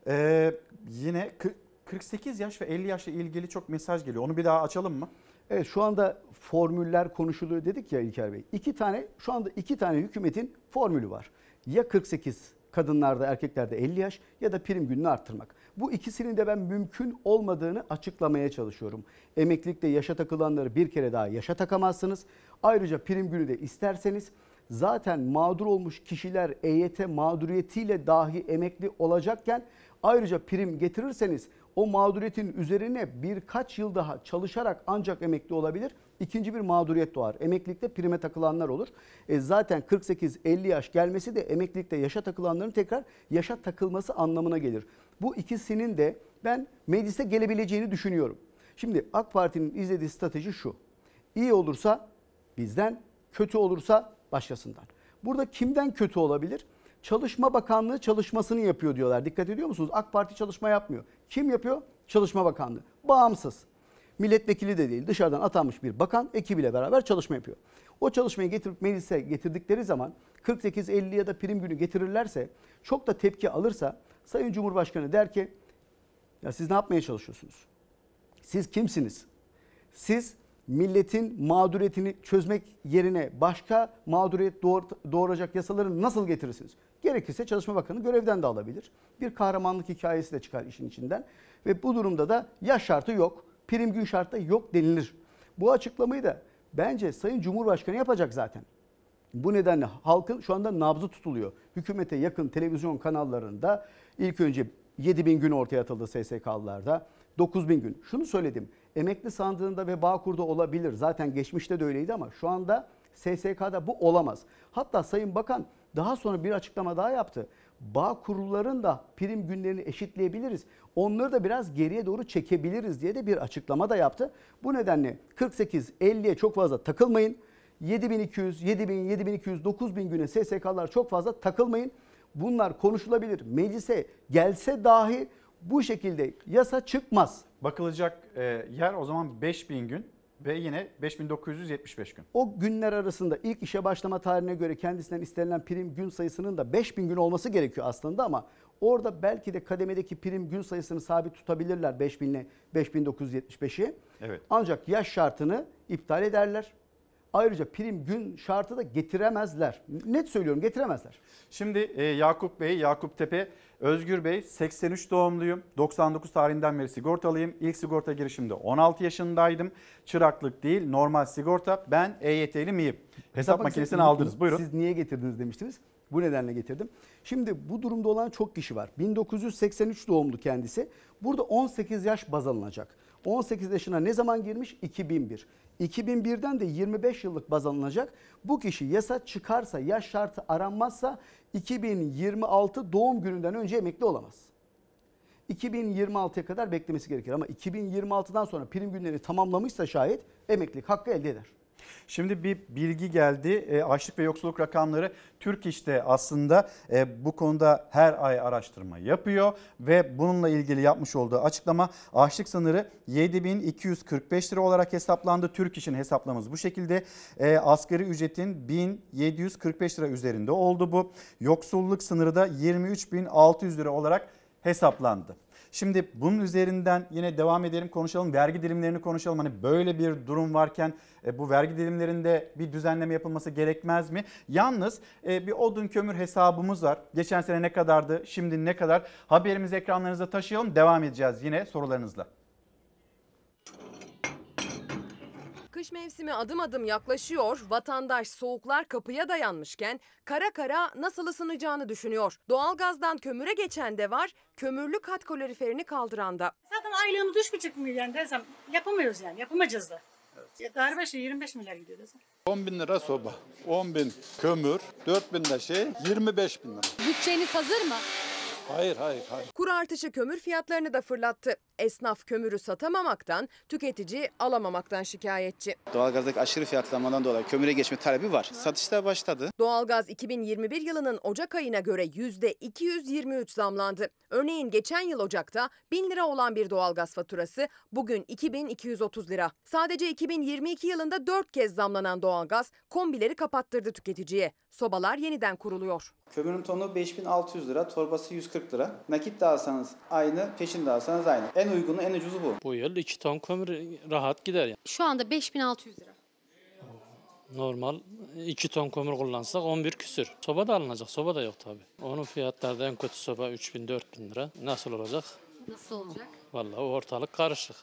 Speaker 1: Ee, yine kı- 48 yaş ve 50 yaşla ilgili çok mesaj geliyor. Onu bir daha açalım mı?
Speaker 40: Evet şu anda formüller konuşuluyor dedik ya İlker Bey. İki tane şu anda iki tane hükümetin formülü var. Ya 48 kadınlarda erkeklerde 50 yaş ya da prim gününü arttırmak. Bu ikisinin de ben mümkün olmadığını açıklamaya çalışıyorum. Emeklilikte yaşa takılanları bir kere daha yaşa takamazsınız. Ayrıca prim günü de isterseniz zaten mağdur olmuş kişiler EYT mağduriyetiyle dahi emekli olacakken ayrıca prim getirirseniz o mağduriyetin üzerine birkaç yıl daha çalışarak ancak emekli olabilir. İkinci bir mağduriyet doğar. Emeklilikte prime takılanlar olur. E zaten 48-50 yaş gelmesi de emeklilikte yaşa takılanların tekrar yaşa takılması anlamına gelir. Bu ikisinin de ben meclise gelebileceğini düşünüyorum. Şimdi AK Parti'nin izlediği strateji şu. İyi olursa bizden, kötü olursa başkasından. Burada kimden kötü olabilir? Çalışma Bakanlığı çalışmasını yapıyor diyorlar. Dikkat ediyor musunuz? AK Parti çalışma yapmıyor. Kim yapıyor? Çalışma Bakanlığı. Bağımsız. Milletvekili de değil. Dışarıdan atanmış bir bakan ekibiyle beraber çalışma yapıyor. O çalışmayı getirip meclise getirdikleri zaman 48-50 ya da prim günü getirirlerse çok da tepki alırsa Sayın Cumhurbaşkanı der ki ya siz ne yapmaya çalışıyorsunuz? Siz kimsiniz? Siz milletin mağduriyetini çözmek yerine başka mağduriyet doğur- doğuracak yasaları nasıl getirirsiniz? Gerekirse Çalışma Bakanı görevden de alabilir. Bir kahramanlık hikayesi de çıkar işin içinden. Ve bu durumda da yaş şartı yok, prim gün şartı da yok denilir. Bu açıklamayı da bence Sayın Cumhurbaşkanı yapacak zaten. Bu nedenle halkın şu anda nabzı tutuluyor. Hükümete yakın televizyon kanallarında ilk önce 7 bin gün ortaya atıldı SSK'lılarda. 9 bin gün. Şunu söyledim. Emekli sandığında ve Bağkur'da olabilir. Zaten geçmişte de öyleydi ama şu anda SSK'da bu olamaz. Hatta Sayın Bakan daha sonra bir açıklama daha yaptı. Bağkurluların da prim günlerini eşitleyebiliriz. Onları da biraz geriye doğru çekebiliriz diye de bir açıklama da yaptı. Bu nedenle 48-50'ye çok fazla takılmayın. 7200, 7000, 7200, 9000 güne SSK'lar çok fazla takılmayın. Bunlar konuşulabilir. Meclise gelse dahi bu şekilde yasa çıkmaz.
Speaker 1: Bakılacak e, yer o zaman 5000 gün ve yine 5975 gün.
Speaker 40: O günler arasında ilk işe başlama tarihine göre kendisinden istenilen prim gün sayısının da 5000 gün olması gerekiyor aslında ama orada belki de kademedeki prim gün sayısını sabit tutabilirler 5000 ile 5975'i.
Speaker 1: Evet.
Speaker 40: Ancak yaş şartını iptal ederler. Ayrıca prim gün şartı da getiremezler. Net söylüyorum getiremezler.
Speaker 1: Şimdi e, Yakup Bey, Yakup Tepe, Özgür Bey 83 doğumluyum. 99 tarihinden beri sigortalıyım. İlk sigorta girişimde 16 yaşındaydım. Çıraklık değil normal sigorta. Ben EYT'li miyim? Hesap
Speaker 40: Bak,
Speaker 1: makinesini aldınız. Buyurun.
Speaker 40: Siz niye getirdiniz demiştiniz. Bu nedenle getirdim. Şimdi bu durumda olan çok kişi var. 1983 doğumlu kendisi. Burada 18 yaş baz alınacak. 18 yaşına ne zaman girmiş? 2001. 2001'den de 25 yıllık baz alınacak. Bu kişi yasa çıkarsa, yaş şartı aranmazsa 2026 doğum gününden önce emekli olamaz. 2026'ya kadar beklemesi gerekir ama 2026'dan sonra prim günlerini tamamlamışsa şayet emeklilik hakkı elde eder.
Speaker 1: Şimdi bir bilgi geldi. E, açlık ve yoksulluk rakamları Türk İş'te aslında e, bu konuda her ay araştırma yapıyor ve bununla ilgili yapmış olduğu açıklama açlık sınırı 7245 lira olarak hesaplandı. Türk İş'in hesaplaması bu şekilde. E, asgari ücretin 1745 lira üzerinde oldu bu. Yoksulluk sınırı da 23600 lira olarak hesaplandı. Şimdi bunun üzerinden yine devam edelim konuşalım. Vergi dilimlerini konuşalım. Hani böyle bir durum varken e, bu vergi dilimlerinde bir düzenleme yapılması gerekmez mi? Yalnız e, bir odun kömür hesabımız var. Geçen sene ne kadardı? Şimdi ne kadar? Haberimizi ekranlarınıza taşıyalım. Devam edeceğiz yine sorularınızla.
Speaker 14: Kış mevsimi adım adım yaklaşıyor. Vatandaş soğuklar kapıya dayanmışken kara kara nasıl ısınacağını düşünüyor. Doğalgazdan kömüre geçen de var, kömürlü kat kaloriferini kaldıran da.
Speaker 45: Zaten aylığımız 3,5 milyon desem yapamıyoruz yani yapamayacağız da. Evet. Galiba şey 25 milyar gidiyor desem.
Speaker 46: 10 bin lira soba, 10 bin kömür, 4 bin de şey, 25 bin lira.
Speaker 14: Bütçeniz hazır mı?
Speaker 46: Hayır, hayır, hayır.
Speaker 14: Kur artışı kömür fiyatlarını da fırlattı. Esnaf kömürü satamamaktan, tüketici alamamaktan şikayetçi.
Speaker 47: Doğalgazdaki aşırı fiyatlamadan dolayı kömüre geçme talebi var. Satışlar başladı.
Speaker 14: Doğalgaz 2021 yılının Ocak ayına göre %223 zamlandı. Örneğin geçen yıl Ocak'ta 1000 lira olan bir doğalgaz faturası bugün 2230 lira. Sadece 2022 yılında 4 kez zamlanan doğalgaz kombileri kapattırdı tüketiciye. Sobalar yeniden kuruluyor.
Speaker 47: Kömürün tonu 5600 lira, torbası 140 lira. Nakit de alsanız aynı, peşin de alsanız aynı. En uygunu, en ucuzu bu.
Speaker 48: Bu yıl 2 ton kömür rahat gider yani.
Speaker 49: Şu anda 5600 lira.
Speaker 48: Normal 2 ton kömür kullansak 11 küsür. Soba da alınacak. Soba da yok tabi. Onun fiyatları da en kötü soba 3000 4000 lira. Nasıl olacak?
Speaker 49: Nasıl olacak?
Speaker 48: Vallahi ortalık karışık.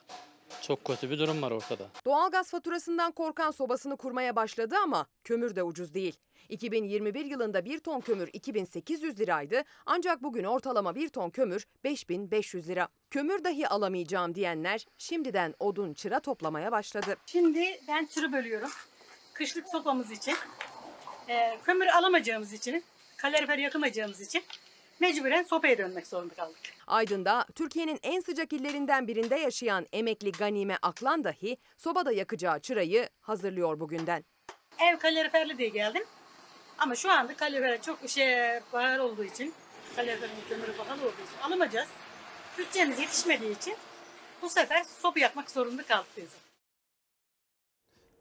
Speaker 48: Çok kötü bir durum var ortada.
Speaker 14: Doğalgaz faturasından korkan sobasını kurmaya başladı ama kömür de ucuz değil. 2021 yılında 1 ton kömür 2800 liraydı ancak bugün ortalama 1 ton kömür 5500 lira. Kömür dahi alamayacağım diyenler şimdiden odun çıra toplamaya başladı.
Speaker 45: Şimdi ben tırı bölüyorum. Kışlık sopamız için, e, kömür alamayacağımız için, kalorifer yakamayacağımız için mecburen sopaya dönmek zorunda kaldık.
Speaker 14: Aydın'da Türkiye'nin en sıcak illerinden birinde yaşayan emekli Ganime Aklan dahi sobada yakacağı çırayı hazırlıyor bugünden.
Speaker 45: Ev kaloriferli diye geldim. Ama şu anda kalorifer çok şey pahalı olduğu için, kaloriferin kömürü pahalı olduğu için alamayacağız. Bütçemiz yetişmediği için bu sefer sopa yakmak zorunda kaldık biz.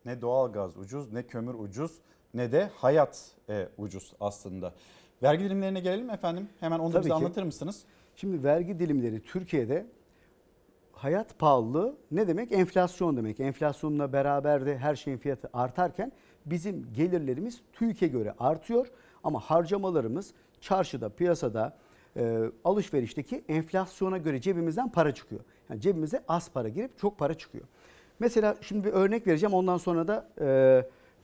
Speaker 1: Ne doğalgaz ucuz ne kömür ucuz ne de hayat e, ucuz aslında. Vergi dilimlerine gelelim efendim. Hemen onu da
Speaker 40: Tabii
Speaker 1: bize
Speaker 40: ki.
Speaker 1: anlatır mısınız?
Speaker 40: Şimdi vergi dilimleri Türkiye'de hayat pahalılığı ne demek? Enflasyon demek. Enflasyonla beraber de her şeyin fiyatı artarken bizim gelirlerimiz TÜİK'e göre artıyor ama harcamalarımız çarşıda, piyasada, e, alışverişteki enflasyona göre cebimizden para çıkıyor. Yani cebimize az para girip çok para çıkıyor. Mesela şimdi bir örnek vereceğim ondan sonra da e,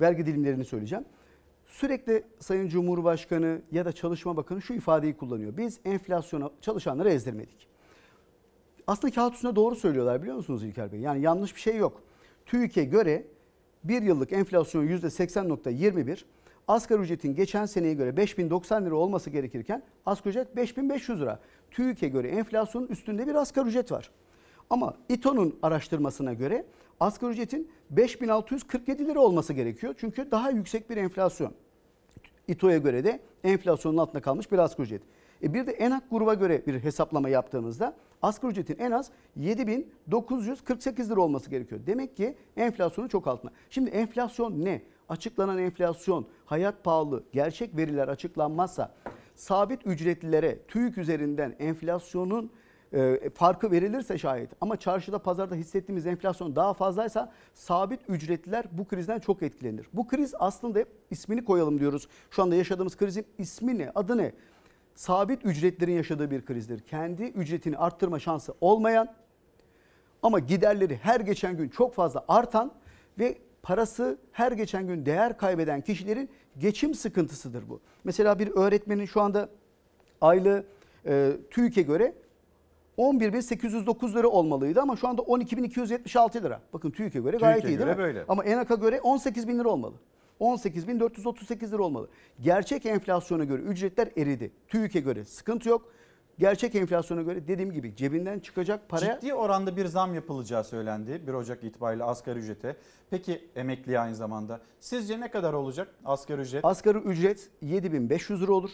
Speaker 40: vergi dilimlerini söyleyeceğim. Sürekli Sayın Cumhurbaşkanı ya da Çalışma Bakanı şu ifadeyi kullanıyor. Biz enflasyona çalışanları ezdirmedik. Aslında kağıt üstünde doğru söylüyorlar biliyor musunuz İlker Bey? Yani yanlış bir şey yok. TÜİK'e göre bir yıllık enflasyon %80.21, asgari ücretin geçen seneye göre 5090 lira olması gerekirken asgari ücret 5500 lira. TÜİK'e göre enflasyonun üstünde bir asgari ücret var. Ama İTO'nun araştırmasına göre asgari ücretin 5647 lira olması gerekiyor. Çünkü daha yüksek bir enflasyon. İTO'ya göre de enflasyonun altında kalmış bir asgari ücret. E bir de ENAK gruba göre bir hesaplama yaptığımızda asgari ücretin en az 7948 lira olması gerekiyor. Demek ki enflasyonu çok altında. Şimdi enflasyon ne? Açıklanan enflasyon, hayat pahalı, gerçek veriler açıklanmazsa sabit ücretlilere TÜİK üzerinden enflasyonun e, farkı verilirse şayet ama çarşıda pazarda hissettiğimiz enflasyon daha fazlaysa sabit ücretliler bu krizden çok etkilenir. Bu kriz aslında hep ismini koyalım diyoruz. Şu anda yaşadığımız krizin ismi ne? Adı ne? Sabit ücretlerin yaşadığı bir krizdir. Kendi ücretini arttırma şansı olmayan ama giderleri her geçen gün çok fazla artan ve parası her geçen gün değer kaybeden kişilerin geçim sıkıntısıdır bu. Mesela bir öğretmenin şu anda aylığı e, TÜİK'e göre 11.809 lira olmalıydı ama şu anda 12.276 lira. Bakın TÜİK'e göre gayet
Speaker 1: TÜİK'e
Speaker 40: iyi değil mi?
Speaker 1: böyle.
Speaker 40: Ama ENAK'a göre 18.000 lira olmalı. 18.438 lira olmalı. Gerçek enflasyona göre ücretler eridi. TÜİK'e göre sıkıntı yok. Gerçek enflasyona göre dediğim gibi cebinden çıkacak paraya
Speaker 1: Ciddi oranda bir zam yapılacağı söylendi 1 Ocak itibariyle asgari ücrete. Peki emekliye aynı zamanda. Sizce ne kadar olacak asgari ücret?
Speaker 40: Asgari ücret 7500 lira olur.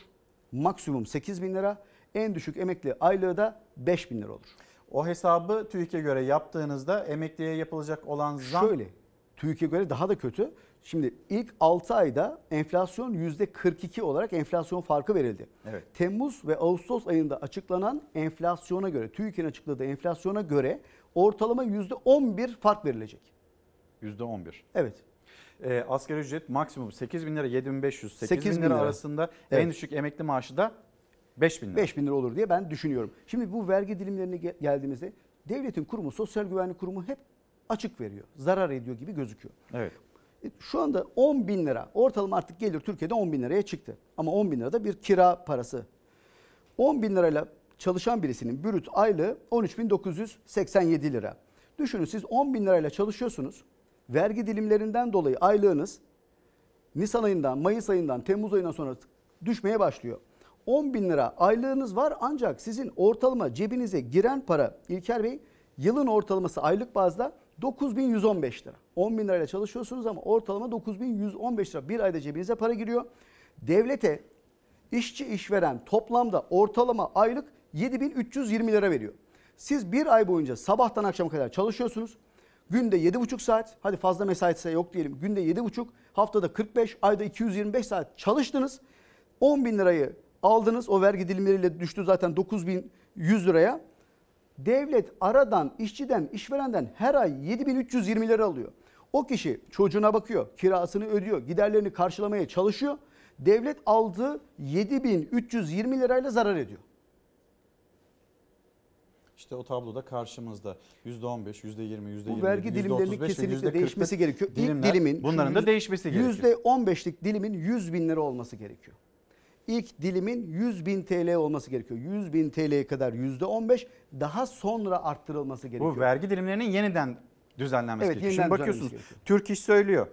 Speaker 40: Maksimum 8000 lira. En düşük emekli aylığı da 5000 lira olur.
Speaker 1: O hesabı TÜİK'e göre yaptığınızda emekliye yapılacak olan zam
Speaker 40: Şöyle TÜİK'e göre daha da kötü. Şimdi ilk 6 ayda enflasyon %42 olarak enflasyon farkı verildi.
Speaker 1: Evet.
Speaker 40: Temmuz ve Ağustos ayında açıklanan enflasyona göre, TÜİK'in açıkladığı enflasyona göre ortalama %11 fark verilecek.
Speaker 1: %11.
Speaker 40: Evet.
Speaker 1: E, asgari ücret maksimum 8 bin lira 7500 8 bin
Speaker 40: 8 bin
Speaker 1: lira,
Speaker 40: lira.
Speaker 1: arasında
Speaker 40: Evet.
Speaker 1: en düşük emekli maaşı da 5 bin lira.
Speaker 40: 5 bin lira olur diye ben düşünüyorum. Şimdi bu vergi dilimlerine ge- geldiğimizde devletin kurumu, sosyal güvenlik kurumu hep açık veriyor. Zarar ediyor gibi gözüküyor.
Speaker 1: Evet.
Speaker 40: E, Şu anda 10 bin lira ortalama artık gelir Türkiye'de 10 bin liraya çıktı. Ama 10 bin lirada bir kira parası. 10 bin lirayla çalışan birisinin brüt aylığı 13.987 lira. Düşünün siz 10 bin lirayla çalışıyorsunuz. Vergi dilimlerinden dolayı aylığınız Nisan ayından, Mayıs ayından, Temmuz ayından sonra düşmeye başlıyor. 10 bin lira aylığınız var ancak sizin ortalama cebinize giren para İlker Bey yılın ortalaması aylık bazda 9115 lira. 10 bin lirayla çalışıyorsunuz ama ortalama 9115 lira bir ayda cebinize para giriyor. Devlete işçi işveren toplamda ortalama aylık 7320 lira veriyor. Siz bir ay boyunca sabahtan akşama kadar çalışıyorsunuz. Günde 7,5 saat, hadi fazla mesai ise yok diyelim. Günde 7,5, haftada 45, ayda 225 saat çalıştınız. 10 bin lirayı aldınız. O vergi dilimleriyle düştü zaten 9100 liraya. Devlet aradan, işçiden, işverenden her ay 7320 lira alıyor. O kişi çocuğuna bakıyor, kirasını ödüyor, giderlerini karşılamaya çalışıyor. Devlet aldığı 7320 lirayla zarar ediyor.
Speaker 1: İşte o tabloda karşımızda %15, %20, %20,
Speaker 40: Bu vergi dilimlerinin
Speaker 1: %35 ve
Speaker 40: kesinlikle
Speaker 1: %40'lık
Speaker 40: değişmesi gerekiyor. İlk
Speaker 1: dilimler,
Speaker 40: dilimin
Speaker 1: bunların da değişmesi gerekiyor.
Speaker 40: %15'lik dilimin 100 bin lira olması gerekiyor. İlk dilimin 100 bin TL olması gerekiyor. 100 bin TL'ye kadar %15 daha sonra arttırılması gerekiyor.
Speaker 1: Bu vergi dilimlerinin yeniden düzenlenmesi
Speaker 40: Evet,
Speaker 1: gerekiyor.
Speaker 40: yeniden
Speaker 1: Şimdi bakıyorsunuz
Speaker 40: düzenlenmesi
Speaker 1: Türk İş söylüyor,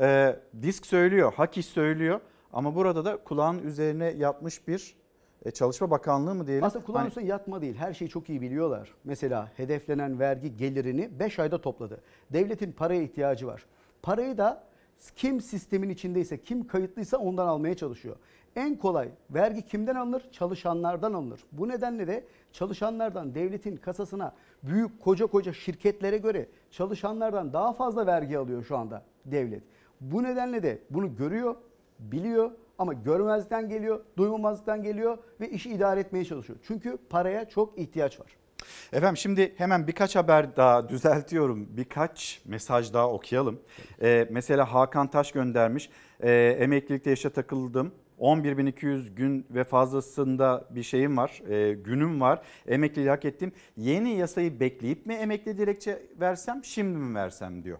Speaker 1: e, Disk söylüyor, Hak İş söylüyor ama burada da kulağın üzerine yapmış bir e, Çalışma Bakanlığı mı diyelim?
Speaker 40: Aslında kulağın
Speaker 1: Hani-
Speaker 40: üstüne yatma değil. Her şeyi çok iyi biliyorlar. Mesela hedeflenen vergi gelirini 5 ayda topladı. Devletin paraya ihtiyacı var. Parayı da kim sistemin içindeyse, kim kayıtlıysa ondan almaya çalışıyor. En kolay vergi kimden alınır? Çalışanlardan alınır. Bu nedenle de çalışanlardan devletin kasasına büyük koca koca şirketlere göre çalışanlardan daha fazla vergi alıyor şu anda devlet. Bu nedenle de bunu görüyor, biliyor ama görmezden geliyor, duymamazlıktan geliyor ve işi idare etmeye çalışıyor. Çünkü paraya çok ihtiyaç var.
Speaker 1: Efendim şimdi hemen birkaç haber daha düzeltiyorum. Birkaç mesaj daha okuyalım. Ee, mesela Hakan Taş göndermiş. Ee, emeklilikte yaşa takıldım. 11.200 gün ve fazlasında bir şeyim var, e, günüm var. Emekliliği hak ettim. Yeni yasayı bekleyip mi emekli dilekçe versem, şimdi mi versem diyor.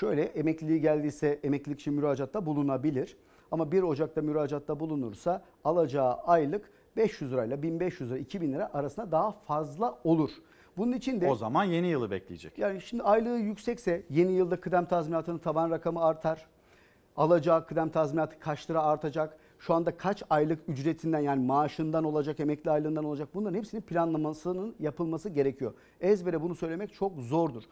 Speaker 40: Şöyle emekliliği geldiyse emeklilik için müracaatta bulunabilir. Ama 1 Ocak'ta müracaatta bulunursa alacağı aylık 500 lirayla 1500 lira 2000 lira arasında daha fazla olur. Bunun için de
Speaker 1: O zaman yeni yılı bekleyecek.
Speaker 40: yani şimdi aylığı yüksekse yeni yılda kıdem tazminatının taban rakamı artar. Alacağı kıdem tazminatı kaç lira artacak? Şu anda kaç aylık ücretinden yani maaşından olacak, emekli aylığından olacak bunların hepsinin planlamasının yapılması gerekiyor. Ezbere bunu söylemek çok zordur.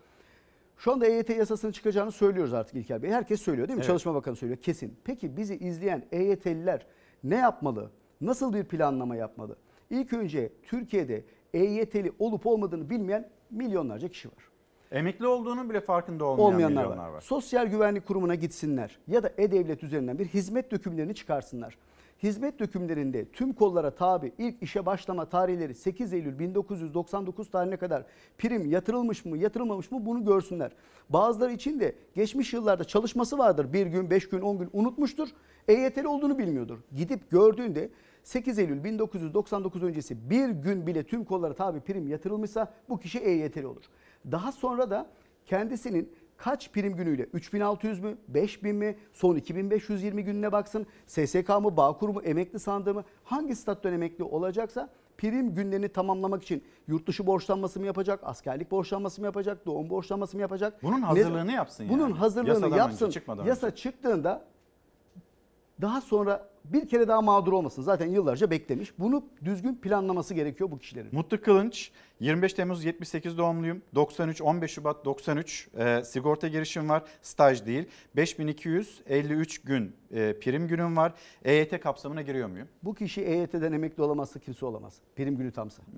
Speaker 40: Şu anda EYT yasasının çıkacağını söylüyoruz artık İlker Bey. Herkes söylüyor değil mi?
Speaker 1: Evet.
Speaker 40: Çalışma Bakanı söylüyor kesin. Peki bizi izleyen EYT'liler ne yapmalı? Nasıl bir planlama yapmalı? İlk önce Türkiye'de EYT'li olup olmadığını bilmeyen milyonlarca kişi var.
Speaker 1: Emekli olduğunun bile farkında olmayan
Speaker 40: Olmayanlar var.
Speaker 1: var.
Speaker 40: Sosyal Güvenlik Kurumu'na gitsinler ya da E-Devlet üzerinden bir hizmet dökümlerini çıkarsınlar. Hizmet dökümlerinde tüm kollara tabi ilk işe başlama tarihleri 8 Eylül 1999 tarihine kadar prim yatırılmış mı yatırılmamış mı bunu görsünler. Bazıları için de geçmiş yıllarda çalışması vardır. Bir gün, beş gün, on gün unutmuştur. EYT'li olduğunu bilmiyordur. Gidip gördüğünde 8 Eylül 1999 öncesi bir gün bile tüm kollara tabi prim yatırılmışsa bu kişi EYT'li olur. Daha sonra da kendisinin kaç prim günüyle 3600 mü 5000 mi son 2520 gününe baksın SSK mı Bağkur mu emekli sandığı mı hangi statüden emekli olacaksa prim günlerini tamamlamak için yurt dışı borçlanması mı yapacak askerlik borçlanması mı yapacak doğum borçlanması mı yapacak
Speaker 1: Bunun
Speaker 40: Ne-
Speaker 1: hazırlığını yapsın
Speaker 40: bunun
Speaker 1: yani.
Speaker 40: hazırlığını
Speaker 1: Yasadan önce,
Speaker 40: yapsın
Speaker 1: çıkmadan
Speaker 40: yasa
Speaker 1: önce.
Speaker 40: çıktığında daha sonra bir kere daha mağdur olmasın. Zaten yıllarca beklemiş. Bunu düzgün planlaması gerekiyor bu kişilerin.
Speaker 1: Mutlu Kılınç 25 Temmuz 78 doğumluyum. 93 15 Şubat 93 e, sigorta girişim var. Staj değil. 5253 gün e, prim günüm var. EYT kapsamına giriyor muyum?
Speaker 40: Bu kişi EYT'den emekli olamazsa kimse olamaz. Prim günü tamsa.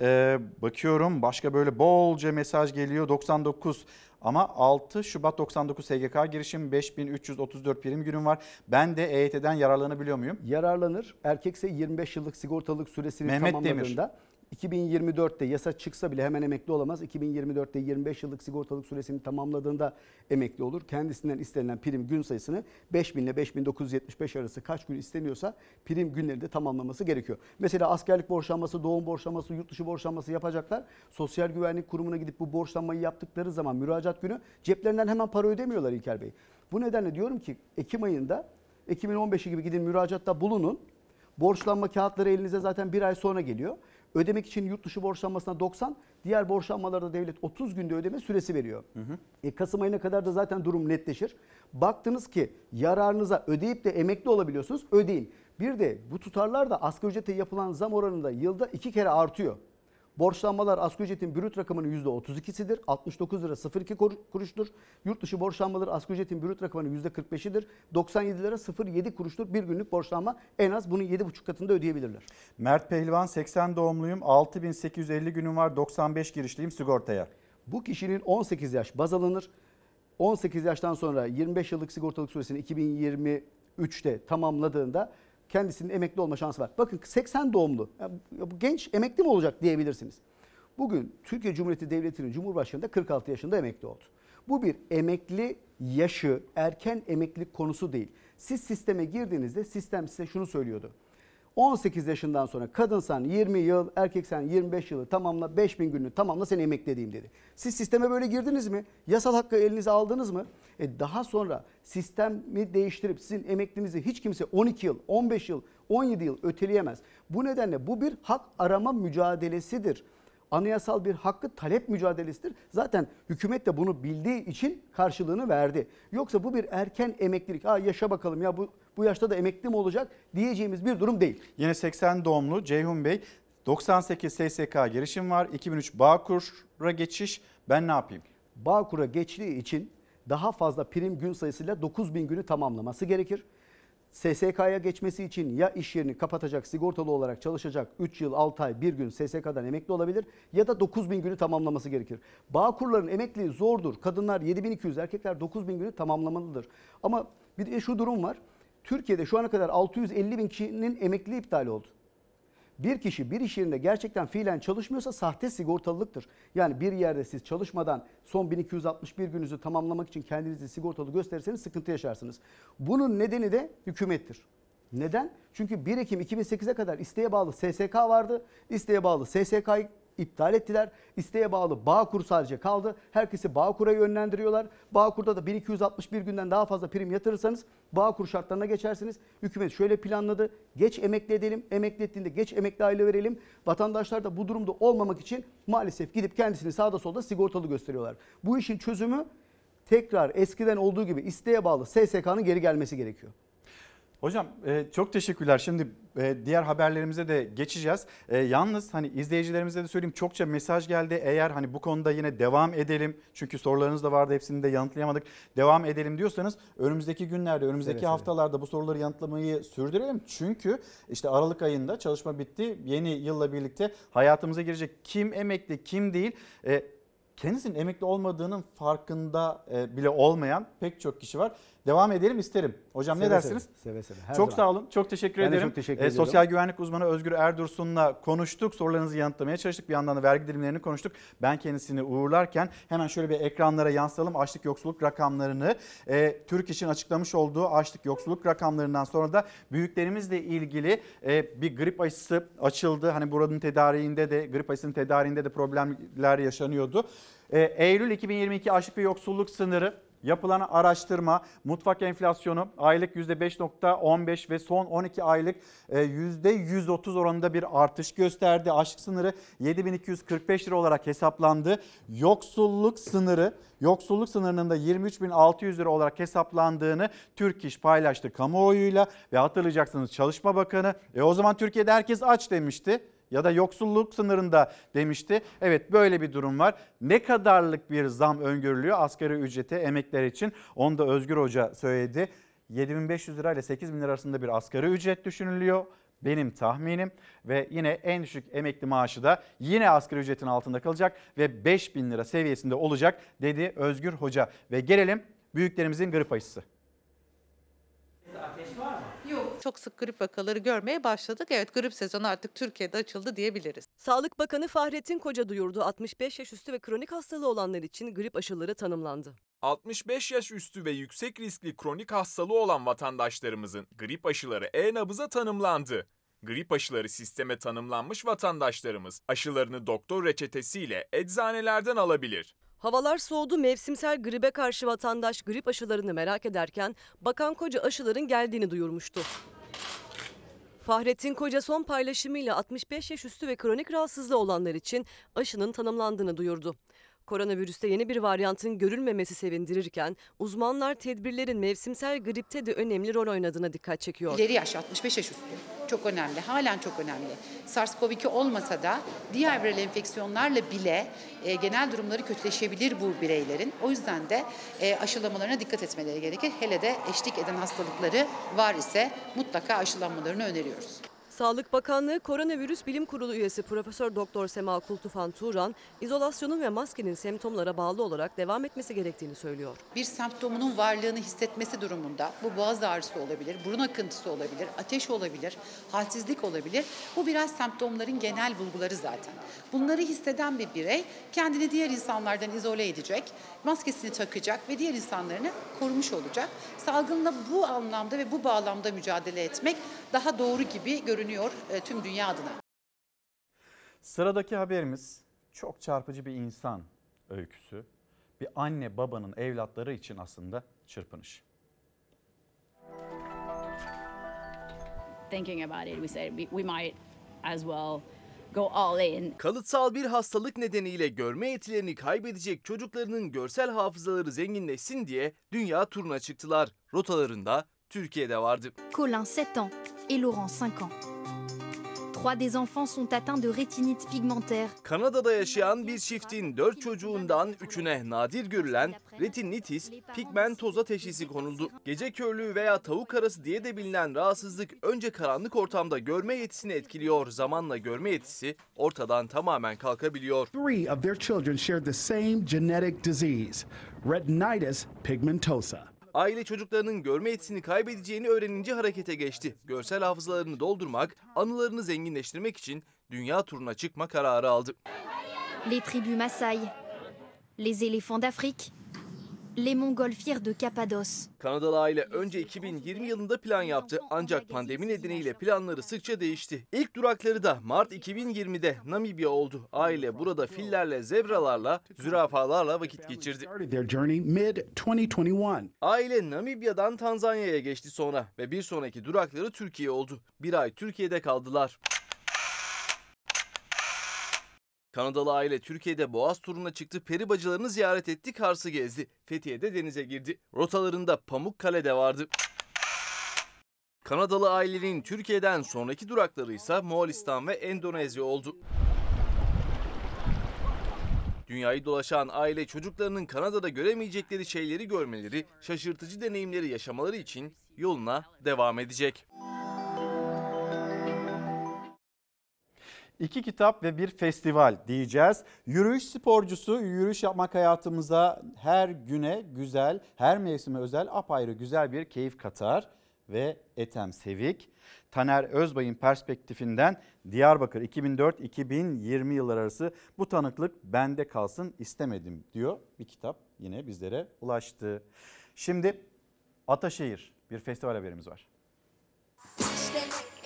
Speaker 1: E, bakıyorum başka böyle bolca mesaj geliyor. 99 ama 6 Şubat 99 SGK girişim 5334 prim günüm var. Ben de EYT'den yararlanabiliyor muyum?
Speaker 40: Yararlanır. Erkekse 25 yıllık sigortalık süresini
Speaker 1: Mehmet
Speaker 40: tamamladığında 2024'te yasa çıksa bile hemen emekli olamaz. 2024'te 25 yıllık sigortalık süresini tamamladığında emekli olur. Kendisinden istenilen prim gün sayısını 5000 ile 5975 arası kaç gün isteniyorsa prim günleri de tamamlaması gerekiyor. Mesela askerlik borçlanması, doğum borçlanması, yurt dışı borçlanması yapacaklar. Sosyal Güvenlik Kurumu'na gidip bu borçlanmayı yaptıkları zaman müracaat günü ceplerinden hemen para ödemiyorlar İlker Bey. Bu nedenle diyorum ki Ekim ayında Ekim'in 15'i gibi gidin müracaatta bulunun. Borçlanma kağıtları elinize zaten bir ay sonra geliyor. Ödemek için yurt dışı borçlanmasına 90, diğer borçlanmalarda devlet 30 günde ödeme süresi veriyor. E, Kasım ayına kadar da zaten durum netleşir. Baktınız ki yararınıza ödeyip de emekli olabiliyorsunuz, ödeyin. Bir de bu tutarlar da asgari ücrete yapılan zam oranında yılda iki kere artıyor. Borçlanmalar asgari ücretin brüt rakamının %32'sidir. 69 lira 02 kur- kuruştur. Yurt dışı borçlanmaları asgari ücretin brüt rakamının %45'idir. 97 lira 07 kuruştur. Bir günlük borçlanma en az bunun 7,5 katında ödeyebilirler.
Speaker 1: Mert Pehlivan 80 doğumluyum. 6850 günüm var. 95 girişliyim sigortaya.
Speaker 40: Bu kişinin 18 yaş baz alınır. 18 yaştan sonra 25 yıllık sigortalık süresini 2023'te tamamladığında kendisinin emekli olma şansı var. Bakın 80 doğumlu. Genç emekli mi olacak diyebilirsiniz. Bugün Türkiye Cumhuriyeti Devleti'nin Cumhurbaşkanı da 46 yaşında emekli oldu. Bu bir emekli yaşı, erken emeklilik konusu değil. Siz sisteme girdiğinizde sistem size şunu söylüyordu. 18 yaşından sonra kadınsan 20 yıl, erkeksen 25 yılı tamamla 5000 gününü tamamla seni emekli edeyim dedi. Siz sisteme böyle girdiniz mi? Yasal hakkı elinize aldınız mı? E daha sonra sistemi değiştirip sizin emeklinizi hiç kimse 12 yıl, 15 yıl, 17 yıl öteleyemez. Bu nedenle bu bir hak arama mücadelesidir. Anayasal bir hakkı talep mücadelesidir. Zaten hükümet de bunu bildiği için karşılığını verdi. Yoksa bu bir erken emeklilik. Ha yaşa bakalım ya bu bu yaşta da emekli mi olacak diyeceğimiz bir durum değil.
Speaker 1: Yine 80 doğumlu Ceyhun Bey. 98 SSK girişim var. 2003 Bağkur'a geçiş. Ben ne yapayım?
Speaker 40: Bağkur'a geçtiği için daha fazla prim gün sayısıyla 9000 günü tamamlaması gerekir. SSK'ya geçmesi için ya iş yerini kapatacak, sigortalı olarak çalışacak 3 yıl 6 ay bir gün SSK'dan emekli olabilir ya da 9000 günü tamamlaması gerekir. Bağkurların emekliliği zordur. Kadınlar 7200, erkekler 9000 günü tamamlamalıdır. Ama bir de şu durum var. Türkiye'de şu ana kadar 650 bin kişinin emekliliği iptal oldu. Bir kişi bir iş yerinde gerçekten fiilen çalışmıyorsa sahte sigortalılıktır. Yani bir yerde siz çalışmadan son 1261 gününüzü tamamlamak için kendinizi sigortalı gösterirseniz sıkıntı yaşarsınız. Bunun nedeni de hükümettir. Neden? Çünkü 1 Ekim 2008'e kadar isteğe bağlı SSK vardı. İsteğe bağlı SSK'yı iptal ettiler. İsteğe bağlı Bağkur sadece kaldı. Herkesi Bağkur'a yönlendiriyorlar. Bağkur'da da 1261 günden daha fazla prim yatırırsanız Bağkur şartlarına geçersiniz. Hükümet şöyle planladı. Geç emekli edelim. Emekli ettiğinde geç emekli aile verelim. Vatandaşlar da bu durumda olmamak için maalesef gidip kendisini sağda solda sigortalı gösteriyorlar. Bu işin çözümü tekrar eskiden olduğu gibi isteğe bağlı SSK'nın geri gelmesi gerekiyor.
Speaker 1: Hocam e, çok teşekkürler. Şimdi e, diğer haberlerimize de geçeceğiz. E, yalnız hani izleyicilerimize de söyleyeyim çokça mesaj geldi. Eğer hani bu konuda yine devam edelim. Çünkü sorularınız da vardı hepsini de yanıtlayamadık. Devam edelim diyorsanız önümüzdeki günlerde, önümüzdeki
Speaker 40: seve.
Speaker 1: haftalarda bu soruları yanıtlamayı sürdürelim. Çünkü işte Aralık ayında çalışma bitti. Yeni yılla birlikte hayatımıza girecek kim emekli, kim değil. E, kendisinin emekli olmadığının farkında bile olmayan pek çok kişi var. Devam edelim isterim. Hocam ne
Speaker 40: Seve
Speaker 1: dersiniz?
Speaker 40: Seve seve. Her
Speaker 1: çok
Speaker 40: zaman.
Speaker 1: sağ olun. Çok teşekkür
Speaker 40: Ben de
Speaker 1: ederim.
Speaker 40: çok teşekkür ediyorum.
Speaker 1: Sosyal güvenlik uzmanı Özgür Erdursun'la konuştuk. Sorularınızı yanıtlamaya çalıştık. Bir yandan da vergi dilimlerini konuştuk. Ben kendisini uğurlarken hemen şöyle bir ekranlara yansıtalım. Açlık yoksulluk rakamlarını. Ee, Türk İş'in açıklamış olduğu açlık yoksulluk rakamlarından sonra da büyüklerimizle ilgili e, bir grip aşısı açıldı. Hani buranın tedariğinde de grip aşısının tedariğinde de problemler yaşanıyordu. Ee, Eylül 2022 açlık ve yoksulluk sınırı Yapılan araştırma mutfak enflasyonu aylık %5.15 ve son 12 aylık e, %130 oranında bir artış gösterdi. Açlık sınırı 7245 lira olarak hesaplandı. Yoksulluk sınırı yoksulluk sınırının da 23.600 lira olarak hesaplandığını Türk İş paylaştı kamuoyuyla ve hatırlayacaksınız Çalışma Bakanı e o zaman Türkiye'de herkes aç demişti ya da yoksulluk sınırında demişti. Evet böyle bir durum var. Ne kadarlık bir zam öngörülüyor asgari ücrete emekler için? Onu da Özgür Hoca söyledi. 7500 lira ile 8000 lira arasında bir asgari ücret düşünülüyor. Benim tahminim ve yine en düşük emekli maaşı da yine asgari ücretin altında kalacak ve 5000 lira seviyesinde olacak dedi Özgür Hoca. Ve gelelim büyüklerimizin grip aşısı.
Speaker 50: Yok. Çok sık grip vakaları görmeye başladık. Evet grip sezonu artık Türkiye'de açıldı diyebiliriz.
Speaker 4: Sağlık Bakanı Fahrettin Koca duyurdu 65 yaş üstü ve kronik hastalığı olanlar için grip aşıları tanımlandı.
Speaker 51: 65 yaş üstü ve yüksek riskli kronik hastalığı olan vatandaşlarımızın grip aşıları e-nabıza tanımlandı. Grip aşıları sisteme tanımlanmış vatandaşlarımız aşılarını doktor reçetesiyle eczanelerden alabilir.
Speaker 4: Havalar soğudu mevsimsel gribe karşı vatandaş grip aşılarını merak ederken Bakan Koca aşıların geldiğini duyurmuştu. Fahrettin Koca son paylaşımıyla 65 yaş üstü ve kronik rahatsızlığı olanlar için aşının tanımlandığını duyurdu. Koronavirüste yeni bir varyantın görülmemesi sevindirirken uzmanlar tedbirlerin mevsimsel gripte de önemli rol oynadığına dikkat çekiyor.
Speaker 52: İleri yaş 65 yaş üstü çok önemli. Halen çok önemli. SARS-CoV-2 olmasa da diğer viral enfeksiyonlarla bile e, genel durumları kötüleşebilir bu bireylerin. O yüzden de e, aşılamalarına dikkat etmeleri gerekir. Hele de eşlik eden hastalıkları var ise mutlaka aşılanmalarını öneriyoruz.
Speaker 4: Sağlık Bakanlığı Koronavirüs Bilim Kurulu üyesi Profesör Doktor Sema Kultufan Turan, izolasyonun ve maskenin semptomlara bağlı olarak devam etmesi gerektiğini söylüyor.
Speaker 52: Bir semptomunun varlığını hissetmesi durumunda bu boğaz ağrısı olabilir, burun akıntısı olabilir, ateş olabilir, halsizlik olabilir. Bu biraz semptomların genel bulguları zaten. Bunları hisseden bir birey kendini diğer insanlardan izole edecek, maskesini takacak ve diğer insanlarını korumuş olacak. Salgınla bu anlamda ve bu bağlamda mücadele etmek daha doğru gibi görünüyor tüm dünya adına.
Speaker 1: Sıradaki haberimiz çok çarpıcı bir insan öyküsü. Bir anne babanın evlatları için aslında çırpınış.
Speaker 53: Thinking about it, we said we might as well go all in.
Speaker 35: Kalıtsal bir hastalık nedeniyle görme yetilerini kaybedecek çocuklarının görsel hafızaları zenginleşsin diye dünya turuna çıktılar. Rotalarında Türkiye'de vardı.
Speaker 49: Colin 7 ans et Laurent 5 ans. Trois des enfants sont atteints de rétinite pigmentaire.
Speaker 35: Kanada'da yaşayan bir çiftin dört çocuğundan üçüne nadir görülen retinitis pigmentoza teşhisi konuldu. Gece körlüğü veya tavuk arası diye de bilinen rahatsızlık önce karanlık ortamda görme yetisini etkiliyor. Zamanla görme yetisi ortadan tamamen kalkabiliyor.
Speaker 54: Three of their children shared the same genetic disease, retinitis pigmentosa.
Speaker 35: Aile çocuklarının görme yetisini kaybedeceğini öğrenince harekete geçti. Görsel hafızalarını doldurmak, anılarını zenginleştirmek için dünya turuna çıkma kararı aldı.
Speaker 49: Les tribus Maasai, les éléphants d'Afrique, les montgolfières de Cappadoce.
Speaker 35: Kanadalı aile önce 2020 yılında plan yaptı ancak pandemi nedeniyle planları sıkça değişti. İlk durakları da Mart 2020'de Namibya oldu. Aile burada fillerle, zebralarla, zürafalarla vakit geçirdi.
Speaker 54: Their journey mid 2021.
Speaker 35: Aile Namibya'dan Tanzanya'ya geçti sonra ve bir sonraki durakları Türkiye oldu. Bir ay Türkiye'de kaldılar. Kanadalı aile Türkiye'de Boğaz turuna çıktı, peri bacılarını ziyaret etti, Kars'ı gezdi. Fethiye'de denize girdi. Rotalarında Pamukkale'de vardı. Kanadalı ailenin Türkiye'den sonraki durakları ise Moğolistan ve Endonezya oldu. Dünyayı dolaşan aile çocuklarının Kanada'da göremeyecekleri şeyleri görmeleri, şaşırtıcı deneyimleri yaşamaları için yoluna devam edecek.
Speaker 1: İki kitap ve bir festival diyeceğiz. Yürüyüş sporcusu, yürüyüş yapmak hayatımıza her güne güzel, her mevsime özel apayrı güzel bir keyif katar. Ve Etem Sevik, Taner Özbay'ın perspektifinden Diyarbakır 2004-2020 yıllar arası bu tanıklık bende kalsın istemedim diyor. Bir kitap yine bizlere ulaştı. Şimdi Ataşehir bir festival haberimiz var.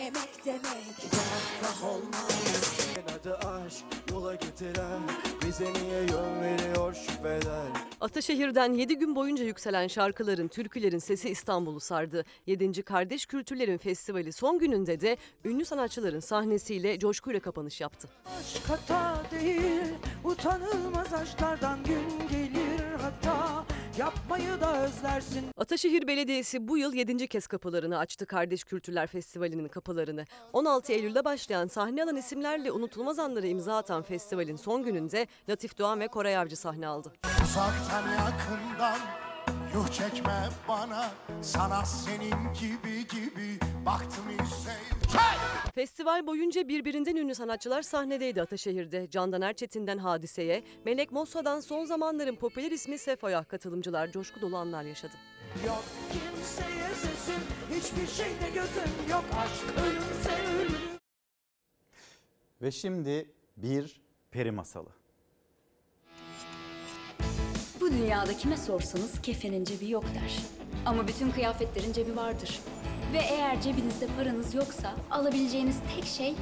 Speaker 55: Emek demek, zafra olmaz. Adı aşk, yola getiren, bize niye yön veriyor şüpheler.
Speaker 4: Ataşehir'den 7 gün boyunca yükselen şarkıların, türkülerin sesi İstanbul'u sardı. 7. Kardeş Kültürlerin Festivali son gününde de ünlü sanatçıların sahnesiyle coşkuyla kapanış yaptı.
Speaker 53: Aşk hata değil utanılmaz aşklardan gün gelir hatta yapmayı da özlersin.
Speaker 4: Ataşehir Belediyesi bu yıl 7. kez kapılarını açtı Kardeş Kültürler Festivali'nin kapılarını. 16 Eylül'de başlayan sahne alan isimlerle unutulmaz anlara imza atan festivalin son gününde Latif Doğan ve Koray Avcı sahne aldı.
Speaker 56: Uzaktan yakından yuh çekme bana Sana senin gibi gibi baktım Hüseyin
Speaker 4: Festival boyunca birbirinden ünlü sanatçılar sahnedeydi Ataşehir'de. Candan Erçetin'den Hadise'ye, Melek Mossa'dan son zamanların popüler ismi Sefa'ya katılımcılar coşku dolu anlar yaşadı.
Speaker 53: Yok kimseye sesim hiçbir şeyde gözüm yok Aşk ölümse ölüm
Speaker 1: Ve şimdi bir peri masalı.
Speaker 57: Bu dünyada kime sorsanız kefenin cebi yok der. Ama bütün kıyafetlerin cebi vardır. Ve eğer cebinizde paranız yoksa alabileceğiniz tek şey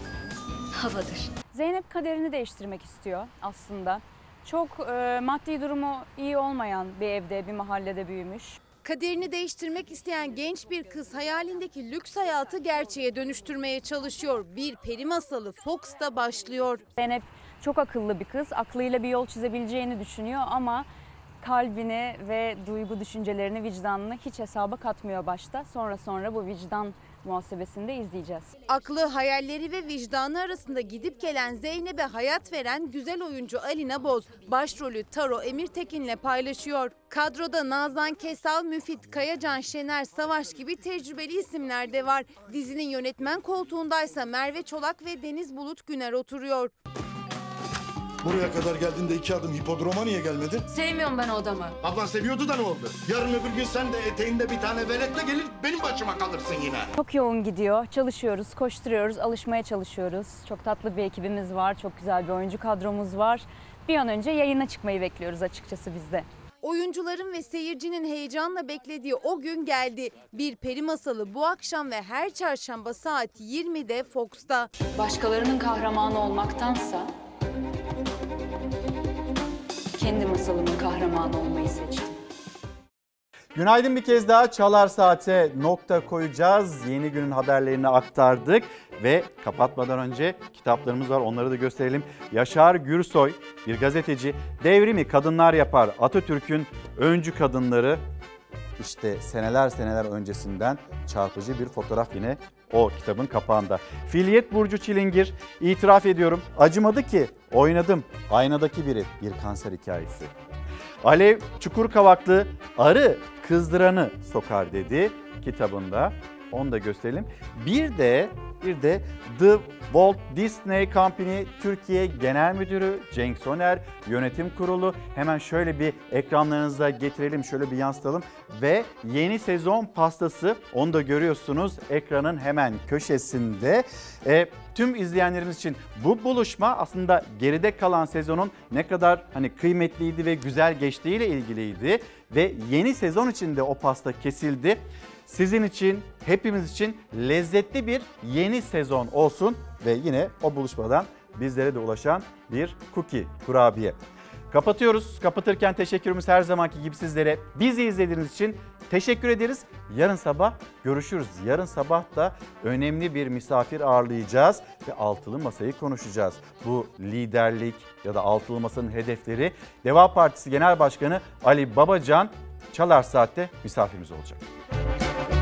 Speaker 57: havadır.
Speaker 58: Zeynep kaderini değiştirmek istiyor aslında. Çok e, maddi durumu iyi olmayan bir evde, bir mahallede büyümüş.
Speaker 14: Kaderini değiştirmek isteyen genç bir kız hayalindeki lüks hayatı gerçeğe dönüştürmeye çalışıyor. Bir peri masalı Fox'ta başlıyor.
Speaker 58: Zeynep çok akıllı bir kız. Aklıyla bir yol çizebileceğini düşünüyor ama kalbini ve duygu düşüncelerini, vicdanını hiç hesaba katmıyor başta. Sonra sonra bu vicdan muhasebesinde izleyeceğiz.
Speaker 14: Aklı, hayalleri ve vicdanı arasında gidip gelen Zeynep'e hayat veren güzel oyuncu Alina Boz başrolü Taro Emirtekin'le paylaşıyor. Kadroda Nazan Kesal, Müfit, Kayacan, Şener, Savaş gibi tecrübeli isimler de var. Dizinin yönetmen koltuğundaysa Merve Çolak ve Deniz Bulut Güner oturuyor.
Speaker 56: Buraya kadar geldiğinde iki adım hipodroma niye gelmedin?
Speaker 57: Sevmiyorum ben o adamı.
Speaker 56: Ablan seviyordu da ne oldu? Yarın öbür gün sen de eteğinde bir tane veletle gelir benim başıma kalırsın yine.
Speaker 58: Çok yoğun gidiyor. Çalışıyoruz, koşturuyoruz, alışmaya çalışıyoruz. Çok tatlı bir ekibimiz var, çok güzel bir oyuncu kadromuz var. Bir an önce yayına çıkmayı bekliyoruz açıkçası biz de.
Speaker 14: Oyuncuların ve seyircinin heyecanla beklediği o gün geldi. Bir peri masalı bu akşam ve her çarşamba saat 20'de Fox'ta.
Speaker 57: Başkalarının kahramanı olmaktansa kendi masalımın kahramanı olmayı seçtim.
Speaker 1: Günaydın bir kez daha Çalar Saat'e nokta koyacağız. Yeni günün haberlerini aktardık ve kapatmadan önce kitaplarımız var onları da gösterelim. Yaşar Gürsoy bir gazeteci devrimi kadınlar yapar Atatürk'ün öncü kadınları işte seneler seneler öncesinden çarpıcı bir fotoğraf yine o kitabın kapağında. Filiyet Burcu Çilingir itiraf ediyorum acımadı ki oynadım aynadaki biri bir kanser hikayesi. Alev Çukurkavaklı arı kızdıranı sokar dedi kitabında. Onu da gösterelim. Bir de bir de The Walt Disney Company Türkiye Genel Müdürü Cenk Soner Yönetim Kurulu hemen şöyle bir ekranlarınıza getirelim şöyle bir yansıtalım ve yeni sezon pastası onu da görüyorsunuz ekranın hemen köşesinde. E, tüm izleyenlerimiz için bu buluşma aslında geride kalan sezonun ne kadar hani kıymetliydi ve güzel geçtiğiyle ilgiliydi ve yeni sezon içinde o pasta kesildi. Sizin için, hepimiz için lezzetli bir yeni sezon olsun ve yine o buluşmadan bizlere de ulaşan bir cookie, kurabiye. Kapatıyoruz. Kapatırken teşekkürümüz her zamanki gibi sizlere. Bizi izlediğiniz için teşekkür ederiz. Yarın sabah görüşürüz. Yarın sabah da önemli bir misafir ağırlayacağız ve altılı masayı konuşacağız. Bu liderlik ya da altılı masanın hedefleri Deva Partisi Genel Başkanı Ali Babacan Çalar Saat'te misafirimiz olacak.